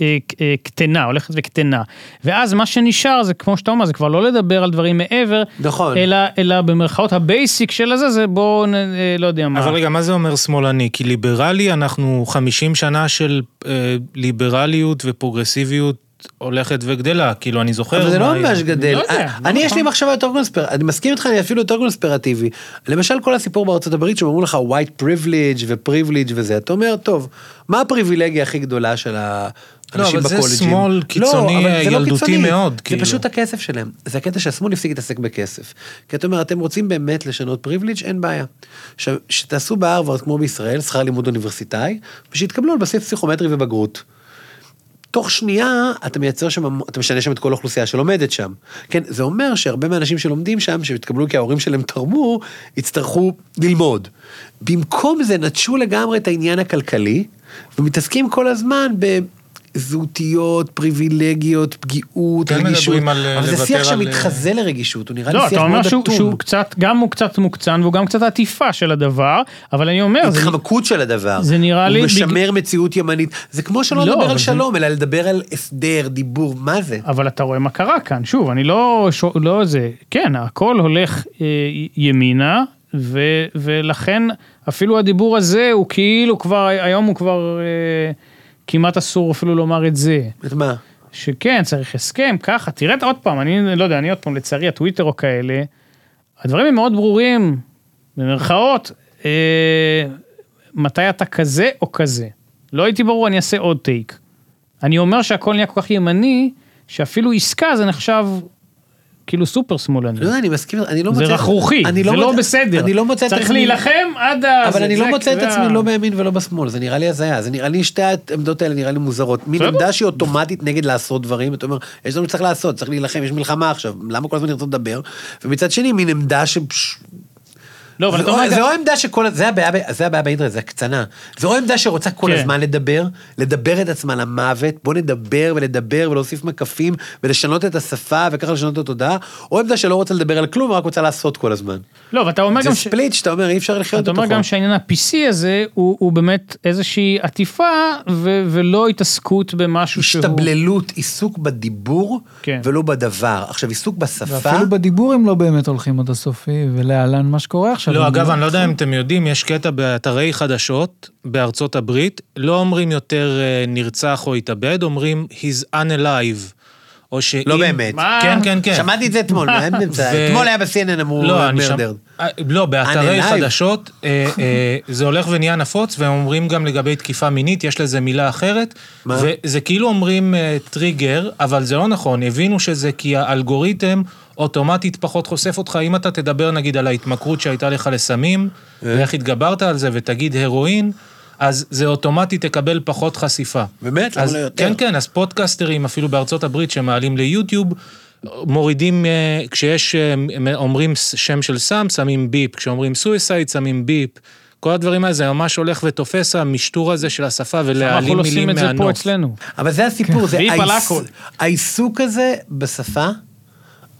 אה, אה, קטנה, הולכת וקטנה. ואז מה שנשאר זה, כמו שאתה אומר, זה כבר לא לדבר על דברים מעבר, נכון. אלא, אלא במרכאות הבייסיק של הזה, זה בואו, אה, לא יודע מה. אבל רגע, מה זה אומר שמאלני? כי ליברלי, אנחנו 50 שנה של אה, ליברליות ופרוגרסיביות הולכת וגדלה. כאילו, אני זוכר... אבל זה לא. ממש גדל. לא יודע, לא אני, יש נכון. לי מחשבה יותר קונספרטיבית, אני מסכים איתך, אני אפילו יותר קונספירטיבי. למשל כל הסיפור בארצות הברית שאומרים לך white privilege ו-privilege וזה, אתה אומר, טוב, מה הפריבילגיה הכי גדולה של האנשים אבל זה בקולג'ים? שמאל קיצוני, אבל זה לא ילדותי קיצוני, מאוד, זה כאילו. פשוט הכסף שלהם. זה הקטע שהשמאל הפסיק להתעסק בכסף. כי אתה אומר, אתם רוצים באמת לשנות פריבילג', אין בעיה. שתעשו בהרווארד כמו בישראל, שכר לימוד אוניברסיטאי, ושיתקבלו על בסיס פסיכומטרי ובגרות. תוך שנייה אתה מייצר שם, אתה משנה שם את כל האוכלוסייה שלומדת שם. כן, זה אומר שהרבה מהאנשים שלומדים שם, שהתקבלו כי ההורים שלהם תרמו, יצטרכו ללמוד. במקום זה נטשו לגמרי את העניין הכלכלי, ומתעסקים כל הזמן בזהותיות, פריבילגיות, פגיעות, כן רגישות. מדברים על, אבל זה לוותר שיח על- שמתחזה לרגישות, הוא נראה לי לא, שיח אתה אומר מאוד שהוא, אטום. שהוא קצת, גם הוא קצת מוקצן והוא גם קצת עטיפה של הדבר, אבל אני אומר, זה, התחמקות של הדבר. זה נראה לי הוא בג- משמר מציאות ימנית. זה כמו שלא לא, לדבר על זה- שלום, אלא לדבר על הסדר, דיבור, מה זה? אבל אתה רואה מה קרה כאן, שוב, אני לא, שו- לא זה, כן, הכל הולך אה, ימינה, ו, ולכן אפילו הדיבור הזה הוא כאילו כבר, היום הוא כבר אה, כמעט אסור אפילו לומר את זה. את מה? שכן, צריך הסכם, ככה, תראה עוד פעם, אני לא יודע, אני עוד פעם, לצערי, הטוויטר או כאלה, הדברים הם מאוד ברורים, במרכאות, אה, מתי אתה כזה או כזה. לא הייתי ברור, אני אעשה עוד טייק. אני אומר שהכל נהיה כל כך ימני, שאפילו עסקה זה נחשב כאילו סופר שמאלני. לא אני מסכים, אני לא זה מוצא... רכרוכי, אני זה לא בסדר. אני לא מוצא את צריך עצמי... להילחם עד ה... אבל זה- אני זה- לא מוצא את זה עצמי לא בימין ולא בשמאל, זה נראה לי הזיה, זה נראה לי שתי העמדות האלה נראה לי מוזרות. מין. עמדה שהיא אוטומטית נגד לעשות דברים, אתה אומר, יש לנו שצריך לעשות, צריך להילחם, יש מלחמה עכשיו, למה כל הזמן לרצות לדבר? ומצד שני, מין עמדה ש... לא, אבל זה אתה או- אומר... זה או עמדה שכל, זה הבעיה, זה באינטרנט, זה הקצנה. זה או עמדה שרוצה כל כן. הזמן לדבר, לדבר את עצמה למוות, בוא נדבר ולדבר ולהוסיף מקפים ולשנות את השפה וככה לשנות את התודעה, או עמדה שלא רוצה לדבר על כלום, רק רוצה לעשות כל הזמן. לא, ואתה אומר זה גם ש... ספליט שאתה אומר, אי אפשר לחיות אתה אומר בתוכו. גם שהעניין ה-PC הזה הוא, הוא באמת איזושהי עטיפה ו- ולא התעסקות במשהו שהוא... השתבללות, עיסוק בדיבור כן. ולא בדבר. עכשיו, עיסוק בשפה, ואפילו בדיבור הם לא באמת הולכים עד הסופי, ולהלן מה שקורה עכשיו. לא, הם אגב, אני לא יודע אם אתם יודעים, יש קטע באתרי חדשות בארצות הברית, לא אומרים יותר אה, נרצח או התאבד, אומרים he's unalive. או שאם... לא באמת. מה? כן, כן, כן. שמעתי את זה אתמול? ו- אתמול היה ב-CNN אמרו לא, אני שם... מרדר. אה, לא, באתרי. חדשות אה, זה הולך ונהיה נפוץ, והם אומרים גם לגבי תקיפה מינית, יש לזה מילה אחרת. מה? וזה כאילו אומרים טריגר, אבל זה לא נכון, הבינו שזה כי האלגוריתם אוטומטית פחות חושף אותך. אם אתה תדבר נגיד על ההתמכרות שהייתה לך לסמים, אה. ואיך התגברת על זה, ותגיד הרואין, אז זה אוטומטית תקבל פחות חשיפה. באמת? למה אז, לא יותר? כן, כן, אז פודקסטרים, אפילו בארצות הברית, שמעלים ליוטיוב, מורידים, אה, כשיש, אה, אומרים שם של סם, שמים ביפ, כשאומרים סויסייד, שמים ביפ. כל הדברים האלה, זה ממש הולך ותופס המשטור הזה של השפה אנחנו ולהעלים לא מילים עושים את זה פה מהנוף. אצלנו. אבל זה הסיפור, זה הכל. העיסוק הזה בשפה,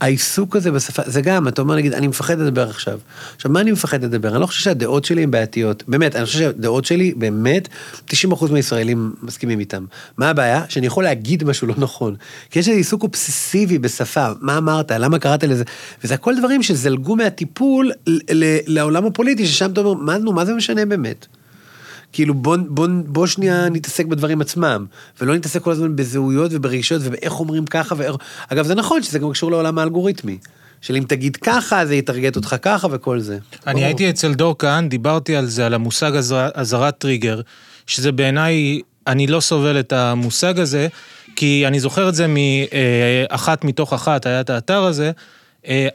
העיסוק הזה בשפה, זה גם, אתה אומר נגיד, אני מפחד לדבר עכשיו. עכשיו, מה אני מפחד לדבר? אני לא חושב שהדעות שלי הן בעייתיות. באמת, אני חושב שהדעות שלי, באמת, 90% מהישראלים מסכימים איתם. מה הבעיה? שאני יכול להגיד משהו לא נכון. כי יש איזה עיסוק אובססיבי בשפה, מה אמרת, למה קראת לזה, וזה הכל דברים שזלגו מהטיפול לעולם הפוליטי, ששם אתה אומר, מה, נו, מה זה משנה באמת? כאילו בוא, בוא, בוא שנייה נתעסק בדברים עצמם, ולא נתעסק כל הזמן בזהויות וברגשות ובאיך אומרים ככה ואיך... אגב, זה נכון שזה גם קשור לעולם האלגוריתמי. של אם תגיד ככה, זה יטרגט אותך ככה וכל זה. אני. הייתי אצל דור כהן, דיברתי על זה, על המושג אזהר- אזהרת טריגר, שזה בעיניי אני לא סובל את המושג הזה, כי אני זוכר את זה מאחת מתוך אחת, היה את האתר הזה, אה,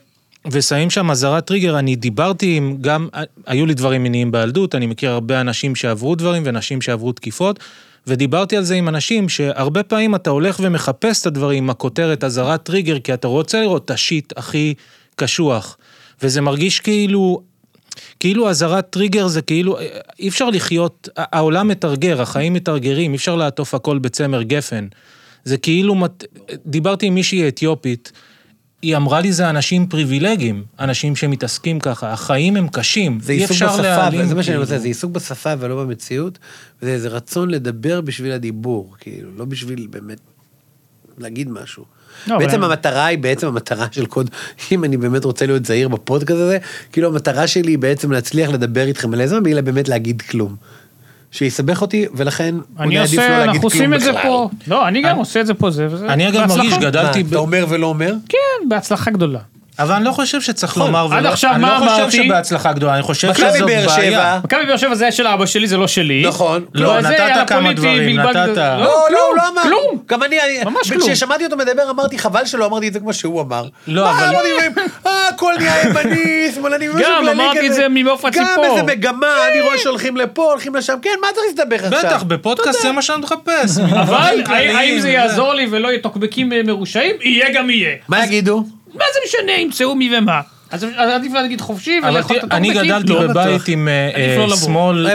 ושמים שם אזהרת טריגר, אני דיברתי עם גם, היו לי דברים מיניים בילדות, אני מכיר הרבה אנשים שעברו דברים ונשים שעברו תקיפות, ודיברתי על זה עם אנשים שהרבה פעמים אתה הולך ומחפש את הדברים הכותרת אזהרת טריגר, כי אתה רוצה לראות את השיט הכי קשוח. וזה מרגיש כאילו, כאילו אזהרת טריגר זה כאילו, אי אפשר לחיות, העולם מתרגר, החיים מתרגרים, אי אפשר לעטוף הכל בצמר גפן. זה כאילו, דיברתי עם מישהי אתיופית, היא אמרה לי זה אנשים פריבילגיים, אנשים שמתעסקים ככה, החיים הם קשים, זה אי עיסוק אפשר בשפה, להעלים. וזה מה שאני כאילו. רוצה, זה עיסוק בשפה ולא במציאות, וזה איזה רצון לדבר בשביל הדיבור, כאילו, לא בשביל באמת להגיד משהו. לא, בעצם אבל- המטרה היא בעצם המטרה של קוד, אם אני באמת רוצה להיות זהיר בפודקאסט הזה, כאילו המטרה שלי היא בעצם להצליח לדבר איתכם על איזה בלי באמת להגיד כלום. שיסבך אותי, ולכן אני אולי עדיף לא עושה, להגיד אנחנו כלום עושים את זה בכלל. פה. לא, אני גם אני- עושה את זה פה, זה וזה. אני אגב בהצלחה. מרגיש, גדלתי מה, ב- אתה אומר ולא אומר? כן, בהצלחה גדולה. אבל אני לא חושב שצריך נכון. לומר, עד ולא- עכשיו אני מה לא חושב אמרתי? שבהצלחה גדולה, אני חושב מכבי שזאת באר בעיה. שבע. מכבי באר שבע זה של אבא שלי, זה לא שלי. נכון. לא, וזה נתת כמה דברים, בלבלתי את נתת. זה. לא, לא, הוא לא אמר. כלום. גם אני, ממש כלום. כששמעתי אותו מדבר אמרתי חבל שלא אמרתי את זה כמו שהוא אמר. לא, מה, אבל- אמרתי אה, הכל נהיה ימני, שמאלני, משהו גם, כללי אמרתי את. זה ממעוף הציפור. גם איזה מגמה, אני רואה שהולכים לפה, הולכים לשם, כן, מה צריך להסתבך עכשיו? בטח, בפודקאסט זה מה שאני מחפש. אבל דברים האם זה. יעזור לי ולא יהיה טוקבקים אה, מרושעים? יהיה גם יהיה. מה יגידו? מה זה משנה, ימצאו מי ומה. אז אז עדיף להגיד חופשי ולאכול את תראה, אני? גדלתי לא. בבית עם אה, לא אה. שמאל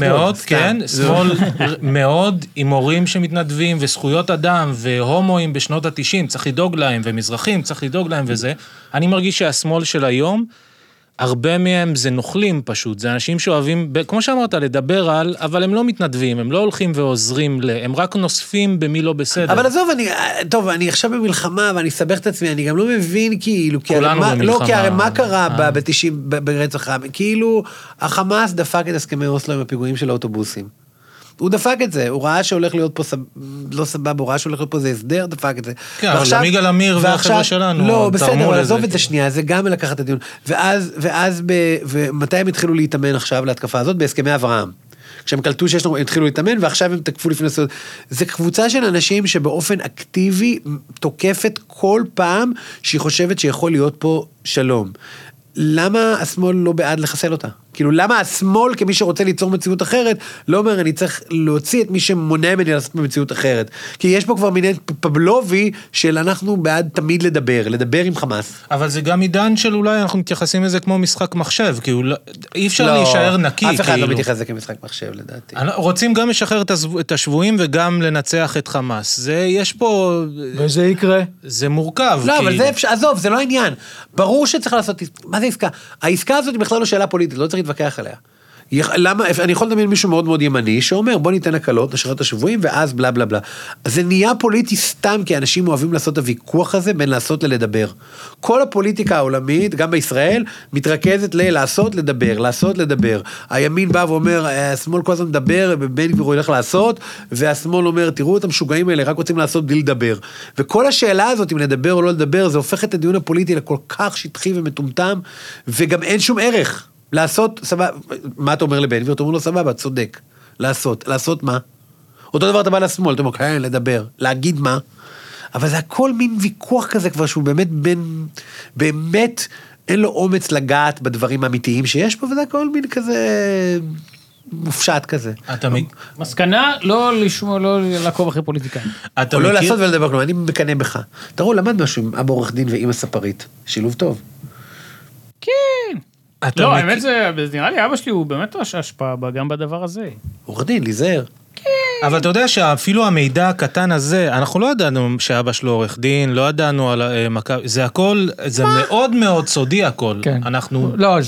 מאוד. כן, שמאל מאוד, עם הורים שמתנדבים, וזכויות אדם, והומואים בשנות התשעים, צריך לדאוג להם, ומזרחים, צריך לדאוג להם וזה. אני מרגיש שהשמאל של היום, הרבה מהם זה נוכלים פשוט, זה אנשים שאוהבים, כמו שאמרת, לדבר על, אבל הם לא מתנדבים, הם לא הולכים ועוזרים, ל- הם רק נוספים במי לא בסדר. אבל עזוב, אני, טוב, אני עכשיו במלחמה ואני אסבך את עצמי, אני גם לא מבין כאילו, כי הרי מה, לא, במלחמה. כי הרי מה קרה אה. ב-90, ברצח העם, כאילו, החמאס דפק את הסכמי אוסלו עם הפיגועים של האוטובוסים. הוא דפק את זה, הוא ראה שהולך להיות פה, סב... לא סבבה, הוא ראה שהולך להיות פה איזה הסדר, דפק את זה. כן, אבל ועכשיו- יגאל עמיר והחבר'ה שלנו לא, בסדר, אבל עזוב את זה. שנייה, זה גם לקחת את הדיון. ואז, ואז, ב... ומתי הם התחילו להתאמן עכשיו להתקפה הזאת? בהסכמי אברהם. כשהם קלטו שיש לנו, הם התחילו להתאמן ועכשיו הם תקפו לפני סוד. זה קבוצה של אנשים שבאופן אקטיבי תוקפת כל פעם שהיא חושבת שיכול להיות פה שלום. למה השמאל לא בעד לחסל אותה? כאילו למה השמאל כמי שרוצה ליצור מציאות אחרת, לא אומר אני צריך להוציא את מי שמונע ממני לעשות מציאות אחרת. כי יש פה כבר מין פבלובי של אנחנו בעד תמיד לדבר, לדבר עם חמאס. אבל זה גם עידן של אולי אנחנו מתייחסים לזה כמו משחק מחשב, כי אולי- אי אפשר לא, להישאר נקי, אף אחד לא כאילו. מתייחס לזה כמשחק מחשב לדעתי. אני- רוצים גם לשחרר את הזב- את השבויים וגם לנצח את חמאס. זה, יש פה, וזה יקרה. זה מורכב. לא, אבל כאילו. זה אפשר, עזוב, זה לא העניין. ברור שצריך לעשות, מה זה עסקה? העסקה הזאת היא בכלל לא שאלה פוליטית, לא צריך להתווכח עליה. למה, אני יכול לדמיין מישהו מאוד מאוד ימני שאומר בוא ניתן הקלות, נשחרר את השבויים ואז בלה בלה בלה. זה נהיה פוליטי סתם כי אנשים אוהבים לעשות את הוויכוח הזה בין לעשות ללדבר. כל הפוליטיקה העולמית, גם בישראל, מתרכזת ללעשות לדבר, לעשות לדבר. הימין בא ואומר, "אה, השמאל כל הזמן מדבר, ובן גביר הוא ילך לעשות, והשמאל אומר, תראו את המשוגעים האלה, רק רוצים לעשות בלי לדבר. וכל השאלה הזאת אם לדבר או לא לדבר, זה הופך את הדיון הפוליטי לכל כך שטחי ומטומטם, וגם אין שום ערך. לעשות, סבבה, מה אתה אומר לבן גביר? אתה אומר לו, סבבה, צודק. לעשות, לעשות מה? אותו דבר אתה בא לשמאל, אתה אומר, כן, לדבר. להגיד מה? אבל זה הכל מין ויכוח כזה כבר שהוא באמת בין, באמת אין לו אומץ לגעת בדברים האמיתיים שיש פה, וזה הכל מין כזה מופשט כזה. אתה, מ- מסקנה, לא לשמוע, לא לעקוב אחרי פוליטיקאים. אתה או לא מכיר- לעשות ולדבר כלום, אני מקנא בך. תראו, למד משהו עם אבא עורך דין ואימא ספרית. שילוב טוב. כן. אתה לא, האמת זה, נראה לי אבא שלי הוא באמת יש השפעה גם בדבר הזה. עורך דין, להיזהר. אבל אתה יודע שאפילו המידע הקטן הזה, אנחנו לא ידענו שאבא שלו עורך דין, לא ידענו על אה, מכבי, זה הכל, זה מאוד מאוד סודי הכל. כן. אנחנו, לא,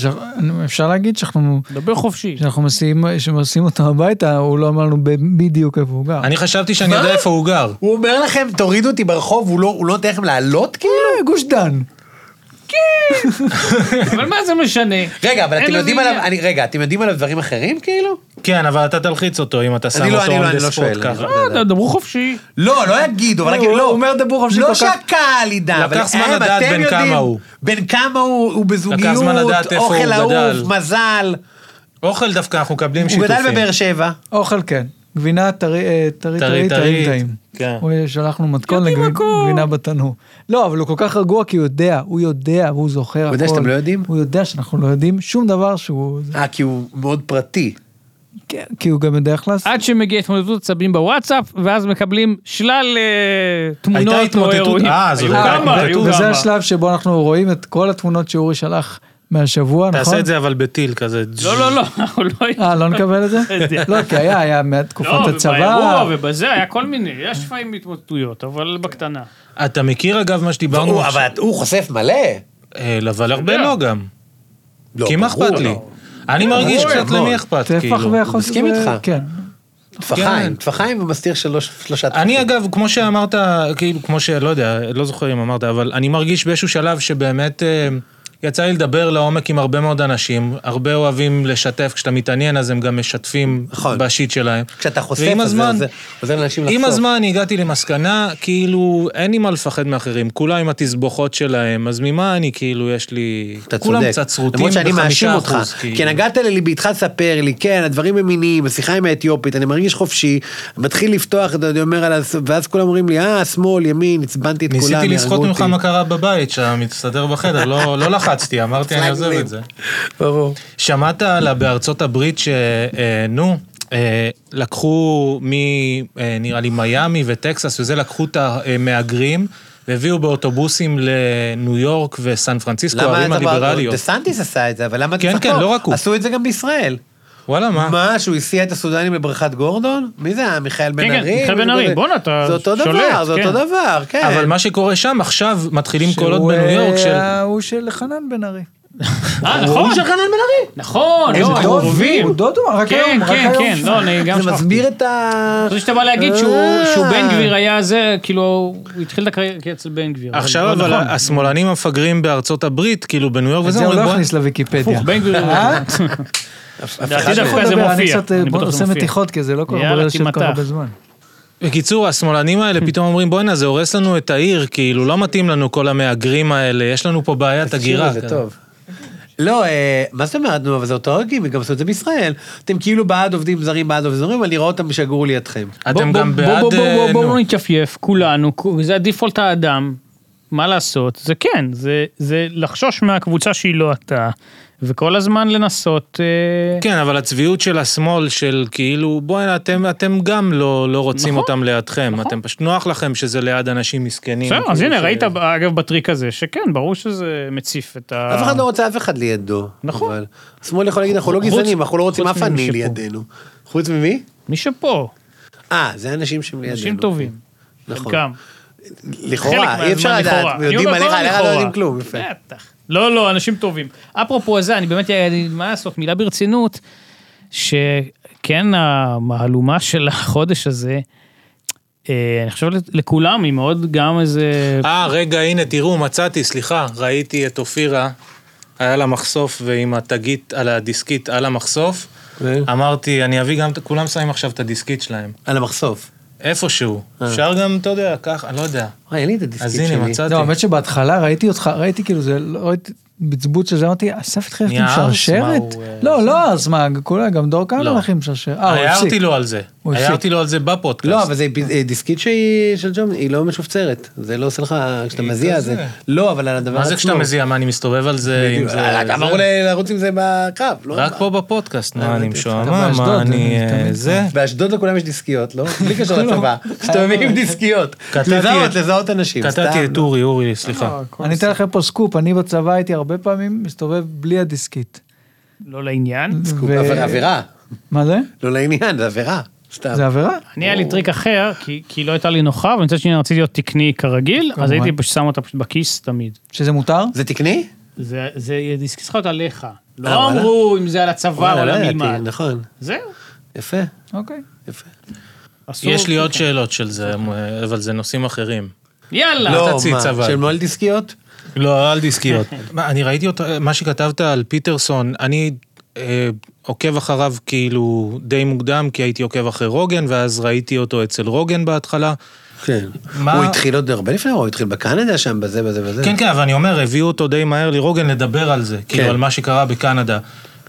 אפשר להגיד שאנחנו, דבר חופשי. שאנחנו מסיעים, שמסיעים אותו הביתה, הוא לא אמר לנו ב- בדיוק איפה הוא גר. אני חשבתי שאני מה? יודע איפה הוא גר. הוא אומר לכם, תורידו אותי ברחוב, הוא לא הוא לא נותן לכם לעלות כאילו? אה, גוש דן. אבל מה זה משנה? רגע, אבל אין אתם יודעים עליו. אני, רגע, אתם יודעים עליו דברים אחרים כאילו? כן, אבל אתה תלחיץ אותו אם אתה שם לא- אותו אני לא- on אני the לא spot שואל, אני ככה. לא- לא, דברו חופשי. לא, לא יגידו, אבל לא, נגיד, הוא לא. אומר דבור חופשי לא כך- שהקהל ידע, לקח אבל זמן הם, לדעת אתם יודעים, כמה הוא. בן כמה הוא, הוא בזוגיות, זמן לדעת איפה אוכל הוא אהוב. מזל. אוכל דווקא אנחנו מקבלים הוא שיתופים. גדל בבאר שבע. אוכל כן. גבינה טרי אה, טרי טרי טרי, טעים טרי. טעים. כן. הוא שלחנו מתכון. לגבינה בתנור. לא, אבל הוא כל כך רגוע כי הוא יודע, הוא יודע והוא זוכר הכל. הוא יודע שאתם לא יודעים? הוא יודע שאנחנו לא יודעים שום דבר שהוא... אה, כי הוא מאוד פרטי. כן, כי הוא גם יודע איך לעשות. עד שמגיע התמודדות עצבים בוואטסאפ, ואז מקבלים שלל אה, תמונות הייתה או אירועים. אה, זאת היו הייתה כמה, היו התמוטטות. וזה. השלב שבו אנחנו רואים את כל התמונות שאורי שלח מהשבוע, נכון? תעשה את זה אבל בטיל כזה. לא, לא, לא, אנחנו לא... אה, לא נקבל את זה? זה. לא, כי היה, היה מתקופת לא, הצבא. ובאירוע ובזה היה כל מיני, יש לפעמים התמוטטויות, אבל בקטנה. אתה מכיר אגב מה שדיברנו? אבל הוא חושף מלא. אה, אבל הרבה יודע. לא גם. לא, כי מה אכפת לי? לא. אני מרגיש קצת. למי אכפת, טפח כאילו. מסכים איתך. כן. טפחיים, טפחיים ומסתיר שלוש- שלושה טפחים. אני אגב, כמו שאמרת, כאילו, כמו שלא יודע, לא זוכר אם אמרת, אבל אני מרגיש באיזשהו שלב שבאמת אה, יצא לי לדבר לעומק עם הרבה מאוד אנשים, הרבה אוהבים לשתף, כשאתה מתעניין אז הם גם משתפים נכון. בשיט שלהם. כשאתה חושף, אז זה הזמן- עוזר- עוזר לאנשים לחשוף. עם הזמן הגעתי למסקנה, כאילו, אין לי מה לפחד מאחרים, כולם עם התסבוכות שלהם, אז ממה אני, כאילו, יש לי... אתה כולם צודק. קצת שרוטים למרות שאני מאשים בחמישה אותך. אחוז, כאילו. כי נגעת לליבי, התחלת לספר לי, כן, הדברים הם מיניים, השיחה עם האתיופית, אני מרגיש חופשי, מתחיל לפתוח, אתה אומר על הס... ואז כולם אומרים לי, אה, שמאל, ימין, עצבנתי את כולם, ניסיתי לסחוט ממך אותי." מה קרה בבית, שאתה מסתדר בחדר, לא לא לחצתי, אמרתי אני עוזב את זה. ברור. שמעת עלה בארצות הברית שנו, לקחו מ... אה, נראה לי מיאמי וטקסס וזה, לקחו את המהגרים והביאו באוטובוסים לניו יורק וסן פרנסיסקו, הערים הליברליות. דה סנטיס עשה את זה, אבל למה אתה כן, כן? לא רק הוא. עשו את זה גם בישראל. וואלה, מה? מה, שהוא הסיע את הסודנים לבריכת גורדון? מי זה היה? מיכאל בן כן, ארי? מיכאל בן ארי, בואנה, אתה זה אותו שולט, דבר, זה כן. אותו דבר, כן. אבל מה שקורה שם, עכשיו מתחילים קולות שהוא, בניו יורק של... אה, הוא של חנן בן ארי. אה, נכון. של חנן בן ארי. נכון, לא, הם דוד, קרובים. הוא דודו, רק כן, היום, רק כן, היום. כן, לא, אני גם זה. מסביר את ה... חשבתי שאתה בא להגיד שהוא אה. שהוא בן גביר היה זה, כאילו, הוא התחיל את הקריירה אצל בן גביר. עכשיו לא אבל נכון. השמאלנים המפגרים בארצות הברית, כאילו בניו יורק את וזה, זה הוא לא הכניס לוויקיפדיה. הפוך, בן גביר. אה? לדעתי אני דווקא זה. קצת אה, עושה. מתיחות, כי זה לא כל כך יאללה, ברשת כל הרבה זמן. בקיצור, השמאלנים האלה פתאום אומרים, בואנה, זה הורס לנו את העיר, כאילו, לא מתאים לנו כל המהגרים האלה, יש לנו פה בעיית הגירה. זה. טוב. לא, אה, מה זאת אומרת, נו, אבל זה אותו גימיק, גם עשו את זה בישראל. אתם כאילו בעד עובדים זרים, בעד עובדים זרים, אני רואה אותם שיגורו לידכם. אתם גם בעד... בוא- בוא- אה, בוא- בואו. לא נתייפייף, כולנו, זה הדיפולט האדם, מה לעשות, זה כן, זה- זה לחשוש מהקבוצה שהיא לא אתה, וכל הזמן לנסות... אה, כן, אבל הצביעות של השמאל, של כאילו, בואנה, אתם, אתם גם לא, לא רוצים נכון, אותם לידכם, נכון. אתם פשוט נוח לכם שזה ליד אנשים מסכנים. בסדר, אז כאילו הנה, ש- ראית אגב בטריק הזה, שכן, ברור שזה מציף את ה... אף אחד לא רוצה אף אחד לידו. נכון. אבל השמאל יכול להגיד, אנחנו לא גזענים, אנחנו לא רוצים אף עני. לידינו. חוץ ממי? מי שפה, אה, זה אנשים שהם לידינו. אנשים טובים, נכון. חלקם. לכאורה, אי אפשר לדעת, יודעים עליך, עליך לא. יודעים כלום. בטח. לא, לא, אנשים טובים. אפרופו זה, אני באמת, מה לעשות, מילה ברצינות, שכן, המהלומה של החודש הזה, אה, אני חושב לכולם היא מאוד גם איזה... אה, רגע, הנה, תראו, מצאתי, סליחה, ראיתי את אופירה, היה לה מחשוף ועם התגית על הדיסקית על המחשוף. אמרתי, אני אביא גם, כולם שמים עכשיו את הדיסקית שלהם. על המחשוף. איפשהו. אפשר גם, אתה יודע, ככה, אני לא יודע. וואי, אין לי את הדיסקית אז שלי. הנה, מצאתי. לא, האמת שבהתחלה ראיתי אותך, ראיתי כאילו זה, לא ראיתי בצבוץ של זה, אמרתי, אסף התחיל ללכת עם? מה שרשרת? אה, לא, לא ארס, מה, כולה, גם דור כהנא לא. הלך עם שרשרת. אה, הוא הערתי הפסיק. לו על זה. הערתי לו על זה בפודקאסט. לא, אבל זה אה, דיסקית שהיא של ג'ון, היא לא משופצרת. זה לא עושה לך, כשאתה מזיע. זה. לא, אבל על הדבר מה עצמו. זה כשאתה מזיע? מה, אני מסתובב על זה זה? לרוץ עם זה בקרב, לא? רק פה בפודקאסט, מה, אני אתה משועמם, מה, אני... אה, זה? באשדוד לכולם יש דיסקיות, לא? בלי קשר לצבא. מסתובבים עם דיסקיות. לזהות, אנשים. קטעתי את לא. אורי, אורי, סליחה. אני אתן לכם פה סקופ, אני בצבא הייתי הרבה פעמים מסתובב בלי הדיסקית. לא לעניין. ו- עבר- עבירה. מה זה? לא לעניין, זה עבירה. סתם. זה עבירה? אני היה לי טריק אחר, כי- כי לא הייתה לי נוחה, ומצד שני רציתי להיות תקני כרגיל, אז. הייתי שם אותה פשוט בכיס תמיד. שזה מותר? זה תקני? זה זה דיסק להיות עליך. אה, לא וואלה? אמרו אם זה על הצבא או לא על ידעתי, המלמד. נכון. זהו. יפה, אוקיי. יפה. יש לי עוד שאלות של זה, אבל זה נושאים אחרים. יאללה. לא, תציץ, מה, אבל. של מועל דיסקיות? לא, על דיסקיות. אני ראיתי אותו, מה שכתבת על פיטרסון, אני אה, עוקב אחריו כאילו די מוקדם, כי הייתי עוקב אחרי רוגן, ואז ראיתי אותו אצל רוגן בהתחלה. כן. מה- הוא התחיל עוד הרבה לפני, הוא התחיל בקנדה שם, בזה, בזה, בזה. כן, כן, אבל אני אומר, הביאו אותו די מהר לרוגן לדבר על זה, כאילו כן. על מה שקרה בקנדה.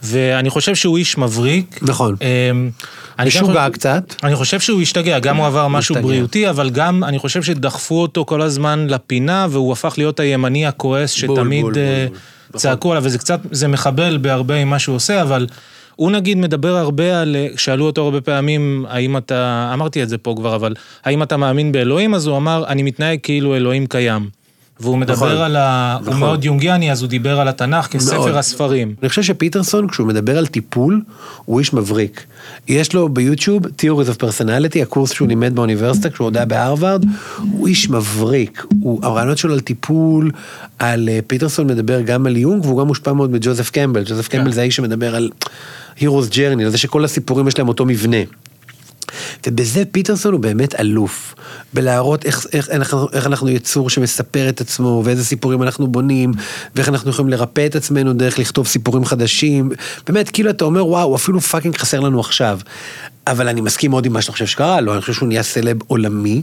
ואני חושב שהוא איש מבריק. נכון. אמ, אני משוגע חושב- קצת. אני חושב שהוא השתגע, גם הוא עבר משהו השתגע. בריאותי, אבל גם אני חושב שדחפו אותו כל הזמן לפינה, והוא הפך להיות הימני הכועס בול, שתמיד בול, אה, בול, בול. צעקו עליו, וזה קצת, זה מחבל בהרבה עם מה שהוא עושה, אבל הוא נגיד מדבר הרבה על, שאלו אותו הרבה פעמים, האם אתה, אמרתי את זה פה כבר, אבל האם אתה מאמין באלוהים? אז הוא אמר, אני מתנהג כאילו אלוהים קיים. והוא מדבר נכון, על ה... הוא נכון. מאוד יונגיאני, אז הוא דיבר על התנ"ך מאוד. כספר הספרים. אני חושב שפיטרסון, כשהוא מדבר על טיפול, הוא איש מבריק. יש לו ביוטיוב Theories of Personality, הקורס שהוא לימד באוניברסיטה, כשהוא עוד היה בהרווארד, הוא איש מבריק. הוא, הרעיונות שלו על טיפול, על אה, פיטרסון מדבר גם על יונג, והוא גם מושפע מאוד מג'וזף קמבל. ג'וזף קמבל זה האיש שמדבר על Heroes Journey, על זה שכל הסיפורים יש להם אותו מבנה. ובזה פיטרסון הוא באמת אלוף, בלהראות איך, איך, איך, איך אנחנו יצור שמספר את עצמו, ואיזה סיפורים אנחנו בונים, ואיך אנחנו יכולים לרפא את עצמנו דרך לכתוב סיפורים חדשים. באמת, כאילו אתה אומר, וואו, אפילו fucking חסר לנו עכשיו. אבל אני מסכים מאוד עם מה שאתה חושב שקרה לו, אני חושב שהוא נהיה סלב עולמי,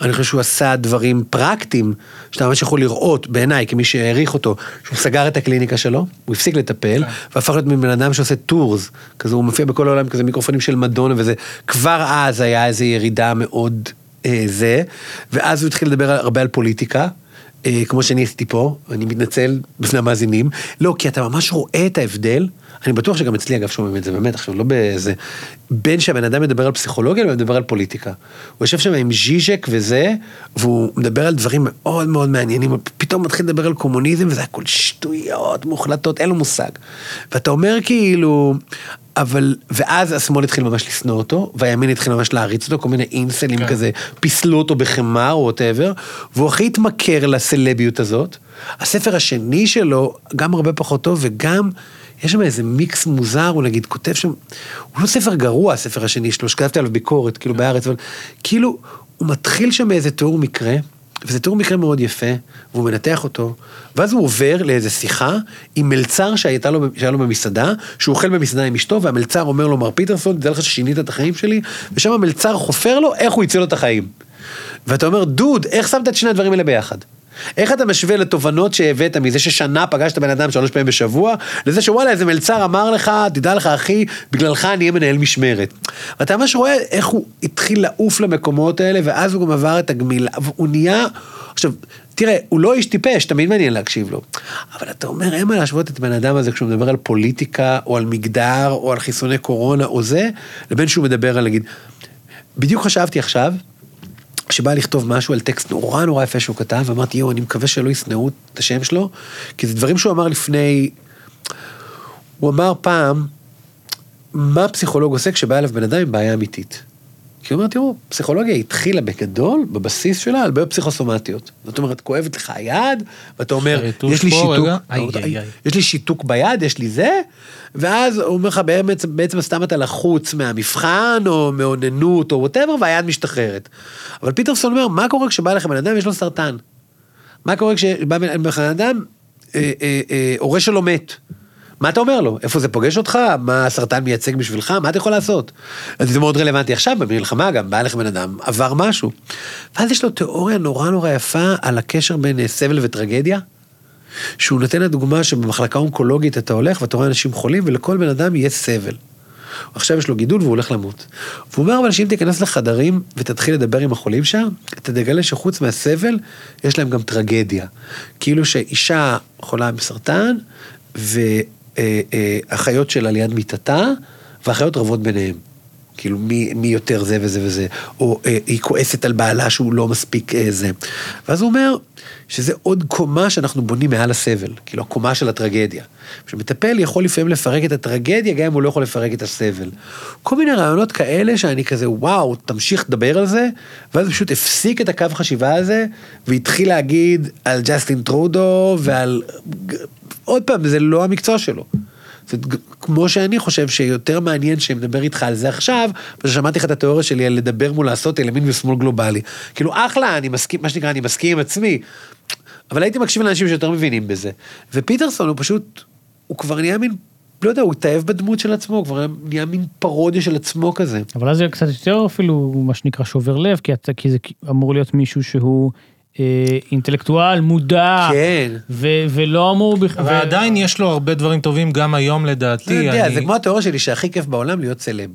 אני חושב שהוא עשה דברים פרקטיים, שאתה ממש יכול לראות, בעיניי, כמי שהעריך אותו, שהוא סגר את הקליניקה שלו, הוא הפסיק לטפל, והפך להיות מבן אדם שעושה tours, כזה הוא מופיע בכל העולם, כזה מיקרופונים של מדונה וזה, כבר אז היה איזו ירידה מאוד אה, זה, ואז הוא התחיל לדבר הרבה על פוליטיקה. אה, כמו שאני עשיתי פה, אני מתנצל בפני המאזינים, לא, כי אתה ממש רואה את ההבדל, אני בטוח שגם אצלי אגב שומעים את זה, באמת, עכשיו לא באיזה, בין שהבן אדם מדבר על פסיכולוגיה לבין מדבר על פוליטיקה. הוא יושב שם עם ז'יז'ק וזה, והוא מדבר על דברים מאוד מאוד מעניינים, פתאום מתחיל לדבר על קומוניזם וזה הכל שטויות מוחלטות, אין לו מושג. ואתה אומר כאילו, אבל, ואז השמאל התחיל ממש לשנוא אותו, והימין התחיל ממש להריץ אותו, כל מיני אינסלים כן. כזה, פיסלו אותו בחמר או whatever, והוא הכי התמכר לסלביות הזאת. הספר השני שלו, גם הרבה פחות טוב, וגם, יש שם איזה מיקס מוזר, הוא נגיד כותב שם, הוא לא ספר גרוע, הספר השני שלו, שכתבתי עליו ביקורת, כאילו בארץ, אבל כאילו, הוא מתחיל שם מאיזה תיאור מקרה, וזה תיאור מקרה מאוד יפה, והוא מנתח אותו, ואז הוא עובר לאיזה שיחה עם מלצר שהייתה לו, שהיה לו במסעדה, שהוא אוכל במסעדה עם אשתו, והמלצר אומר לו, מר פיטרסון, תדע לך ששינית את החיים שלי, ושם המלצר חופר לו איך הוא הציל לו את החיים. ואתה אומר, דוד, איך שמת את שני הדברים האלה ביחד? איך אתה משווה לתובנות שהבאת מזה ששנה פגשת בן אדם שלוש פעמים בשבוע, לזה שוואלה איזה מלצר אמר לך, תדע לך אחי, בגללך אני אהיה מנהל משמרת. ואתה ממש רואה איך הוא התחיל לעוף למקומות האלה, ואז הוא גם עבר את הגמילה, והוא נהיה, עכשיו, תראה, הוא לא איש טיפש, תמיד מעניין להקשיב לו. אבל אתה אומר, אין מה להשוות את הבן אדם הזה כשהוא מדבר על פוליטיקה, או על מגדר, או על חיסוני קורונה, או זה, לבין שהוא מדבר על, נגיד, בדיוק חשבתי עכשיו, שבא לכתוב משהו על טקסט נורא נורא יפה שהוא כתב, ואמרתי, יואו, אני מקווה שלא ישנאו את השם שלו, כי זה דברים שהוא אמר לפני... הוא אמר פעם, מה פסיכולוג עושה כשבא אליו בן אדם עם בעיה אמיתית? כי הוא אומר, תראו, פסיכולוגיה התחילה בגדול, בבסיס שלה, על בעיות פסיכוסומטיות. זאת אומרת, כואבת לך היד, ואתה אומר, יש לי שיתוק, רגע. איי, איי, איי. יש לי שיתוק ביד, יש לי זה, ואז הוא אומר לך, בעצם, בעצם סתם אתה לחוץ מהמבחן, או מאוננות, או ווטאבר, והיד משתחררת. אבל פיטרסון אומר, מה קורה כשבא אליך בן אדם, יש לו סרטן? מה קורה כשבא בן בן אדם, אה, אה, אה, הורה שלו מת? מה אתה אומר לו? איפה זה פוגש אותך? מה הסרטן מייצג בשבילך? מה אתה יכול לעשות? אז זה מאוד רלוונטי עכשיו, במלחמה גם, בא לך בן אדם, עבר משהו. ואז יש לו תיאוריה נורא נורא יפה על הקשר בין אה, סבל וטרגדיה. שהוא נותן לדוגמה שבמחלקה אונקולוגית אתה הולך ואתה רואה אנשים חולים ולכל בן אדם יהיה סבל. עכשיו יש לו גידול והוא הולך למות. והוא אומר אבל שאם תיכנס לחדרים ותתחיל לדבר עם החולים שם, אתה תגלה שחוץ מהסבל, יש להם גם טרגדיה. כאילו שאישה חולה בסרטן, ואחיות שלה ליד מיטתה, ואחיות רבות ביניהם. כאילו מי, מי יותר זה וזה וזה, או אה, היא כועסת על בעלה שהוא לא מספיק אה, זה. ואז הוא אומר שזה עוד קומה שאנחנו בונים מעל הסבל, כאילו הקומה של הטרגדיה. שמטפל יכול לפעמים לפרק את הטרגדיה גם אם הוא לא יכול לפרק את הסבל. כל מיני רעיונות כאלה שאני כזה וואו, תמשיך לדבר על זה, ואז פשוט הפסיק את הקו חשיבה הזה, והתחיל להגיד על ג'סטין טרודו ועל... עוד פעם, זה לא המקצוע שלו. זה כמו שאני חושב שיותר מעניין שמדבר איתך על זה עכשיו, ושמעתי לך את התיאוריה שלי על לדבר מול לעשות ימין ושמאל גלובלי. כאילו אחלה, אני מסכים, מה שנקרא, אני מסכים עם עצמי. אבל הייתי מקשיב לאנשים שיותר מבינים בזה. ופיטרסון הוא פשוט, הוא כבר נהיה מין, לא יודע, הוא התאהב בדמות של עצמו, הוא כבר נהיה מין פרודיה של עצמו כזה. אבל אז זה קצת יותר אפילו מה שנקרא שובר לב, כי, אתה, כי זה אמור להיות מישהו שהוא אינטלקטואל, מודע, כן. ו- ולא אמור בכלל... אבל עדיין יש לו הרבה דברים טובים גם היום אתה לדעתי. יודע, אני- זה כמו התיאוריה שלי שהכי כיף בעולם להיות סלב.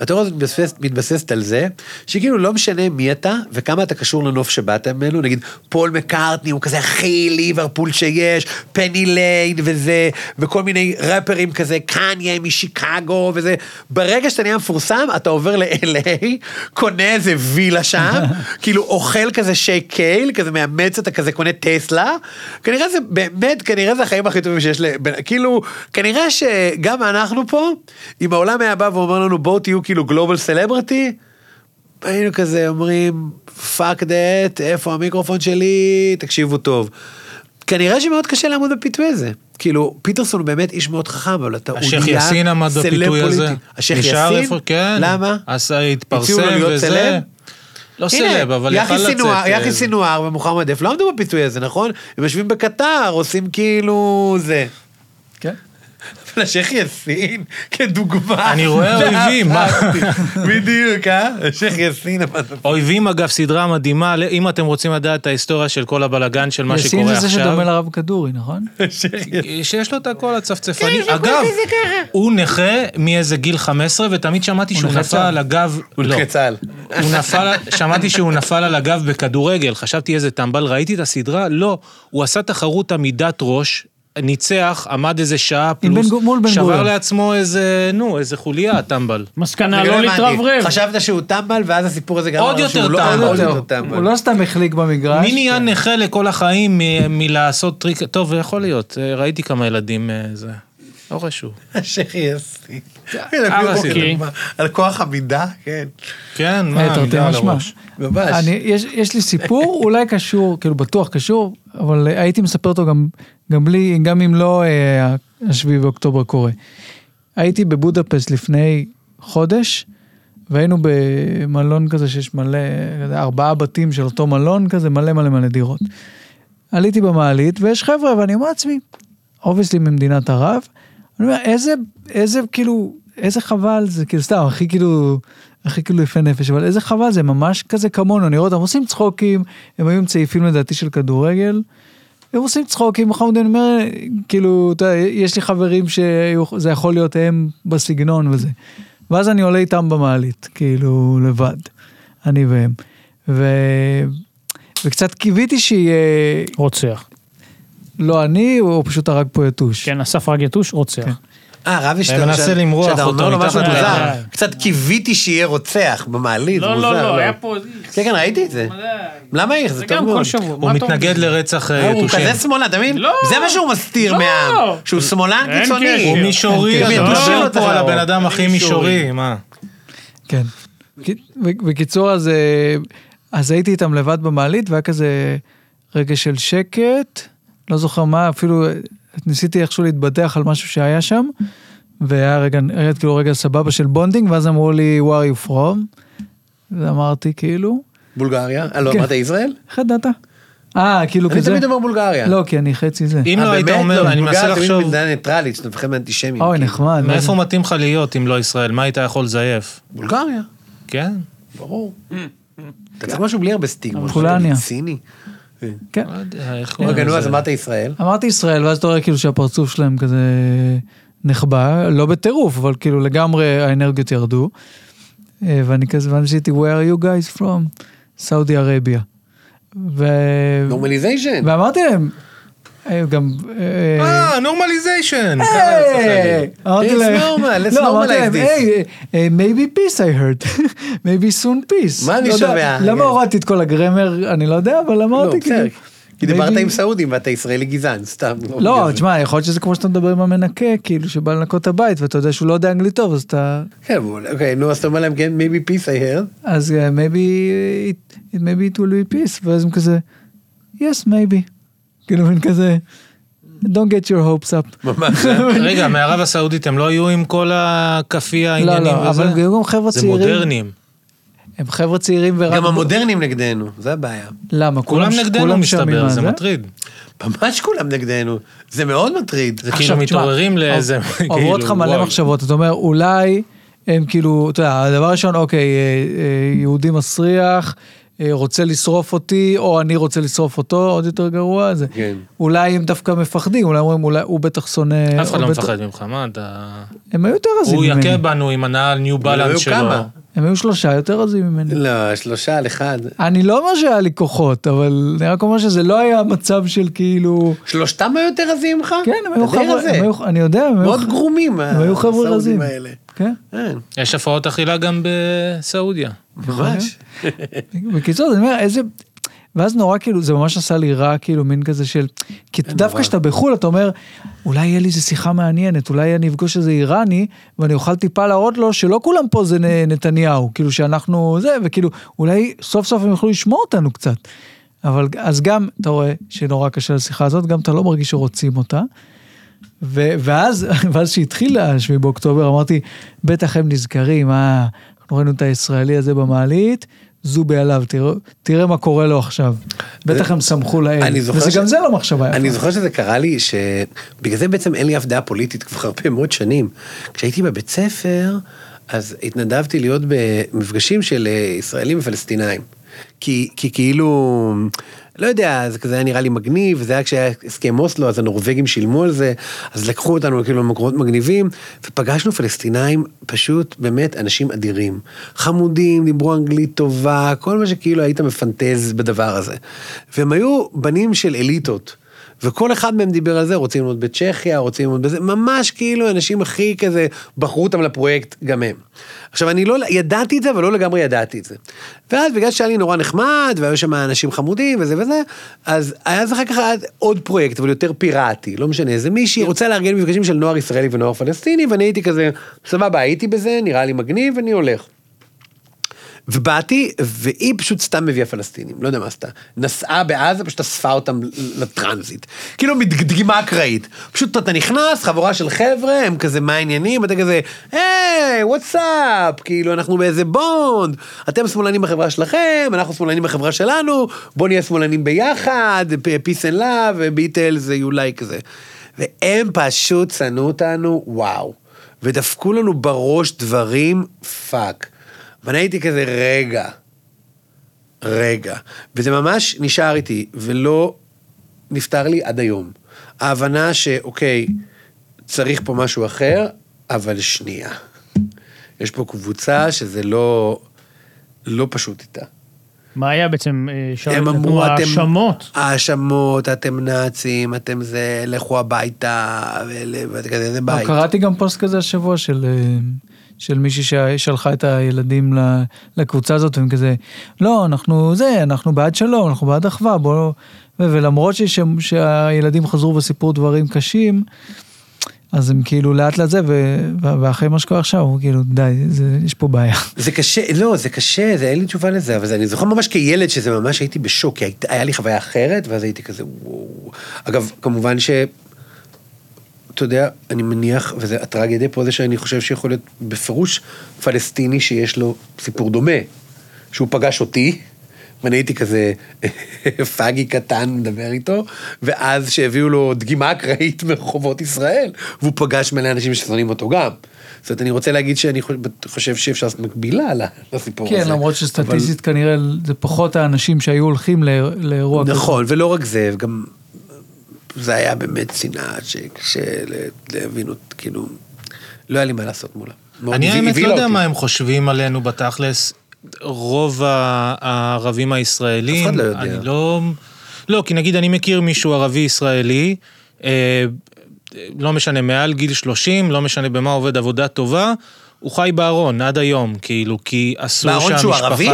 והתיאוריה הזאת מתבססת, מתבססת על זה, שכאילו לא משנה מי אתה וכמה אתה קשור לנוף שבאת ממנו, נגיד פול מקארטני הוא כזה הכי ליברפול שיש, Penny Lane וזה, וכל מיני ראפרים כזה, קניה משיקגו וזה. ברגע שאתה נהיה מפורסם, אתה עובר ל-LA, קונה איזה וילה שם, כאילו אוכל כזה shake kale, כזה מאמץ אתה כזה קונה טסלה, כנראה זה באמת, כנראה זה החיים הכי טובים שיש לבן, כאילו, כנראה שגם אנחנו פה, אם העולם היה בא ואומר לנו בואו תהיו כאילו global celebrity, היינו כזה אומרים, fuck that, איפה המיקרופון שלי, תקשיבו טוב. כנראה שמאוד קשה לעמוד בפיתוי הזה. כאילו, פיטרסון הוא באמת איש מאוד חכם, אבל אתה, הוא השייח נהיה יאסין עמד סלב בפיתוי הזה. פוליטי. השייח יאסין? כן. למה? אז התפרסם וזה. סלב? לא סלב, אבל יכל לצאת. יחי אה, סינואר ומוחמד דף לא עמדו בפיתוי הזה, נכון? הם יושבים בקטר, עושים כאילו זה. כן. אבל השייח יאסין, כדוגמה. אני רואה אויבים, מה? בדיוק, אה? השייח יאסין. אויבים אגב סדרה מדהימה, אם אתם רוצים לדעת את ההיסטוריה של כל הבלגן של מה יאסין שקורה זה זה עכשיו. שדומה לרב כדורי, נכון? יאסין. שיש לו את הכל הצפצפני. אגב, הוא נכה מאיזה גיל 15, ותמיד שמעתי שהוא נפל צה"ל. על הגב... הוא לא. נכה צה"ל. שמעתי שהוא נפל על הגב בכדורגל, חשבתי איזה טמבל, ראיתי את הסדרה? לא. הוא עשה תחרות עמידת ראש, ניצח, עמד איזה שעה פלוס, בן שבר. לעצמו איזה, נו, איזה חוליה, טמבל. מסקנה, לא. להתרברב. חשבת שהוא טמבל, ואז הסיפור הזה גרם עוד לנו שהוא יותר לא- טמבל. עוד יותר הוא טמבל. לא סתם החליק במגרש. מי נהיה נכה לכל החיים מלעשות טריק, טוב, יכול להיות, אה, ראיתי כמה ילדים, אה, זה, לא חשוב. השייח אוקיי. על כוח עמידה, כן. כן, אה, מה, תרתי מידה על. הראש. יש לי סיפור, אולי קשור, כאילו בטוח קשור, אבל אה, הייתי מספר אותו גם, גם בלי, גם אם לא אה, השביעי באוקטובר קורה. הייתי בבודפסט לפני חודש, והיינו במלון כזה שיש מלא, כזה, ארבעה בתים של אותו מלון כזה, מלא מלא מלא דירות. עליתי במעלית, ויש חבר'ה, ואני אומר לעצמי, אובייסלי ממדינת ערב, אני אומר, איזה, איזה כאילו, איזה חבל זה, כאילו סתם, הכי כאילו, הכי כאילו יפה נפש, אבל איזה חבל זה, ממש כזה כמונו, אני רואה אותם עושים צחוקים, הם היו עם צעיפים לדעתי של כדורגל, הם עושים צחוקים, מחמוד, אני אומר, כאילו, אתה יש לי חברים שזה יכול להיות הם בסגנון וזה. ואז אני עולה איתם במעלית, כאילו, לבד, אני והם. ו... וקצת קיוויתי שיהיה, רוצח. לא אני, הוא פשוט הרג פה יתוש. כן, אסף רג יתוש, רוצח. כן. אה, רבי שאתה... אני מנסה למרוח שאתה אומר אותו לו משהו מוזר. קצת קיוויתי שיהיה רוצח במעלית, לא, מוזר. לא, לא, היה פה... כן, כן, ראיתי את זה. למה איך? זה טוב גם מאוד. כל שבוע. הוא מתנגד? לרצח אה, אה, הוא יתושים. כזה שמאלן, אתה מבין? לא. זה מה שהוא מסתיר לא. מהעם. שהוא שמאלן קיצוני. הוא מישורי, כן, אתה כן, מדבר לא. פה על הבן אדם הכי מישורי. מה? כן. בקיצור, אז, אה, אז הייתי איתם לבד במעלית, והיה כזה רגע של שקט, לא זוכר מה, אפילו ניסיתי איכשהו להתבדח על משהו שהיה שם, והיה רגע, היה כאילו רגע סבבה של bonding, ואז אמרו לי, where are you from? ואמרתי כאילו, בולגריה? אה, לא, כן. אמרת ישראל? איך ידעת? אה, כאילו אני כזה, תמיד אומר בולגריה. לא, כי אני חצי זה. אם אה, לא היית? אומר, אני בולגריה מנסה תמיד לחשוב, מדינה ניטרלית, שאתה מפחד מאנטישמים. אוי, כאילו. נחמד. מה מאיפה? מתאים לך להיות אם לא ישראל? מה היית יכול לזייף? בולגריה, כן? ברור. אתה צריך משהו בלי הרבה סטיגמות. פולניה. ציני. כן. יודע, איך רגע, נו, אז? אמרת ישראל. אמרתי ישראל, ואז אתה רואה כאילו שהפרצוף שלהם כזה נחבא, לא בטירוף, אבל כאילו לגמרי האנרגיות ירדו. אה, ואני כזה, ואני עשיתי, where are you guys from? סעודי ערביה. ו... נורמליזיישן. ואמרתי להם, אה, גם... אה, אה, נורמליזיישן. היי! אמרתי It's להם, normal, let's לא, normalize this. אה, maybe peace I heard, maybe soon peace. מה אני לא שומע? למה הורדתי את כל הגרמר, אני לא יודע, אבל לא, אמרתי. כאילו... כי דיברת עם סעודים ואתה ישראלי גזען, סתם. לא. תשמע, יכול להיות שזה כמו שאתה מדבר עם המנקה, כאילו, שבא לנקות את הבית, ואתה יודע שהוא לא יודע אנגלית טוב, אז אתה... כן, אוקיי, נו, אז אתה אומר להם, כן, maybe peace I heard. אז maybe it will be peace, ואז הם כזה, yes, maybe. כאילו, מין כזה, don't get your hopes up. רגע, מערב הסעודית הם לא היו עם כל הכאפי לא, העניינים לא, אבל הם וזה? גם חבר'ה זה צעירים. מודרניים. הם חבר'ה צעירים ורק... גם המודרניים נגדנו, זה הבעיה. למה? כולם נגדנו מסתבר, זה מטריד. ממש כולם נגדנו. זה מאוד מטריד. זה כאילו מתעוררים לאיזה... עוברות כאילו, לך מלא וואי. מחשבות, אתה אומר, אולי הם כאילו, אתה יודע, הדבר הראשון, אוקיי, אה, אה, יהודי מסריח, רוצה לשרוף אותי, או אני רוצה לשרוף אותו, עוד יותר גרוע. זה, כן. אולי הם דווקא מפחדים, אולי אומרים, אולי הוא בטח שונא... אף אחד הוא לא בטח- מפחד ממך, מה אתה... הם היו יותר רזים הוא ממני. יכה בנו עם הנעל ניו בלנס שלו. הם היו שלושה יותר רזים ממני. לא, שלושה על אחד. אני לא אומר שהיה לי כוחות, אבל אני רק אומר שזה לא היה מצב של כאילו... שלושתם היו יותר רזים ממך? כן, הם היו חבר'ה, אני יודע, הם היו... מאוד גרומים, הם היו חבר'ה הסעודים רזים. האלה. כן. כן, יש הפרעות אכילה גם בסעודיה. ממש. בקיצור, אני אומר, איזה... ואז נורא כאילו, זה ממש עשה לי רע, כאילו, מין כזה של... כי דווקא כשאתה בחו"ל, אתה אומר, אולי יהיה לי איזה שיחה מעניינת, אולי אני אפגוש איזה איראני, ואני אוכל טיפה להראות לו שלא כולם פה זה נתניהו, כאילו שאנחנו זה, וכאילו, אולי סוף סוף הם יוכלו לשמוע אותנו קצת. אבל אז גם, אתה רואה שנורא קשה לשיחה הזאת, גם אתה לא מרגיש שרוצים אותה. ו- ואז, ואז שהתחיל השביעי באוקטובר, אמרתי, בטח הם נזכרים, אה, אנחנו ראינו את הישראלי הזה במעלית, זובי עליו, תראה, תראה מה קורה לו עכשיו. בטח הם שמחו לאל. וזה ש- גם זה לא מחשבה יפה. אני זוכר שזה קרה לי, שבגלל זה בעצם אין לי אף דעה פוליטית כבר הרבה מאוד שנים. כשהייתי בבית ספר, אז התנדבתי להיות במפגשים של אה, ישראלים ופלסטינאים. כי, כי כאילו, לא יודע, זה כזה היה נראה לי מגניב, וזה היה כשהיה הסכם אוסלו, אז הנורבגים שילמו על זה, אז לקחו אותנו כאילו למקומות מגניבים, ופגשנו פלסטינאים, פשוט באמת אנשים אדירים. חמודים, דיברו אנגלית טובה, כל מה שכאילו היית מפנטז בדבר הזה. והם היו בנים של אליטות. וכל אחד מהם דיבר על זה, רוצים ללמוד בצ'כיה, רוצים ללמוד בזה, ממש כאילו אנשים הכי כזה, בחרו אותם לפרויקט גם הם. עכשיו, אני לא, ידעתי את זה, אבל לא לגמרי ידעתי את זה. ואז בגלל שהיה לי נורא נחמד, והיו שם אנשים חמודים וזה וזה, אז היה אז אחר כך עוד פרויקט, אבל יותר פיראטי, לא משנה, איזה מישהי רוצה לארגן מפגשים של נוער ישראלי ונוער פלסטיני, ואני הייתי כזה, סבבה, הייתי בזה, נראה לי מגניב, אני הולך. ובאתי, והיא פשוט סתם מביאה פלסטינים, לא יודע מה עשתה. נסעה בעזה, פשוט אספה אותם לטרנזיט. כאילו דגימה אקראית. פשוט אתה נכנס, חבורה של חבר'ה, הם כזה, מה העניינים? אתה כזה, היי, וואטסאפ, כאילו, אנחנו באיזה בונד. אתם שמאלנים בחברה שלכם, אנחנו שמאלנים בחברה שלנו, בוא נהיה שמאלנים ביחד, peace and love, ביטלס, like כזה. והם פשוט שנאו אותנו, וואו. ודפקו לנו בראש דברים, fuck. ואני הייתי כזה, רגע, רגע. וזה ממש נשאר איתי, ולא נפתר לי עד היום. ההבנה שאוקיי, צריך פה משהו אחר, אבל שנייה. יש פה קבוצה שזה לא, לא פשוט איתה. מה היה בעצם, אה, שם הם אמרו, אתם... האשמות? האשמות, אתם נאצים, אתם זה, לכו הביתה, וכזה, זה בית. קראתי גם פוסט כזה השבוע של, אה, של מישהי ששלחה את הילדים לקבוצה הזאת, והם כזה, לא, אנחנו זה, אנחנו בעד שלום, אנחנו בעד אחווה, בואו... ו- ולמרות שש- שהילדים חזרו וסיפרו דברים קשים, אז הם כאילו לאט לאט זה, ו- ואחרי מה שקורה עכשיו, הוא כאילו, די, זה, יש פה בעיה. זה קשה, לא, זה קשה, זה אין לי תשובה לזה, אבל זה, אני זוכר ממש כילד שזה ממש הייתי בשוק, כי היה לי חוויה אחרת, ואז הייתי כזה וואו. אגב, כמובן ש... אתה יודע, אני מניח, וזה הטרגדיה פה זה שאני חושב שיכול להיות בפירוש פלסטיני שיש לו סיפור דומה, שהוא פגש אותי, ואני הייתי כזה פאגי קטן מדבר איתו, ואז שהביאו לו דגימה אקראית מרחובות ישראל, והוא פגש מלא אנשים ששונאים אותו גם. זאת אומרת, אני רוצה להגיד שאני חושב- שאפשר לעשות מקבילה לסיפור הזה. כן, למרות שסטטיסטית כנראה זה פחות האנשים שהיו הולכים לאיר- לאירוע כזה. נכון, ולא רק זה, גם זה היה באמת שנאה שקשה להבין אותה, כאילו, לא היה לי מה לעשות מולה. אני האמת לא יודע. מה הם חושבים עלינו בתכלס. רוב הערבים הישראלים, אף אחד לא יודע. אני לא... לא, כי נגיד אני מכיר מישהו ערבי ישראלי, אה, לא משנה, מעל גיל 30, לא משנה במה עובד עבודה טובה, הוא חי בארון עד היום, כאילו, כי אסור בארון שהמשפחה... שהוא ערבי?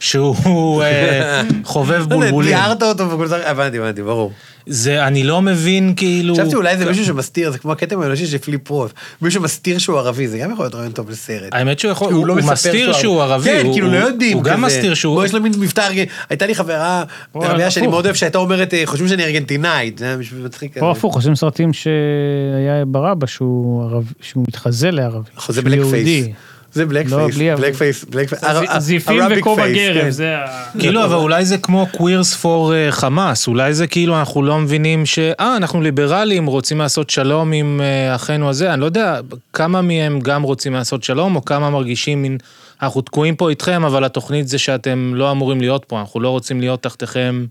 שהוא אה, חובב לא בולבולים. תיארת אותו וכל זה, הבנתי, הבנתי, ברור. זה, אני לא מבין, כאילו... חשבתי אולי זה מישהו שמסתיר, זה כמו הכתם האנושי של פיליפ רוט. מישהו שמסתיר שהוא ערבי, זה גם יכול להיות רעיון טוב לסרט. האמת שהוא יכול, הוא לא מסתיר שהוא ערבי. כן, כאילו לא יודעים. הוא גם. מסתיר שהוא... יש לו מין מבטא, ארג- הייתה לי חברה, פה ערבייה שאני. מאוד אוהב, שהייתה אומרת, אה, חושבים שאני ארגנטינאית, זה היה משהו מצחיק. פה. הפוך, עושים סרטים שהיה ברבא שהוא מתחזה לערבי. זה שהוא בלק. פייס. זה בלק לא, פייס, בלק פייס, בלק פייס, זיפים וכובע גרב, כן. זה ה... כאילו, אבל אולי זה כמו for אה, חמאס, אולי זה כאילו אנחנו לא מבינים ש... אה, אנחנו ליברלים, רוצים לעשות שלום עם אה, אחינו הזה, אני לא יודע כמה מהם גם רוצים לעשות שלום, או כמה מרגישים מין אנחנו תקועים פה איתכם, אבל התוכנית זה שאתם לא אמורים להיות פה, אנחנו לא רוצים להיות תחתיכם.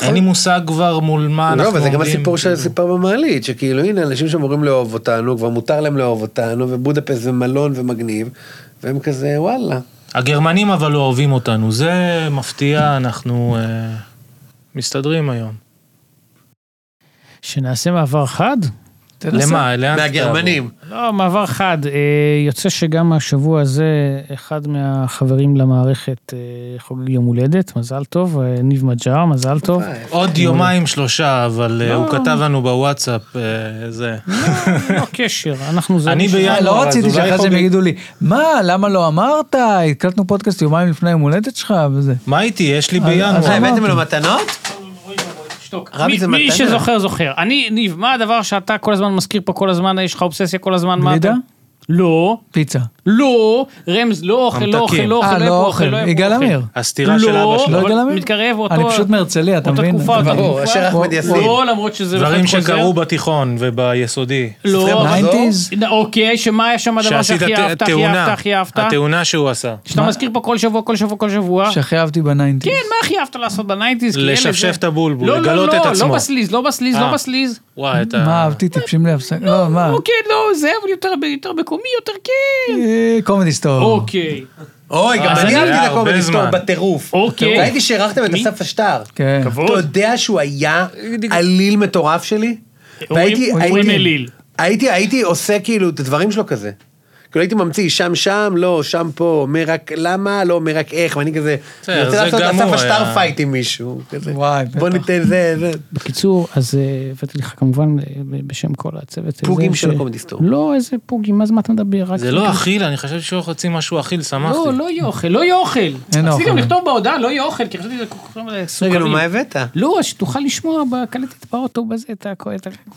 אין לי מושג כבר מול מה אנחנו לא, עומדים. אבל זה גם הסיפור של כאילו. הסיפר במעלית, שכאילו הנה אנשים שאמורים לאהוב אותנו, כבר מותר להם לאהוב אותנו, ובודפסט זה מלון ומגניב, והם כזה וואלה. הגרמנים אבל לא אוהבים אותנו, זה מפתיע, אנחנו אה, מסתדרים היום. שנעשה מעבר חד? תנסה. למה? לאן מהגרמנים. לא, מעבר חד. אה, יוצא שגם השבוע הזה, אחד מהחברים למערכת אה, חוגג יום הולדת, מזל טוב, אה, ניב מג'אר, מזל טוב. עוד יומיים שלושה, אבל אה, הוא לא. כתב לנו בוואטסאפ, זה. לא קשר, אנחנו זה... אני בינואר, לא אז רציתי שאחרי זה הם חוגג. יגידו לי, מה, למה לא אמרת? הקלטנו פודקאסט יומיים לפני יום הולדת שלך וזה. מה איתי? יש לי אז- בינואר. הבאתם לו מתנות? שתוק. רבי מי- מי. שזוכר, זוכר. אני, ניב, מה הדבר שאתה כל הזמן מזכיר פה כל הזמן, יש לך אובססיה כל הזמן? מה? אתה- לא, פיצה. לא, רמז, לא אוכל, לא אוכל. לא אוכל, אה, לא לא אוכל. אוכל, לא איפה יגאל אוכל. עמיר. הסתירה של אבא לא, שלו. לא יגאל עמיר? מתקרב, אותו... אני פשוט מהרצליה, אתה אותה מבין? תקופה, אותה ברור, תקופה. אשר אחמד יאסין. לא, למרות שזה דברים. שקרו בתיכון וביסודי. לא? אוקיי, שמה היה שם הדבר שהכי אהבת, הכי. אהבת, הכי אהבת? התאונה שהוא עשה. שאתה מזכיר פה כל שבוע, כל שבוע, כל שבוע. שהכי אהבתי בניינטיז. כן, מה הכי אהבת לעשות בניינטיז? לשפשף את הבולבול, לא, לא, לגלות לא, את עצמו. לא בסליז, לא בסליז, לא אה. בסליז. וואי, אתה... מה אהבתי? טיפשים לי הפסק. לא, מה? אוקיי, לא, זה אבל יותר מקומי, יותר כן. אה, קומדי סטור. אוקיי. אוי, גם אז אני אהבתי את הקומדי סטור. בטירוף. אוקיי. ראיתי שהערכתם את? אסף אשטר. כן. כבוד. אתה יודע שהוא היה אליל מטורף שלי? והייתי- אליל. הייתי, הייתי עושה כאילו את הדברים שלו כזה. כאילו הייתי ממציא שם שם, לא, שם פה, אומר רק למה, לא אומר רק איך, ואני כזה, אני רוצה לעשות אסף היה. fight עם מישהו. כזה. וואי, בוא. ניתן זה, זה. בקיצור, אז אה, הבאתי לך כמובן אה, בשם כל הצוות. פוגים של ש- הקומדי סטור. לא, איזה פוגים, מה זה מה אתה מדבר? זה לא אכיל, אני חשבתי שהוא חצי משהו אכיל, שמחתי. לא, לא יהיה אוכל, לא יהיה אוכל. רציתי. גם לכתוב בהודעה, לא יהיה אוכל, כי חשבתי שזה כל כך רגע. נו, מה הבאת? לא, שתוכל לשמוע בקלטת באוטו בזה את ה...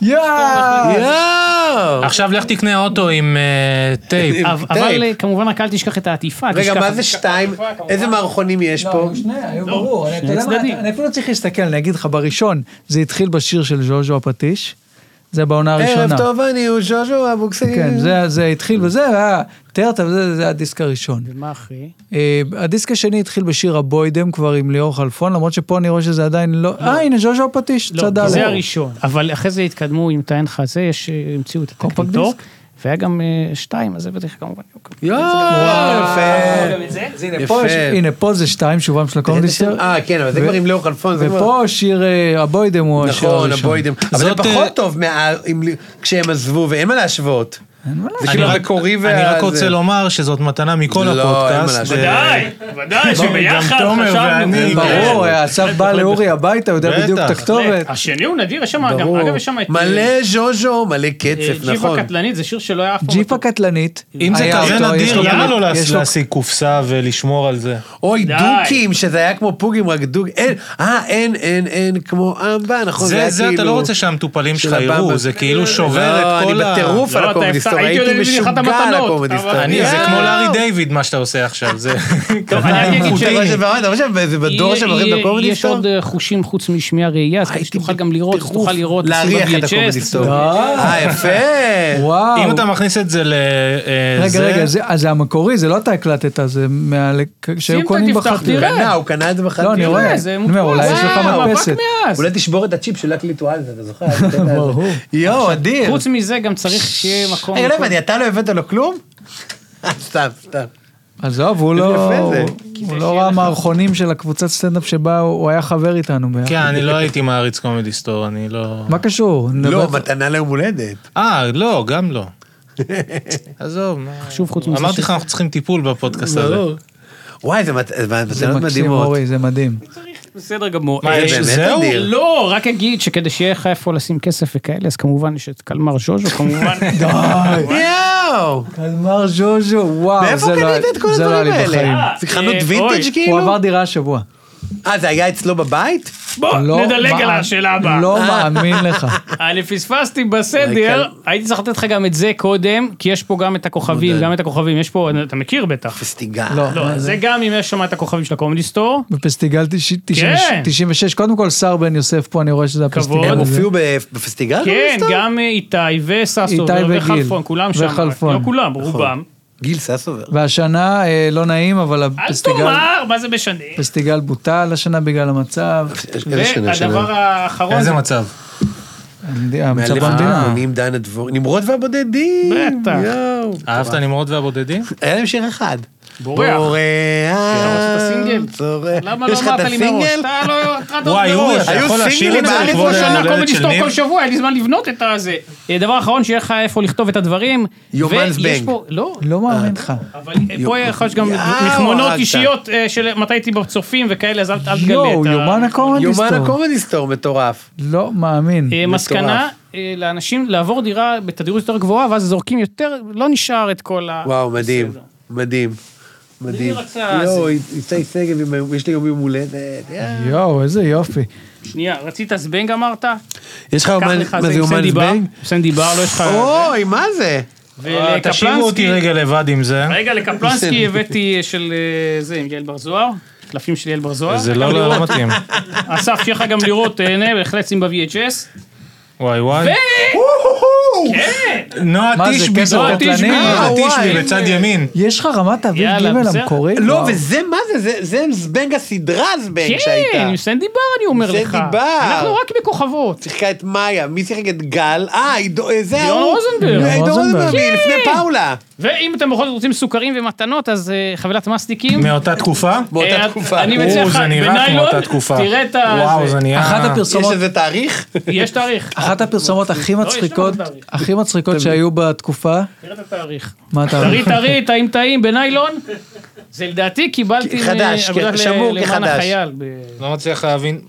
יואו! עכשיו לך תקנה אוטו עם אה, טייפ. אבל- כמובן רק אל תשכח את העטיפה. רגע, מה זה שתיים? איזה מערכונים יש לא, פה? היו שני, היו ברור. אני- אפילו לא צריך להסתכל, אני אגיד לך, בראשון זה התחיל בשיר של ז'וז'ו הפטיש, זה בעונה הראשונה. ערב טוב, אני הוא ז'וז'ו אבוקסיס. כן, זה- זה התחיל וזה, היה טרטה וזה, זה הדיסק הראשון. ומה אחרי? אה, הדיסק השני התחיל בשיר הבוידם כבר עם ליאור חלפון, למרות שפה אני רואה שזה עדיין לא... אה, הנה ז'וז'ו הפטיש, לא, צד א'. זה הראשון. אבל אחרי זה התקדמו, אם אין לך זה, יש, אה, המציאו את התקליטור. והיה גם אה, שתיים, אז הבאתי לך כמובן. יואו, יפה. זה? הנה. פה שתיים, שובם של הקומדי סטר. אה, כן, אבל זה ו- כבר עם ליאור חלפון. זה כבר- ופה שיר הבוידם הוא השיר נכון, הראשון. הבוידם. אבל זה זאת, פחות טוב מה- אם- כשהם עזבו, ואין מה להשוות. זה אני כאילו רק- המקורי וה... אני רק. רוצה לומר שזאת מתנה מכל לא, אין מה הפודקאסט. ודאי, ודאי, שביחד גם תומר חשבנו. ואני, ברור, כן. אסף בא לאורי הביתה, הוא יודע. בדיוק את הכתובת. השני הוא נדיר, יש שם, גם. אגב, יש שם את... מלא ז'וז'ו, מלא אה, קצף, ג'יפה נכון. קטלנית, זה שיר שלא היה אף פעם. ג'יפה קטלנית. אם זה כזה נדיר, למה לא להשיג קופסה ולשמור על זה? אוי. דוקים, שזה היה כמו פוגים, רק דוק. אין, אה, אין, אין, אין, כמו אמבה, נכון, זה, היה זה, אתה כאילו- לא רוצה שהמטופלים של שלך יראו. זה כאילו שובר לא, את כל אני ה... בטירוף לא, על אתה סטור, הייתי משוגע סטור. אני, זה יואו. כמו לארי דיוויד מה שאתה עושה עכשיו, זה... טוב, אני אגיד אתה ש... אתה חושב, זה בדור יהיה- הקומדי יש? עוד אה, חושים חוץ משמיעה ראייה, אז שתוכל גם לראות. שתוכל לראות, להריח את הקומדי סטור. תשים- אה, יפה. וואו. אם אתה מכניס את זה ל... אה, רגע, זה- רגע, זה- אז זה המקורי, זה לא אתה הקלטת, זה מה- שהיו קונים. קנה, הוא קנה את זה בחתונה. לא, אני רואה. זה אני אומר, אולי יש לך מדפסת. אולי תשבור את הצ'יפ שלא יקליטו על זה, אתה זוכר? ברור. יואו, אדיר. חוץ מזה גם צריך שיהיה מקום. לא הבנתי, אתה לא הבאת לו כלום? סתם, סתם. עזוב, הוא לא. הוא לא ראה מערכונים של הקבוצת סטנדאפ שבה הוא היה חבר איתנו. ביחד. כן, אני לא הייתי מעריץ קומדי סטור, אני לא... מה קשור? לא, מתנה ליום הולדת. אה, לא, גם לא. עזוב, מה... חשוב חוץ מזה אמרתי לך, אנחנו צריכים טיפול בפודקאסט הזה. וואי, זה מת- זה זה מתנות מקסים, מדהימות. אורי, זה מדהים. בסדר גמור. מה, אה, יש- באמת זהו? לא, רק אגיד שכדי שיהיה לך איפה לשים כסף וכאלה, אז כמובן יש את קלמר ז'וז'ו, כמובן. יואו! קלמר ז'וז'ו, וואו, מאיפה זה לא- קנית את כל לא היה הדברים לי בחיים. האלה? זה חנות אה, וינטג' אוי, הוא כאילו? עבר דירה השבוע. אה, זה היה אצלו בבית? בוא, לא נדלג על השאלה הבאה. לא מאמין לך. אני פספסתי בסדר, הייתי צריך לתת לך גם את זה קודם, כי יש פה גם את הכוכבים. גם את הכוכבים, יש פה, אתה מכיר בטח. פסטיגל. לא. לא, מה זה גם אם יש שם את הכוכבים של הקומדי סטור. בפסטיגל תש- תשעים- כן. 96, קודם כל שר בן יוסף פה, אני רואה שזה. הפסטיגל. הם. הופיעו בפסטיגל? כן, לא? גם איתי וגיל. וחלפון, כולם שם. וחלפון. לא כולם, רובם. גיל ססובר. והשנה, אה, לא נעים, אבל אל הפסטיגל תאמר, מה זה משנה? הפסטיגל בוטל השנה בגלל המצב. איזה שנה, שנה? והדבר האחרון, איזה מצב? המצב במדינה. האחרונים דנה דבור, נמרוד והבודדים. בטח. יואו. אהבת נמרוד והבודדים? היה להם שיר אחד. בורח. בורח. למה יש לא אמרת לי מראש? אתה לא וואי, אורי, אתה היו יכול סינגלים את זה בארץ לכבוד ראשונה, היום שנה הולדת קומדי של סטור ניר? כל שבוע, היה לי זמן לבנות את הזה. אה, דבר אחרון, שיהיה לך איפה לכתוב את הדברים. זבנג. פה, לא, לא מאמין לך. אבל פה יכול להיות גם יאו, מכמונות. אישיות אה, של מתי הייתי בצופים וכאלה, אז אל תגלה יואו, את ה... יומן הקומדי יומן סטור. הקומדי סטור מטורף. לא מאמין. אה, מסקנה, אה, לאנשים לעבור דירה בתדירות יותר גבוהה, ואז זורקים יותר, לא נשאר את כל ה... וואו, מדהים. בסדר. מדהים. רצה יואו. איתי שגב, יש לי יום יום הולדת. יאו. יואו, איזה יופי. שנייה, רצית זבנג אמרת? יש לך אומן, מה זה בר, זבנג? סנדי בר, לא יש לך... אוי, מה זה? אה, תשאירו אותי רגע לבד עם זה. רגע, לקפלנסקי הבאתי של אה, זה, עם יעל בר זוהר, קלפים של יעל בר זוהר. זה לא לא לראות. מתאים. אסף, שיהיה לך גם לראות, תהנה, בהחלט שים ב-VHS. וואי וואי. כן, נועה מה זה, תשבי קטע זאת. קטלני? נועה. תשבי בצד ימין. יש לך רמת אביב יאללה, ג' בסדר. המקורי? לא, וואו. וזה מה זה? זה- זה זבנג הסדרה זבנג שהייתה. כן, סנדי בר אני אומר סנדי לך. בר. אנחנו רק בכוכבות. שיחקה את מאיה, מי שיחק את גל? אה, עידו- אה, זה ליאון ההוא. רוזנברג. עידו רוזנברג. רוזנברג, כן. לפני פאולה. ואם אתם בכל זאת רוצים סוכרים ומתנות, אז אה, חבילת מסטיקים. מאותה תקופה? באותה אה, תקופה. אני מציע לך, זה נראה כמו בניילון, אותה תקופה. תראה את ה... וואו, זה נהיה... אחת יש הפרסומות, איזה תאריך? יש תאריך. אחת הפרסומות הכי יש לנו מצחיקות, תאריך. הכי מצחיקות שהיו בתקופה, תראה את התאריך. מה אתה טרי טרי, טעים טעים בניילון. זה לדעתי קיבלתי חדש, ל- שמור כחדש. לא מצליח להבין.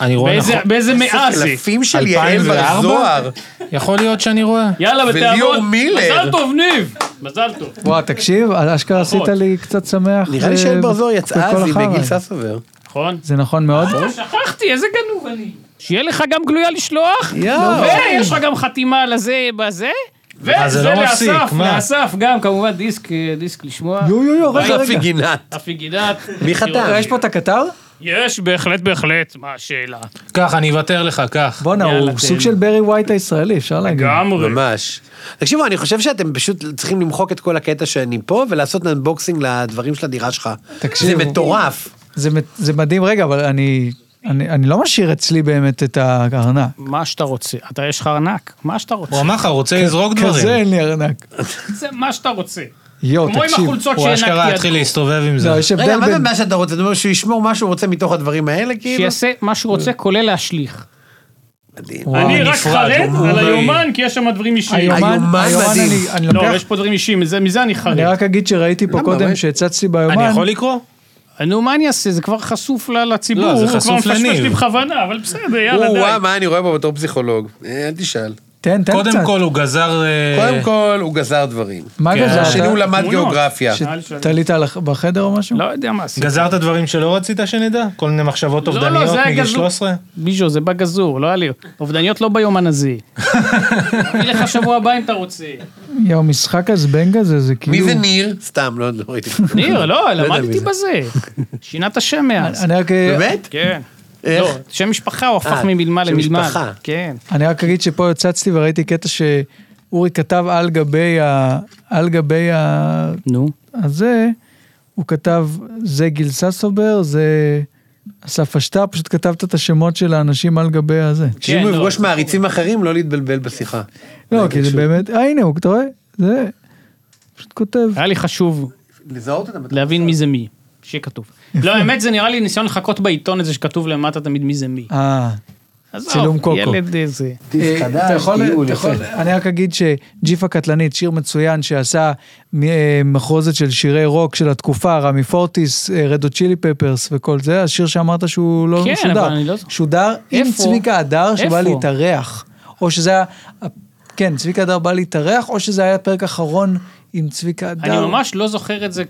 אני רואה באיזה- נכון. באיזה מאה זה? קלפים של יעל 2004? בר זוהר. יכול להיות שאני רואה. יאללה, וליאור בתיאבון. מילר. מזל טוב, ניב. מזל טוב. וואו, תקשיב, אשכרה עשית לי קצת שמח. נראה לי ב- שיעל בר זוהר יצאה אז היא בגיל. ססובר. נכון? זה נכון מאוד. אה, שכחתי, איזה גנוב אני. שיהיה לך גם גלויה לשלוח. ויש לך גם חתימה לזה בזה. אה, זה וזה לא מפסיק, לאסף, מה? לאסף גם כמובן דיסק, אה, דיסק לשמוע. יו יו יו, רגע רגע. גינת. אפי גינת. מי חתם? יש פה את הקטר? יש, בהחלט, בהחלט. מה השאלה? קח, אני אוותר לך, קח. בואנה, הוא. סוג של ברי ווייט הישראלי, אפשר להגיד. לגמרי. ממש. תקשיבו, אני חושב שאתם פשוט צריכים למחוק את כל הקטע שאני פה ולעשות unboxing לדברים של הדירה שלך. תקשיבו. זה מטורף. זה מדהים, רגע, אבל אני... אני, אני לא משאיר אצלי באמת את הארנק. מה שאתה רוצה. אתה יש לך ארנק, מה שאתה רוצה. הוא אמר לך, הוא רוצה לזרוק כזה דברים. אין לי ארנק. זה מה שאתה רוצה. יואו, כמו עם תקשיב. החולצות הוא אשכרה שהענקתי התחיל. להסתובב עם זה. לא, יש רגע, מה זה. מה שאתה רוצה? אתה אומר שהוא ישמור מה שהוא רוצה מתוך הדברים האלה, כאילו? שיעשה מה שהוא רוצה, כולל להשליך. מדהים. אני רק חרד על. היומן, כי יש שם דברים אישיים. היומן, מדהים. לא. יש פה דברים אישיים, מזה אני חרד. אני רק אגיד שראיתי פה? קודם? שהצצתי ביומן. אני יכול לקרוא? נו, מה אני אעשה? זה כבר חשוף לציבור, לא, זה הוא כבר חשוף מפשפש לניב. לי בכוונה, אבל בסדר, יאללה, די. וואו, מה אני רואה בו בתור פסיכולוג? אה, אל תשאל. תן, תן קודם קצת. כל הוא גזר... אה, קודם כל, הוא גזר דברים. מה כן. גזרת? השני הוא למד תמונות. גיאוגרפיה. נראה לי שאני- תלית על הח- בחדר או משהו? לא יודע מה עשיתי. גזרת דברים שלא רצית שנדע? כל מיני מחשבות לא, לא, אובדניות היה מגיל גזור. 13? ביז'ו, זה בגזור, לא היה לי. אובדניות לא ביומן הזה. אביא לך שבוע הבא אם אתה רוצה. יואו, משחק הזבנג הזה, זה כאילו... מי זה ניר? סתם, לא לא ראיתי. ניר, לא, יודע למדתי. בזה. שינה את השם מאז. רק... באמת? כן. איך? לא, שם משפחה הוא הפך אה, ממלמל שם למלמל. משפחה. כן. אני רק אגיד שפה הצצתי וראיתי קטע שאורי כתב על גבי ה... על גבי ה... נו. הזה, הוא כתב, זה גיל ססובר, זה אסף אשטר, פשוט כתבת את השמות של האנשים על גבי הזה. שאם הוא לא. יפגוש מעריצים אחרים, לא להתבלבל בשיחה. לא, כי זה באמת, אה, הנה, הוא, אתה רואה? זה, פשוט כותב. היה לי חשוב לזהות אותם. להבין מי זה מי. שיהיה כתוב. לא, האמת זה נראה לי ניסיון לחכות בעיתון הזה שכתוב למטה תמיד מי זה מי. אה, צילום קוקו. ילד איזה. אה, אתה יכול, אני רק אגיד שג'יפה קטלנית, שיר מצוין שעשה אה, מחרוזת של שירי רוק של התקופה, רמי פורטיס, רדו צ'ילי פפרס וכל זה, השיר שאמרת שהוא לא כן, שודר. אבל אני לא- שודר עם? צביקה הדר שבא? להתארח. או שזה היה, כן, צביקה הדר בא להתארח, או שזה היה פרק אחרון עם צביקה הדר. אני ממש לא זוכר את זה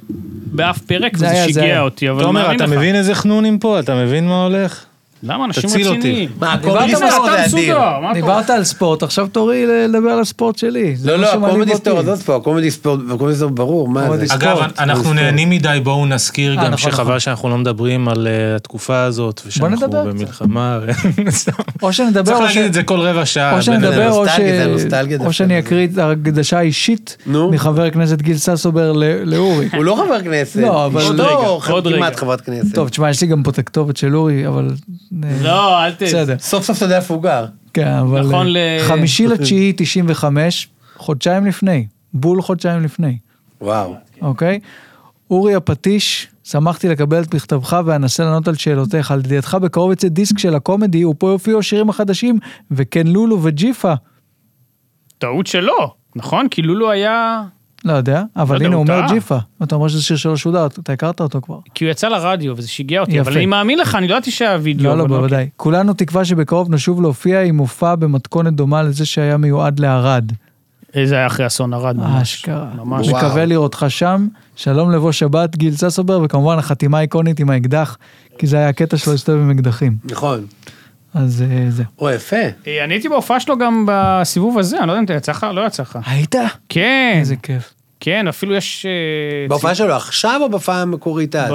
באף פרק, זה וזה שיגע. אותי, אבל תומר, אתה. מבין איזה חנונים פה? אתה מבין מה הולך? למה? אנשים תציל אותי. רציניים. מה, דיברת הקומדי על סטור זה אדיר. דיברת על ספורט, עכשיו תורי לדבר על הספורט שלי. לא, מה לא, שמעליב הקומדי אותי. סטור, עזוב פה, הקומדי סטור, הקומדי סטור ברור, מה זה? אגב, ספורט, אנחנו ספורט. נהנים מדי, בואו נזכיר אה, גם נכון, שחבל נכון. שאנחנו לא מדברים על אה, התקופה הזאת, ושאנחנו. במלחמה. סתם. או שנדבר, צריך או להגיד ש- את זה כל רבע שעה. או שנדבר, או. שאני אקריא את ההקדשה האישית. מחבר הכנסת גיל ססובר ל- לאורי. הוא לא חבר כנסת. לא, אבל- אשתו עוד עוד כמעט. חברת כנסת. טוב, תשמע, יש לי גם פה את הכתובת של אורי, אבל... אה, לא, אל ת... בסדר. סוף סוף אתה יודע איפה הוא גר. כן, אבל... נכון אה, ל- חמישי לתשיעי 95, חודשיים לפני. בול חודשיים לפני, וואו. אוקיי? אורי הפטיש, שמחתי לקבל את מכתבך ואנסה לענות על שאלותיך. על ידיעתך בקרוב יצא דיסק של הקומדי, ופה יופיעו השירים החדשים, וכן לולו וג'יפה. טעות שלו, נכון? כי לולו היה... לא יודע, אבל יודע, הנה הוא אומר. ג'יפה. אתה אומר שזה שיר שלא שודר, אתה הכרת אותו כבר. כי הוא יצא לרדיו וזה שיגע אותי, יפה. אבל אני מאמין לך, אני לא ידעתי שהיה וידאו. לא, לא, אוקיי. בוודאי. כולנו תקווה שבקרוב נשוב להופיע עם מופע במתכונת דומה לזה שהיה מיועד לערד. אוקיי. זה היה אחרי אסון ערד ממש. אשכרה. ממש. מקווה לראותך שם. שלום לבוא שבת, גיל ססובר, וכמובן החתימה האיקונית עם האקדח, כי זה היה הקטע שלו להסתובב עם אקדחים. נכון. אז אה, זה. או, יפה. אה, אני הייתי בהופעה שלו גם בסיבוב הזה, אני לא יודע אם אתה יצא לך, לא יצא לך. היית? כן, איזה כיף. כן, אפילו יש... אה, בהופעה שלו עכשיו או בהופעה המקורית אז?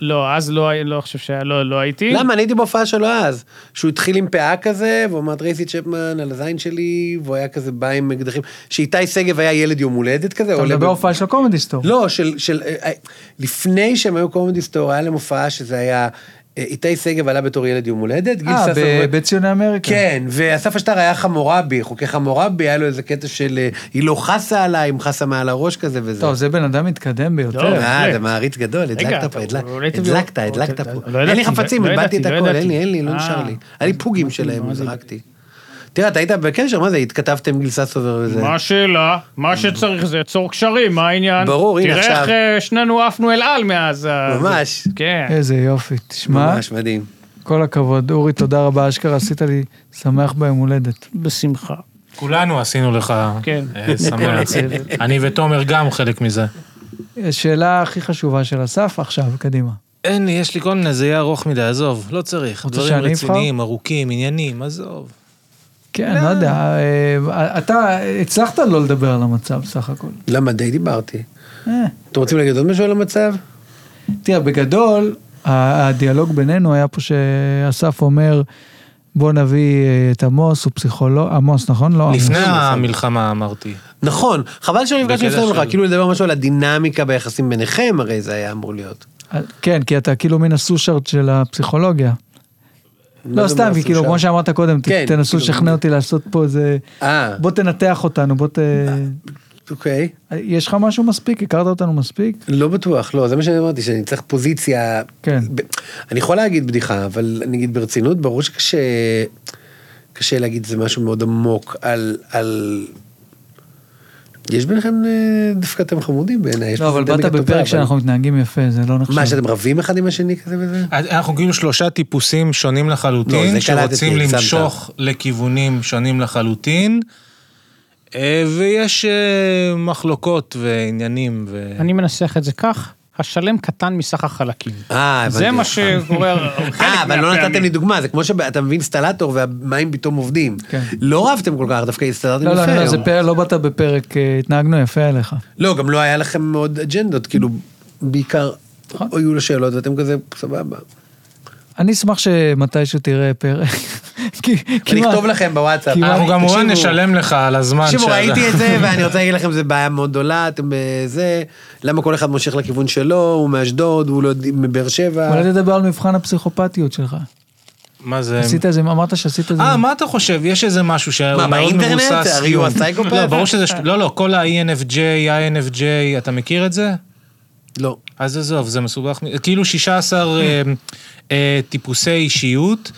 לא, אז לא, לא חושב שהיה, לא, לא הייתי. למה? אני הייתי בהופעה שלו אז. שהוא התחיל עם פאה כזה, והוא אמר טרייסי צ'פמן על הזין שלי, והוא היה כזה בא עם אקדחים. שאיתי שגב היה ילד יום הולדת כזה. אתה מדבר ב- הופעה של הקומדי סטור. לא, של, של, לפני שהם היו קומדי סטור, היה להם הופעה שזה היה, איתי שגב עלה בתור ילד יום הולדת, גיל אה, ססר... בבית ציוני אמריקה. כן, ואסף אשטר היה חמורבי, חוקי חמורבי, היה לו איזה קטע של אה, היא לא חסה עליי, עם חסה מעל הראש כזה וזה. טוב, זה בן אדם מתקדם ביותר. טוב. אה. זה מעריץ גדול, הדלקת פה, הדלקת, תביאו- הדלקת, הדלקת לא פה. אין לי חפצים, לא איבדתי את לא הכל, אין. לי, אין לי, לא אה. נשאר לי. היה לי פוגים שלהם? זרקתי. תראה, אתה היית בקשר, מה זה, התכתבתם גיל ססובר וזה. מה השאלה? מה שצריך זה יצור קשרים, מה העניין? ברור, הנה, תראה עכשיו- איך אה, שנינו עפנו אל על מאז. ממש. כן. איזה יופי. תשמע, ממש מדהים. כל הכבוד. אורי, תודה רבה, אשכרה עשית לי שמח ביום הולדת. בשמחה. כולנו עשינו לך כן. אה, שמח. אני ותומר גם חלק מזה. שאלה הכי חשובה של אסף עכשיו, קדימה. אין לי, יש לי כל מיני, זה יהיה ארוך מדי, עזוב, לא צריך. דברים? רציניים, ארוכים, עניינים, עזוב. כן, לא יודע, אה, אתה הצלחת לא לדבר על המצב סך הכל. למה די דיברתי? אה, אתם רוצים להגיד עוד משהו על המצב? תראה, בגדול, הדיאלוג בינינו היה פה שאסף אומר, בוא נביא אה, את עמוס, הוא פסיכולוג, עמוס, נכון? לא, עמוס. לפני המלחמה אמרתי. נכון, חבל שלא נפגשנו בקטע לפני של- כאילו לדבר משהו על הדינמיקה ביחסים ביניכם, הרי זה היה אמור להיות. כן, כי אתה כאילו מן הסושארט של הפסיכולוגיה. לא, זה סתם, כי כאילו? כמו שאמרת קודם, כן, תנסו כאילו- לשכנע אותי לעשות פה איזה... אה, בוא תנתח אותנו, בוא ת... אוקיי. יש לך משהו מספיק? הכרת אותנו מספיק? לא בטוח, לא, זה מה שאני אמרתי, שאני צריך פוזיציה. כן. אני יכול להגיד בדיחה, אבל אני אגיד ברצינות, ברור שקשה קשה להגיד זה משהו מאוד עמוק על... על... יש ביניכם, אה, דווקא אתם חמודים בעיניי. לא, אבל באת בפרק שאנחנו מתנהגים יפה, זה לא נחשב. מה, שאתם רבים אחד עם השני כזה וזה? אנחנו כאילו שלושה טיפוסים שונים לא, לחלוטין, קלטתי, שרוצים. למשוך לכיוונים שונים לחלוטין, אה, ויש אה, מחלוקות ועניינים. אני מנסח את זה כך, השלם קטן מסך החלקים. אה, הבנתי. זה מה שקורה חלק אה, אבל לא. נתתם לי דוגמה, זה כמו שאתה מבין אינסטלטור והמים פתאום עובדים. כן. לא רבתם כל כך, דווקא הסתדרתם לא, יפה. לא, לא, זה. פרק, לא באת בפרק, אה, התנהגנו יפה עליך. לא, גם לא היה לכם מאוד אג'נדות, כאילו, בעיקר נכון. היו לו שאלות ואתם כזה, סבבה. אני אשמח שמתישהו תראה פרק. אכתוב לכם בוואטסאפ. אנחנו כמובן תקשיבו, נשלם לך על הזמן תקשיבו, ראיתי את זה, ואני רוצה להגיד לכם, זו בעיה מאוד גדולה, אתם בזה, למה כל אחד מושך לכיוון שלו, הוא מאשדוד, הוא לא יודע, מבאר שבע. אולי תדבר על מבחן הפסיכופתיות שלך. מה זה? עשית איזה, אמרת שעשית איזה... אה, מה אתה חושב? יש איזה משהו שהוא מה, מאוד באינטרנט? מבוסס. הרי הוא הסייקופת? לא, ברור שזה... לא, לא, כל ה-ENFJ, ה-INFJ, אתה מכיר את זה? לא. אז עזוב, זה מסובך. כאילו 16 אה, אה, טיפוסי אישיות.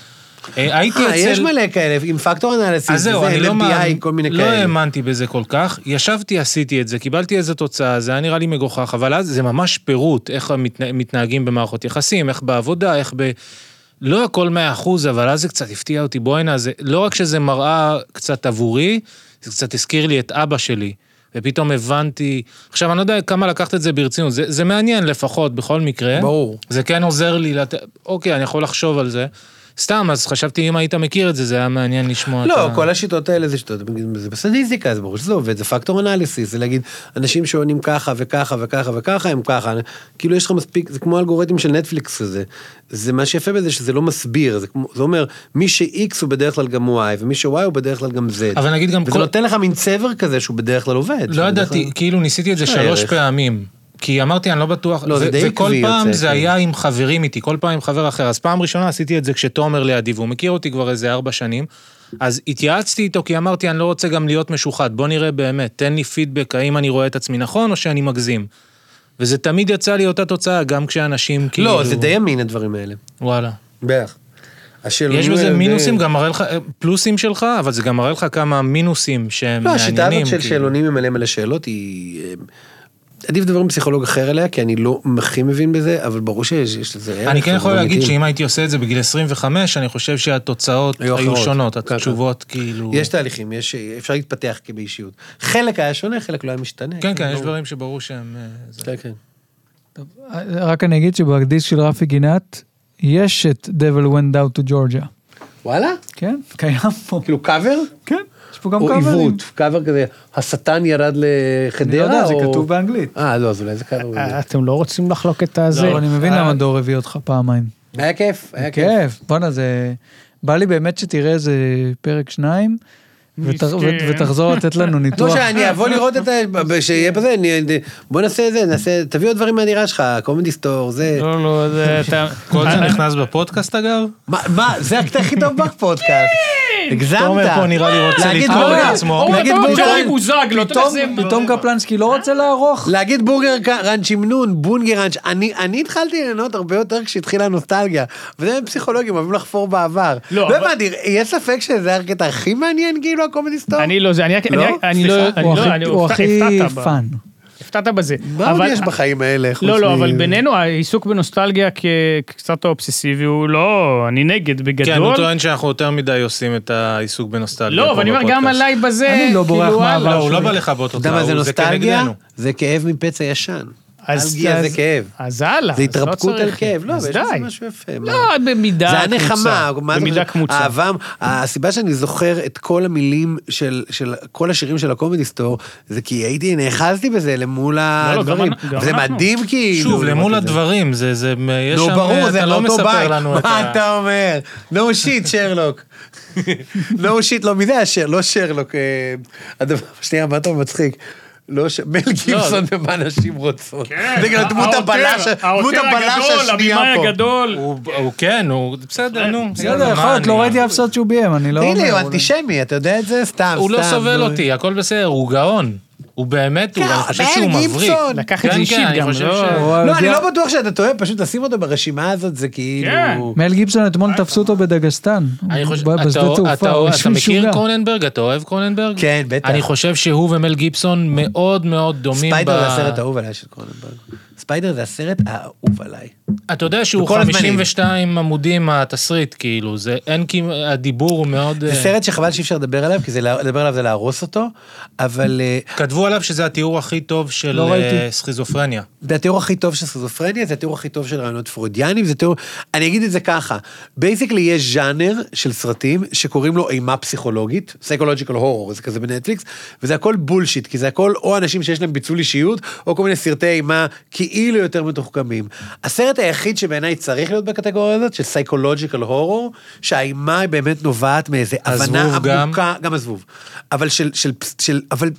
אה, הייתי אה, יש אצל... מלא כאלה, עם פקטור אנליסיס, אז זהו, אני לא מאמין, כל מיני לא. האמנתי בזה כל כך. ישבתי, עשיתי את זה, קיבלתי איזה תוצאה, זה היה נראה לי מגוחך, אבל אז זה ממש פירוט, איך מתנה- מתנהגים במערכות יחסים, איך בעבודה, איך ב... לא הכל מאה אחוז, אבל אז זה קצת הפתיע אותי, בוא'נה, זה לא רק שזה מראה קצת עבורי, זה קצת הזכיר לי את אבא שלי. ופתאום הבנתי, עכשיו אני לא יודע כמה לקחת את זה ברצינות, זה, זה מעניין לפחות בכל מקרה. ברור. זה כן עוזר לי, לת... אוקיי, אני יכול לחשוב על זה. סתם, אז חשבתי אם היית מכיר את זה, זה היה מעניין לשמוע את לא, ה... כל השיטות האלה זה שיטות, זה בסטטיסטיקה, זה ברור שזה עובד, זה פקטור אנליסיס, זה להגיד, אנשים שעונים ככה וככה וככה וככה הם ככה, כאילו יש לך מספיק, זה כמו אלגוריתם של נטפליקס כזה, זה מה שיפה בזה שזה לא מסביר, זה, כמו, זה אומר, מי ש-X הוא בדרך כלל גם Y, ומי ש-Y הוא בדרך כלל גם Z. אבל נגיד גם וזה כל- נותן לך מין צבר כזה שהוא בדרך כלל עובד. לא ידעתי, כלל- כאילו ניסיתי את זה שלוש. פעמים. כי אמרתי, אני לא בטוח, לא, זה ו- די וכל פעם יוצא, זה כן. היה עם חברים איתי, כל פעם עם חבר אחר. אז פעם ראשונה עשיתי את זה כשתומר לידי, והוא מכיר אותי כבר איזה ארבע שנים. אז התייעצתי איתו, כי אמרתי, אני לא רוצה גם להיות משוחד, בוא נראה באמת, תן לי פידבק, האם אני רואה את עצמי נכון או שאני מגזים. וזה תמיד יצא לי אותה תוצאה, גם כשאנשים כאילו... לא, זה די אמין הדברים האלה. וואלה. בערך. יש בזה האלה די- מינוסים, גם מראה לך, פלוסים שלך, אבל זה גם מראה לך כמה מינוסים שהם לא, מעניינים. השיטה הזאת של כאילו. שאלונים עם מלא מלא שאלות היא... אה, עדיף לדבר עם פסיכולוג אחר עליה, כי אני לא הכי מבין בזה, אבל ברור שיש יש לזה ערך. אני כן יכול וזה להגיד. שאם הייתי עושה את זה בגיל 25, אני חושב שהתוצאות היו היו. שונות, כן, התשובות כאילו... יש תהליכים, יש, אפשר להתפתח כבאישיות. חלק היה שונה, חלק לא היה משתנה. כן, כן, יש ברור. דברים שברור שהם... אה. כן, כן. רק אני אגיד שבדיסק של רפי גינת, יש את Devil Went Out to Georgia. וואלה? כן, קיים פה. כאילו קאבר? כן, יש פה גם או קאברים. עיוות, קאבר כזה, השטן ירד אני לא לחדרה? יודע, זה או- כתוב באנגלית. אה, לא, אז אולי זה קאבר. אה, אתם לא רוצים לחלוק את הזה? לא, אני מבין למה דור הביא אותך פעמיים. היה כיף, היה כיף. כיף, בואנה זה... בא לי באמת שתראה איזה פרק שניים, ותחזור לתת לנו לא ניתוח. שאני אבוא לראות את ה... שיהיה בזה, אני- בוא נעשה את זה, נעשה, תביא עוד דברים מהדירה שלך, קומדי סטור, זה. לא, לא, זה... אתה- כל זה נכנס בפודקאסט אגב? מה, מה, זה הקטע הכי טוב בפודקאסט. הגזמת. תומר פה נראה לי רוצה בורגר, את עצמו. להגיד בורגר, פתאום- זה- פתאום קפלנסקי לא רוצה לערוך. להגיד בורגר ראנץ' עם נון, בונגר ראנץ', אני, אני התחלתי ליהנות הרבה יותר כשהתחילה הנוסטלגיה. וזה פסיכולוגים, אוהבים לחפור בעבר. לא, לא אבל- הבנתי, יש ספק שזה הקטע הכי מעניין, כאילו, הקומדי סטור? אני לא זה, אני רק- לא? אני- לא... סליחה? אני לא- אני- הוא הכי fun. הפתעת בזה. מה עוד אבל- יש בחיים האלה? לא, לא, אבל בינינו העיסוק בנוסטלגיה כקצת אובססיבי הוא לא, אני נגד כן, הוא בגדול. טוען שאנחנו יותר מדי עושים את העיסוק בנוסטלגיה. לא, אבל אני אומר גם. עליי בזה, אני לא בורח כאילו, מהעבר לא, וואלה. הוא לא בא לך באותו אתה יודע מה זה? כנגדנו. זה כאב מפצע ישן. אז- אלגיה זה כאב. אז הלאה. זה לא התרפקות על. כאב, לא, יש. משהו יפה. מה? לא, במידה זה קמוצה. הנחמה, מה זה במידה חשוב? קמוצה. אהבה, הסיבה שאני זוכר את כל המילים של, של כל השירים של הקומדי סטור, זה כי הייתי, נאחזתי בזה למול לא, הדברים. גם- גם זה אנחנו. מדהים כאילו. שוב, למול. הדברים, זה, זה, יש שם, ברור, זה אתה לא אותו מספר בית. לנו את מה ה... אתה אומר? no shit, שרלוק. no shit, לא, מי זה השר? לא שרלוק. אה, שנייה, מה אתה מצחיק? לא ש... מל גיבסון ומה נשים רוצות. זה גם דמות הבלש, דמות הבלש השנייה הבמאי פה. הגדול. הוא, הוא כן, הוא בסדר, נו. בסדר, יכול להיות, לא ראיתי אף סרט שהוא ביים, אני לא תגיד לי, הוא. אנטישמי, אתה יודע את זה? סתם, הוא לא סתם, סובל נו. אותי, הכל בסדר, הוא גאון. הוא באמת, הוא, כן, אני חושב מל שהוא מבריק. גיבסון. לקח את זה כן, אישית כן, אני גם, חושב לא- ש- לא, אני לא בטוח שאתה טועה, פשוט לשים אותו ברשימה הזאת זה כאילו... כן. מל גיבסון אתמול תפסו אותו בדגסטן. אני חושב, הוא בא בשדה אתה, תעופה, אתה, הוא אתה איש מכיר משוגע. קרוננברג? אתה אוהב קרוננברג? כן, בטח. אני חושב שהוא ומל גיבסון מאוד מאוד דומים. ספיידר ב- זה הסרט האהוב עליי של קרוננברג. ספיידר זה הסרט האהוב עליי. אתה יודע שהוא בכל הזמנים. 52 עמודים התסריט, כאילו, זה אין כמעט, הדיבור הוא מאוד... זה אה, סרט שחבל שאי אפשר לדבר עליו, כי זה לדבר עליו זה להרוס אותו, אבל אה, כתבו עליו שזה התיאור הכי טוב של לא אה, ראיתי. סכיזופרניה. זה התיאור הכי טוב של סכיזופרניה, זה התיאור הכי טוב של רעיונות פרוידיאנים, זה תיאור, אני אגיד את זה ככה, basically יש ז'אנר של סרטים שקוראים לו אימה פסיכולוגית, psychological horror, זה כזה בנטפליקס, וזה הכל bullshit, כי זה הכל או אנשים שיש להם פיצול אישיות, או כל מיני סרטי אימה כאילו יותר מתוחכמים. הסרט היחיד שבעיניי צריך להיות בקטגוריה הזאת, של psychological horror, שהאימה היא באמת נובעת מאיזה הבנה. עמוקה, גם הזבוב, אבל של, של, של, אבל...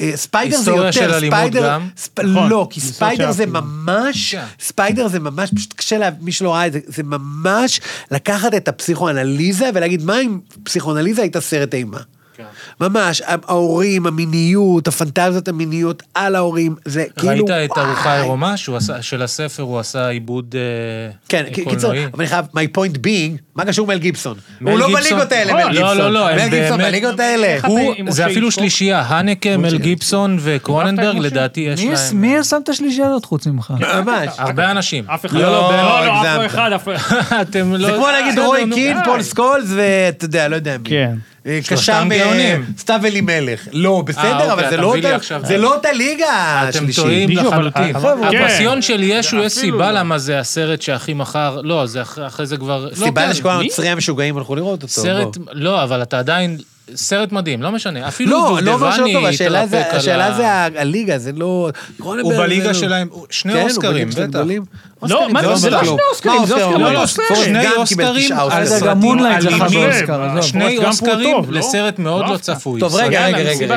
אה, ספיידר זה יותר, של ספיידר, גם. ספ... נכון, לא, כי ספיידר זה. ממש, כן. ספיידר זה ממש, פשוט קשה לה, מי שלא ראה את זה, זה ממש לקחת את הפסיכואנליזה ולהגיד מה אם פסיכואנליזה הייתה סרט אימה. כן. ממש, ההורים, המיניות, הפנטזיות המיניות על ההורים, זה כאילו... ראית את ארוחה. עירומה של הספר, הוא עשה עיבוד אה, כן, קיצור, קולנועי. אבל אני חייב, my point being, מה קשור מל גיבסון? מל הוא לא גיבסון- בליגות האלה, לא, מל לא, גיבסון. לא, לא, הם מל גיבסון באמת- בליגות האלה. איך הוא, עם זה משה אפילו יצחק? שלישייה, הנקה, מל גיבסון וקרוננברג? לדעתי יש מי- להם... מי שם את השלישייה הזאת חוץ ממך? ממש. הרבה אנשים. אף אחד לא, לא, לא, לא, לא, אף. לא אחד, אף אחד. לא... זה כמו להגיד רוי. קין, די. פול סקולס ואתה יודע, לא יודע מי. כן. אה, קשר מ- גאונים. סתיו אלימלך. לא, בסדר, אוקיי, אבל זה אתה לא אותה- זה לא אותה ליגה אתם השלישית. טועים מישהו, אבל- לחלוטין. אבל- כן. הפסיון של ישו, יש סיבה. למה זה הסרט שהכי מכר, לא, אחרי זה כבר... לא, סיבה כן, שכל מי? הנוצרים המשוגעים הלכו לראות אותו. סרט. לא, אבל אתה עדיין, סרט מדהים, לא משנה. אפילו לא, לא אומר שלא טוב, דובדבני השאלה זה- התרפק על השאלה ה- זה ה- הליגה, זה לא... הוא בליגה זה לא- שלהם, שני אוסקרים, בטח. לא, אוסקרים מה זה זה, זה לא. שני אוסקרים, זה אוסקר? אוסקר לא, לא, לא, שני אוסקרים על אוסקרים. זה גם מונלייט זה אלימים. שני אוסקרים לא? לסרט מאוד לא לא. צפוי. טוב, רגע, רגע, רגע.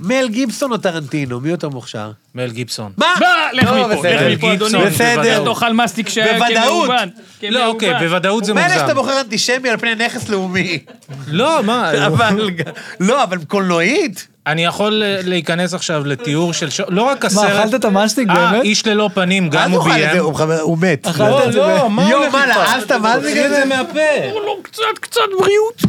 מל גיבסון או טרנטינו? מי יותר מוכשר? מל גיבסון. מה? בא, לך לא, מפה. לך מפה, אדוני. בסדר. תאכל מסטיק שהיה בוודאות. כמאובן. לא, אוקיי. בוודאות זה מילא מוגזם. שאתה בוחר אנטישמי על פני נכס לאומי. לא, מה. לא, אבל קולנועית? אני יכול אה, להיכנס עכשיו לתיאור של... ש- לא רק מה, הסרט... אכלת את המסטיק אה, באמת? איש ללא פנים, גם הוא אוכל את זה, ביים. הוא הוא מת. אכלת את זה לא, ב- מה יואו, הולך מה? לעזת מה זה תוציא את? זה מהפה. לא, קצת, קצת בריאות.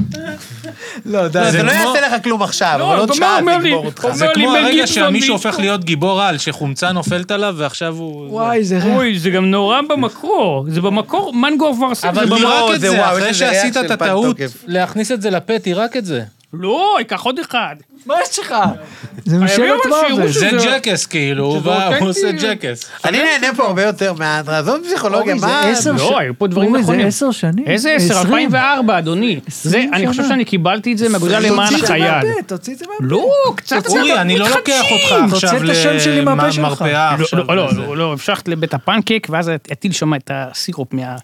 לא, די. לא, זה לא כמו- יעשה לך כלום עכשיו, לא, אבל עוד שעה מה זה? יגמור אותך. זה כמו הרגע שהמישהו ואשתו. הופך להיות גיבור על, שחומצה נופלת עליו ועכשיו הוא... וואי, זה... אוי, זה גם נורא במקור. זה במקור, מנגו את אבל זה לא, תירק זה את זה, וואו, יש אחרי לזה ריח שעשית של את פג הטעות תוקף. להכניס את זה לפה, תירק את זה. לא, ייקח עוד אחד. מה יש לך? זה שיראו מוות. זה ג'קס כאילו, הוא. עושה ג'קס. אני נהנה פה הרבה יותר מה... עזוב פסיכולוגיה, אורי, מה... לא, היו פה דברים אורי, נכונים. זה עשר שנים. איזה עשר? עשרים. 2004, אדוני. אני חושב. שאני קיבלתי את זה מהאגודה תוציא למען את זה החייל. מהפה, תוציא את זה מהפה. לא, קצת אורי, אני לא לוקח. אותך עכשיו. למרפאה לא. לא, לא, וזה. לא, לא, המשכת לבית הפנקק, ואז הטיל שם את הסירופ מה...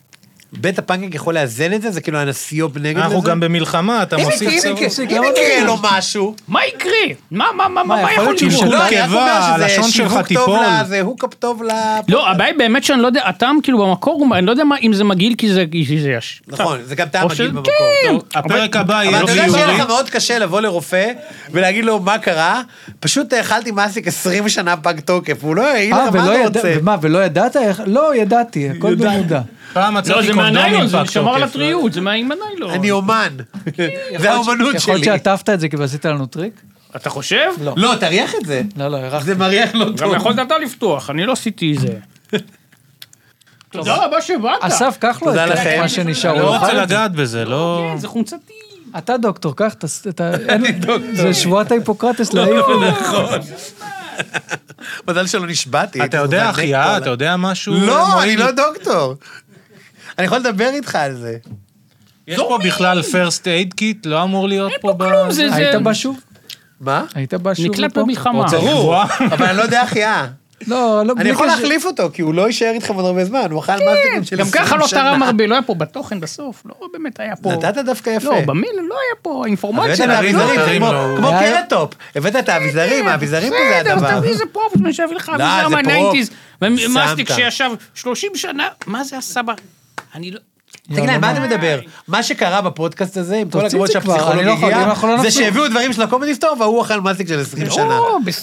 בית הפנקק יכול לאזן את זה? זה כאילו הנסיוב נגד לזה? אנחנו גם במלחמה, אתה מוסיף סירוב. אם יקרה לו משהו... מה יקרה? מה, מה, מה, מה, מה יכול לקרות? שהוא לא, אני רק קיבה, אומר שזה הלשון שלך שיווק טוב תיפול. לזה, הוקאפ טוב ל... לא, הבעיה היא באמת שאני לא יודע, הטעם כאילו במקור, אני לא יודע מה, אם זה מגעיל כי זה זה יש. נכון, זה גם טעם מגעיל במקור. כן. הפרק הבא אבל יהיה אתה יודע שיהיה. לך מאוד קשה לבוא לרופא ולהגיד לו מה קרה, פשוט אכלתי מסטיק 20 שנה פג תוקף, הוא לא אה, לך מה ולא אתה רוצה. ולא ידעת? איך- לא, ידעתי, הכל במודע. פעם לא, מצאתי זה קונדום מהניילון, זה שמר על תוקף. הטריות, זה מה עם הניילון. אני אומן, זה האומנות יכול להיות שלי. שעטפת את זה כי עשית לנו טריק? אתה חושב? לא. לא, תריח את זה. לא, לא, הרחתי. זה מריח לא גם טוב. יכולת אתה לפתוח, אני לא עשיתי זה. תודה רבה שבאת. אסף, קח לו תודה את לכם. מה שנשאר. אני הוא לא רוצה את זה. לגעת בזה, לא... כן, זה חומצתי. אתה דוקטור, קח את ה- את ה... אין- זה שבועת ההיפוקרטס להעיף. מזל שלא נשבעתי. אתה יודע החייאה, כל אתה יודע משהו? לא, מועיל? אני לא דוקטור. אני יכול לדבר איתך על זה. יש פה בכלל first aid kit? לא אמור להיות פה ב... כלום, זה... היית זה- בא שוב? מה? היית בא שוב נקלט? במלחמה. ברור. אבל אני לא יודע החייאה. לא, לא, אני יכול. להחליף אותו, כי הוא לא יישאר איתכם עוד הרבה זמן, הוא אכל מסטיקים של גם 20 ככה לא שנה. תרם הרבה, לא היה פה בתוכן בסוף, לא באמת היה פה. נתת דווקא יפה. לא, במייל לא היה פה הבאת אינפורמציה. את האביזרים, לא, זה כמו- לא. קרטופ. הבאת את האביזרים, האביזרים פה זה בסדר, הדבר. תביא איזה פרופ, אני אשב לך לא, אביזר מהניינטיז. שמת. שישב 30 שנה, מה זה הסבא? אני לא... תגיד להם, מה אתה מדבר? מה שקרה בפודקאסט הזה, עם כל הכבוד את זה כבר, שהפסיכולוג אני לא יכול, אם הגיע, אנחנו לא זה. שהביאו דברים של הקומדי סטור והוא אכל מסטיק של 20 לא, שנה.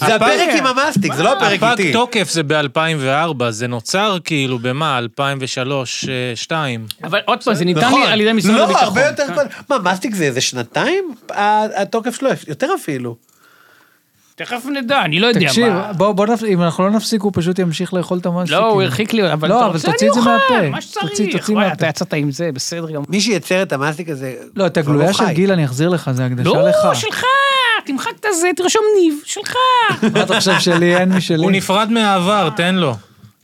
זה הפרק עם המסטיק, זה לא הפרק הפג איתי. תוקף זה ב-2004, זה נוצר כאילו במה? 2003, 2002. אבל עוד פעם, זה ניתן נכון. לי על ידי משרד לא, הביטחון. הרבה יותר כן. קודם. מה, מסטיק זה איזה שנתיים? התוקף שלו, יותר אפילו. תכף נדע, אני לא יודע תקשיב, מה. בוא, בוא נפ... אם אנחנו לא נפסיק, הוא פשוט ימשיך לאכול את המסטיקים. לא, הוא הרחיק לי, אבל לא, אתה אבל רוצה, תוציא אני את זה אוכל, מהפה. מה שצריך. תוציא- תוציא וואי, מהפה. אתה יצאת עם זה, בסדר גמור. מי שייצר את המסטיק הזה, לא, את כבר הגלויה לא של. גיל אני אחזיר לך, זה הקדשה לא, לך. שלך, תמחק את הזה, תרשום ניב, שלך. מה אתה חושב שלי, אין משלי? הוא נפרד מהעבר, תן לו.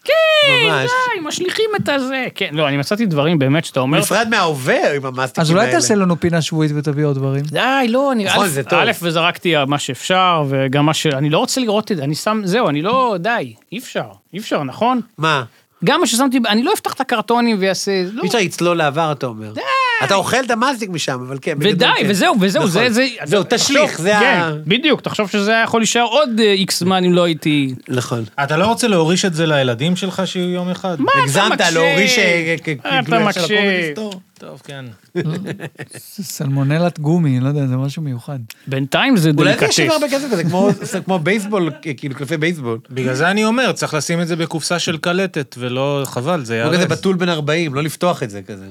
כן, ממש. די, משליכים את הזה. כן, לא, אני מצאתי דברים באמת שאתה אומר, נפרד מהעובר עם המסטיקים אז האלה. אולי תעשה לנו פינה שבועית ותביא עוד דברים. די, לא, אני... נכון, זה טוב. א', וזרקתי מה שאפשר, וגם מה ש... אני לא רוצה לראות את זה, אני שם... זהו, אני לא... די, אי אפשר. אי אפשר, נכון? מה? גם מה ששמתי... אני לא אפתח את הקרטונים ואעשה... לא. אי אפשר לצלול לעבר, אתה אומר. די. אתה אוכל את המסטיק משם, אבל כן. ודי, כן. וזהו, וזהו, נכון. זה... זה זהו, תשליך, זה כן, ה... בדיוק, תחשוב שזה היה יכול להישאר עוד איקס זמן אם לא הייתי... נכון. אתה לא רוצה להוריש את זה לילדים שלך שיהיו יום אחד? מה אתה הגזמת מקשה? להוריש אה, כ- אתה סטור. טוב, כן. סלמונלת גומי, לא יודע, זה משהו מיוחד. בינתיים זה אולי זה דליקטס. יש הרבה כסף כזה, כמו- כמו בייסבול, כאילו קלפי בייסבול. בגלל זה אני אומר, צריך לשים את זה בקופסה של קלטת, ולא, חבל, זה כמו כזה ייהרס. בתול בן 40, לא לפתוח את זה כזה.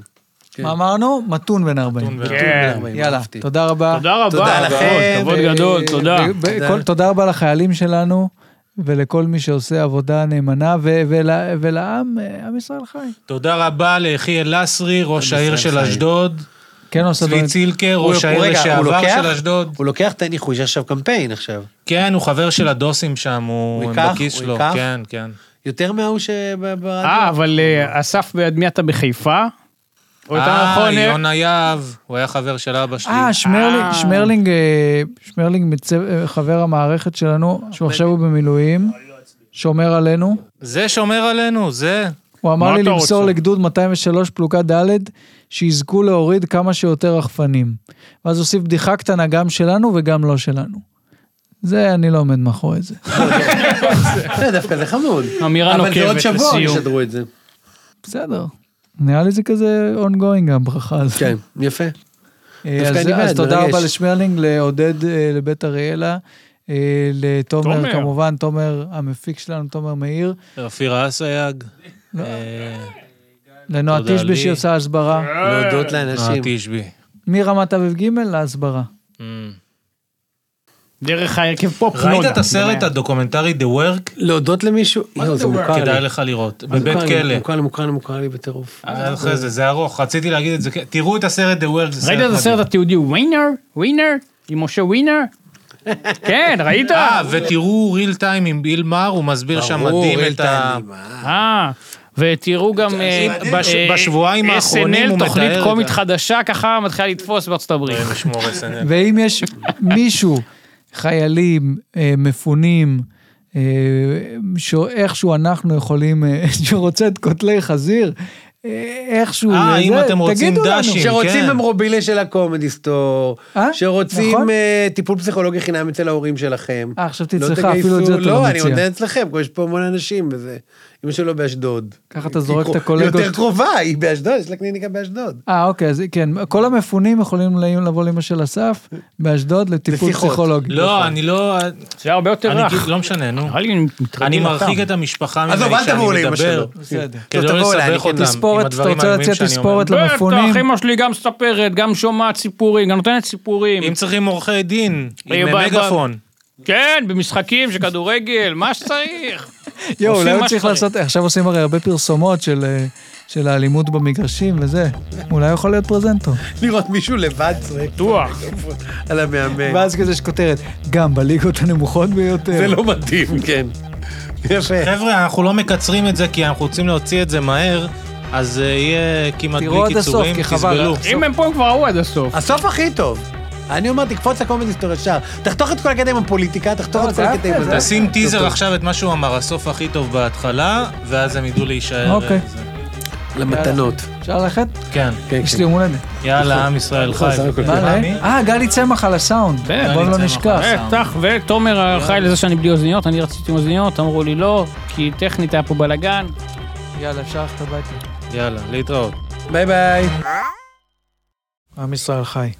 מה אמרנו? מתון בן 40. מתון בן כן. 40, יאללה. תודה רבה. תודה רבה. תודה לכם. כבוד גדול, תודה. תודה רבה לחיילים שלנו, ולכל מי שעושה עבודה נאמנה, ו- ול- ולעם, אה, עם ישראל חי. תודה רבה ליחיאל לסרי, ראש העיר של. אשדוד. כן עושה צבי דברים. צילקר, הוא- ראש העיר לשעבר? של אשדוד. הוא לוקח את הניחוש, יש עכשיו קמפיין עכשיו. כן, הוא חבר של הדוסים שם, הוא? בכיס הוא שלו. ייקח? כן, כן. יותר מההוא שברדיו. אה, אבל אה, אסף, מי אתה בחיפה? או יותר אה, נכון, אה, יונה יהב, הוא היה חבר של אבא שלי. אה, שמרלינג, אה. שמרלינג, אה, שמרלינג חבר המערכת שלנו, שהוא עכשיו הוא במילואים, שומר עלינו. זה שומר עלינו, זה. הוא אמר לי למסור? לגדוד 203 פלוגה ד' שיזכו להוריד כמה שיותר רחפנים. ואז הוסיף בדיחה קטנה גם שלנו וגם לא שלנו. זה, אני לא עומד מאחורי זה. זה דווקא זה חמוד. אמירה אבל זה עוד נוקבת שבוע לסיום. ישדרו את זה. בסדר. נראה לי זה כזה ongoing הברכה הזאת. כן, יפה. אה, אז, בעד, אז תודה. רבה לשמרלינג, לעודד אה, לבית אריאלה, אה, לתומר תומר. כמובן, תומר המפיק שלנו, תומר מאיר, אופירה אסייג. לא. לנועה תשבי. שעושה הסברה, להודות נועה לאנשים. תשבי. מרמת אביב ג' להסברה. דרך ההרכב פופ ראית. את הסרט הדוקומנטרי The Work? להודות למישהו? יואו, זה מוכר לי. כדאי לך לראות. בבית כלא. מוכר לי, מוכר לי, מוכר לי בטירוף. אחרי זה, זה ארוך, רציתי להגיד את זה. כן. תראו את הסרט The Work, ראית את הסרט. התיעודי ווינר? ווינר? עם משה ווינר? כן, ראית? אה, ותראו ריל טיים עם ביל מאר, הוא מסביר שם מדהים את ה... מה? אה, ותראו גם אה, בש- אה, בשבועיים האחרונים הוא SNL, תוכנית מתאר את קומית זה. חדשה ככה מתחילה לתפוס בארצות הברית. ואם יש מישהו, חיילים, אה, מפונים, אה, שאיכשהו אנחנו יכולים, אה, שרוצה את קוטלי חזיר, אה, איכשהו, אה, אם לזה, אתם רוצים. דשים. שרוצים כן. ממרובילה של הקומדי סטור, אה? שרוצים נכון. אה, טיפול פסיכולוגי חינם אצל ההורים שלכם. אה, חשבתי לא אצלך, תגייסו- אפילו את זה אתה לא לא, אני מציע. עונה אצלכם, כי יש פה המון אנשים וזה. אמא שלו באשדוד. ככה אתה זורק את היא הקולגות. יותר קרובה, היא באשדוד, יש לה קליניקה באשדוד. אה, אוקיי, אז כן, כל המפונים יכולים לבוא לאמא של אסף, באשדוד, לטיפול. פסיכולוגי. לא, אני לא... זה היה הרבה יותר אני רך. לא משנה, נו. אני. מרחיק את המשפחה ממני עזוב, אל תבואו לאמא מדבר. שלו. בסדר. כדי טוב, לא אני לסבך כן- אותם עם תספורת, אתה הדברים רוצה להציע שאני. תספורת למפונים? בטח, אמא שלי גם מספרת, גם שומעת סיפורים, גם נותנת סיפורים. אם צריכים עורכי דין, עם ב- ב- מגפון. כן, במשחקים של כדורגל, מה שצריך. יואו, אולי הוא צריך. לעשות, עכשיו עושים הרי הרבה פרסומות של... אה, של האלימות במגרשים וזה, אולי יכול להיות פרזנטור. לראות מישהו לבד צועק בטוח. על המאמן. ואז כזה יש כותרת, גם בליגות הנמוכות ביותר. זה לא מתאים, כן. יפה. חבר'ה, אנחנו לא מקצרים את זה כי אנחנו רוצים להוציא את זה מהר, אז אה, יהיה כמעט תראו עד בלי הסוף, קיצורים, כי חבל. תסבלו. אם הם פה הם כבר ראו עד הסוף. הסוף הכי טוב. אני אומר, תקפוץ לקומדי סטור ישר. תחתוך את כל הקטע עם הפוליטיקה, תחתוך לא, את זה כל הקטע עם. תשים טיזר. עכשיו את מה שהוא אמר, הסוף הכי טוב בהתחלה, ואז הם ידעו להישאר. אוקיי. אה, זה. למתנות. אפשר ללכת? כן. כן, יש כן. לי יום הולדת. יאללה, עם ישראל נכון, חי. אה? אה, גלי צמח על הסאונד. בטח. בוא לא נשכח. בטח, ותומר אחראי לזה שאני בלי אוזניות, אני רציתי עם אוזניות, אמרו לי לא, כי טכנית היה פה בלאגן. יאללה, אפשר ללכת הביתה. יאללה, להתראות. ביי ביי. עם ישראל חי.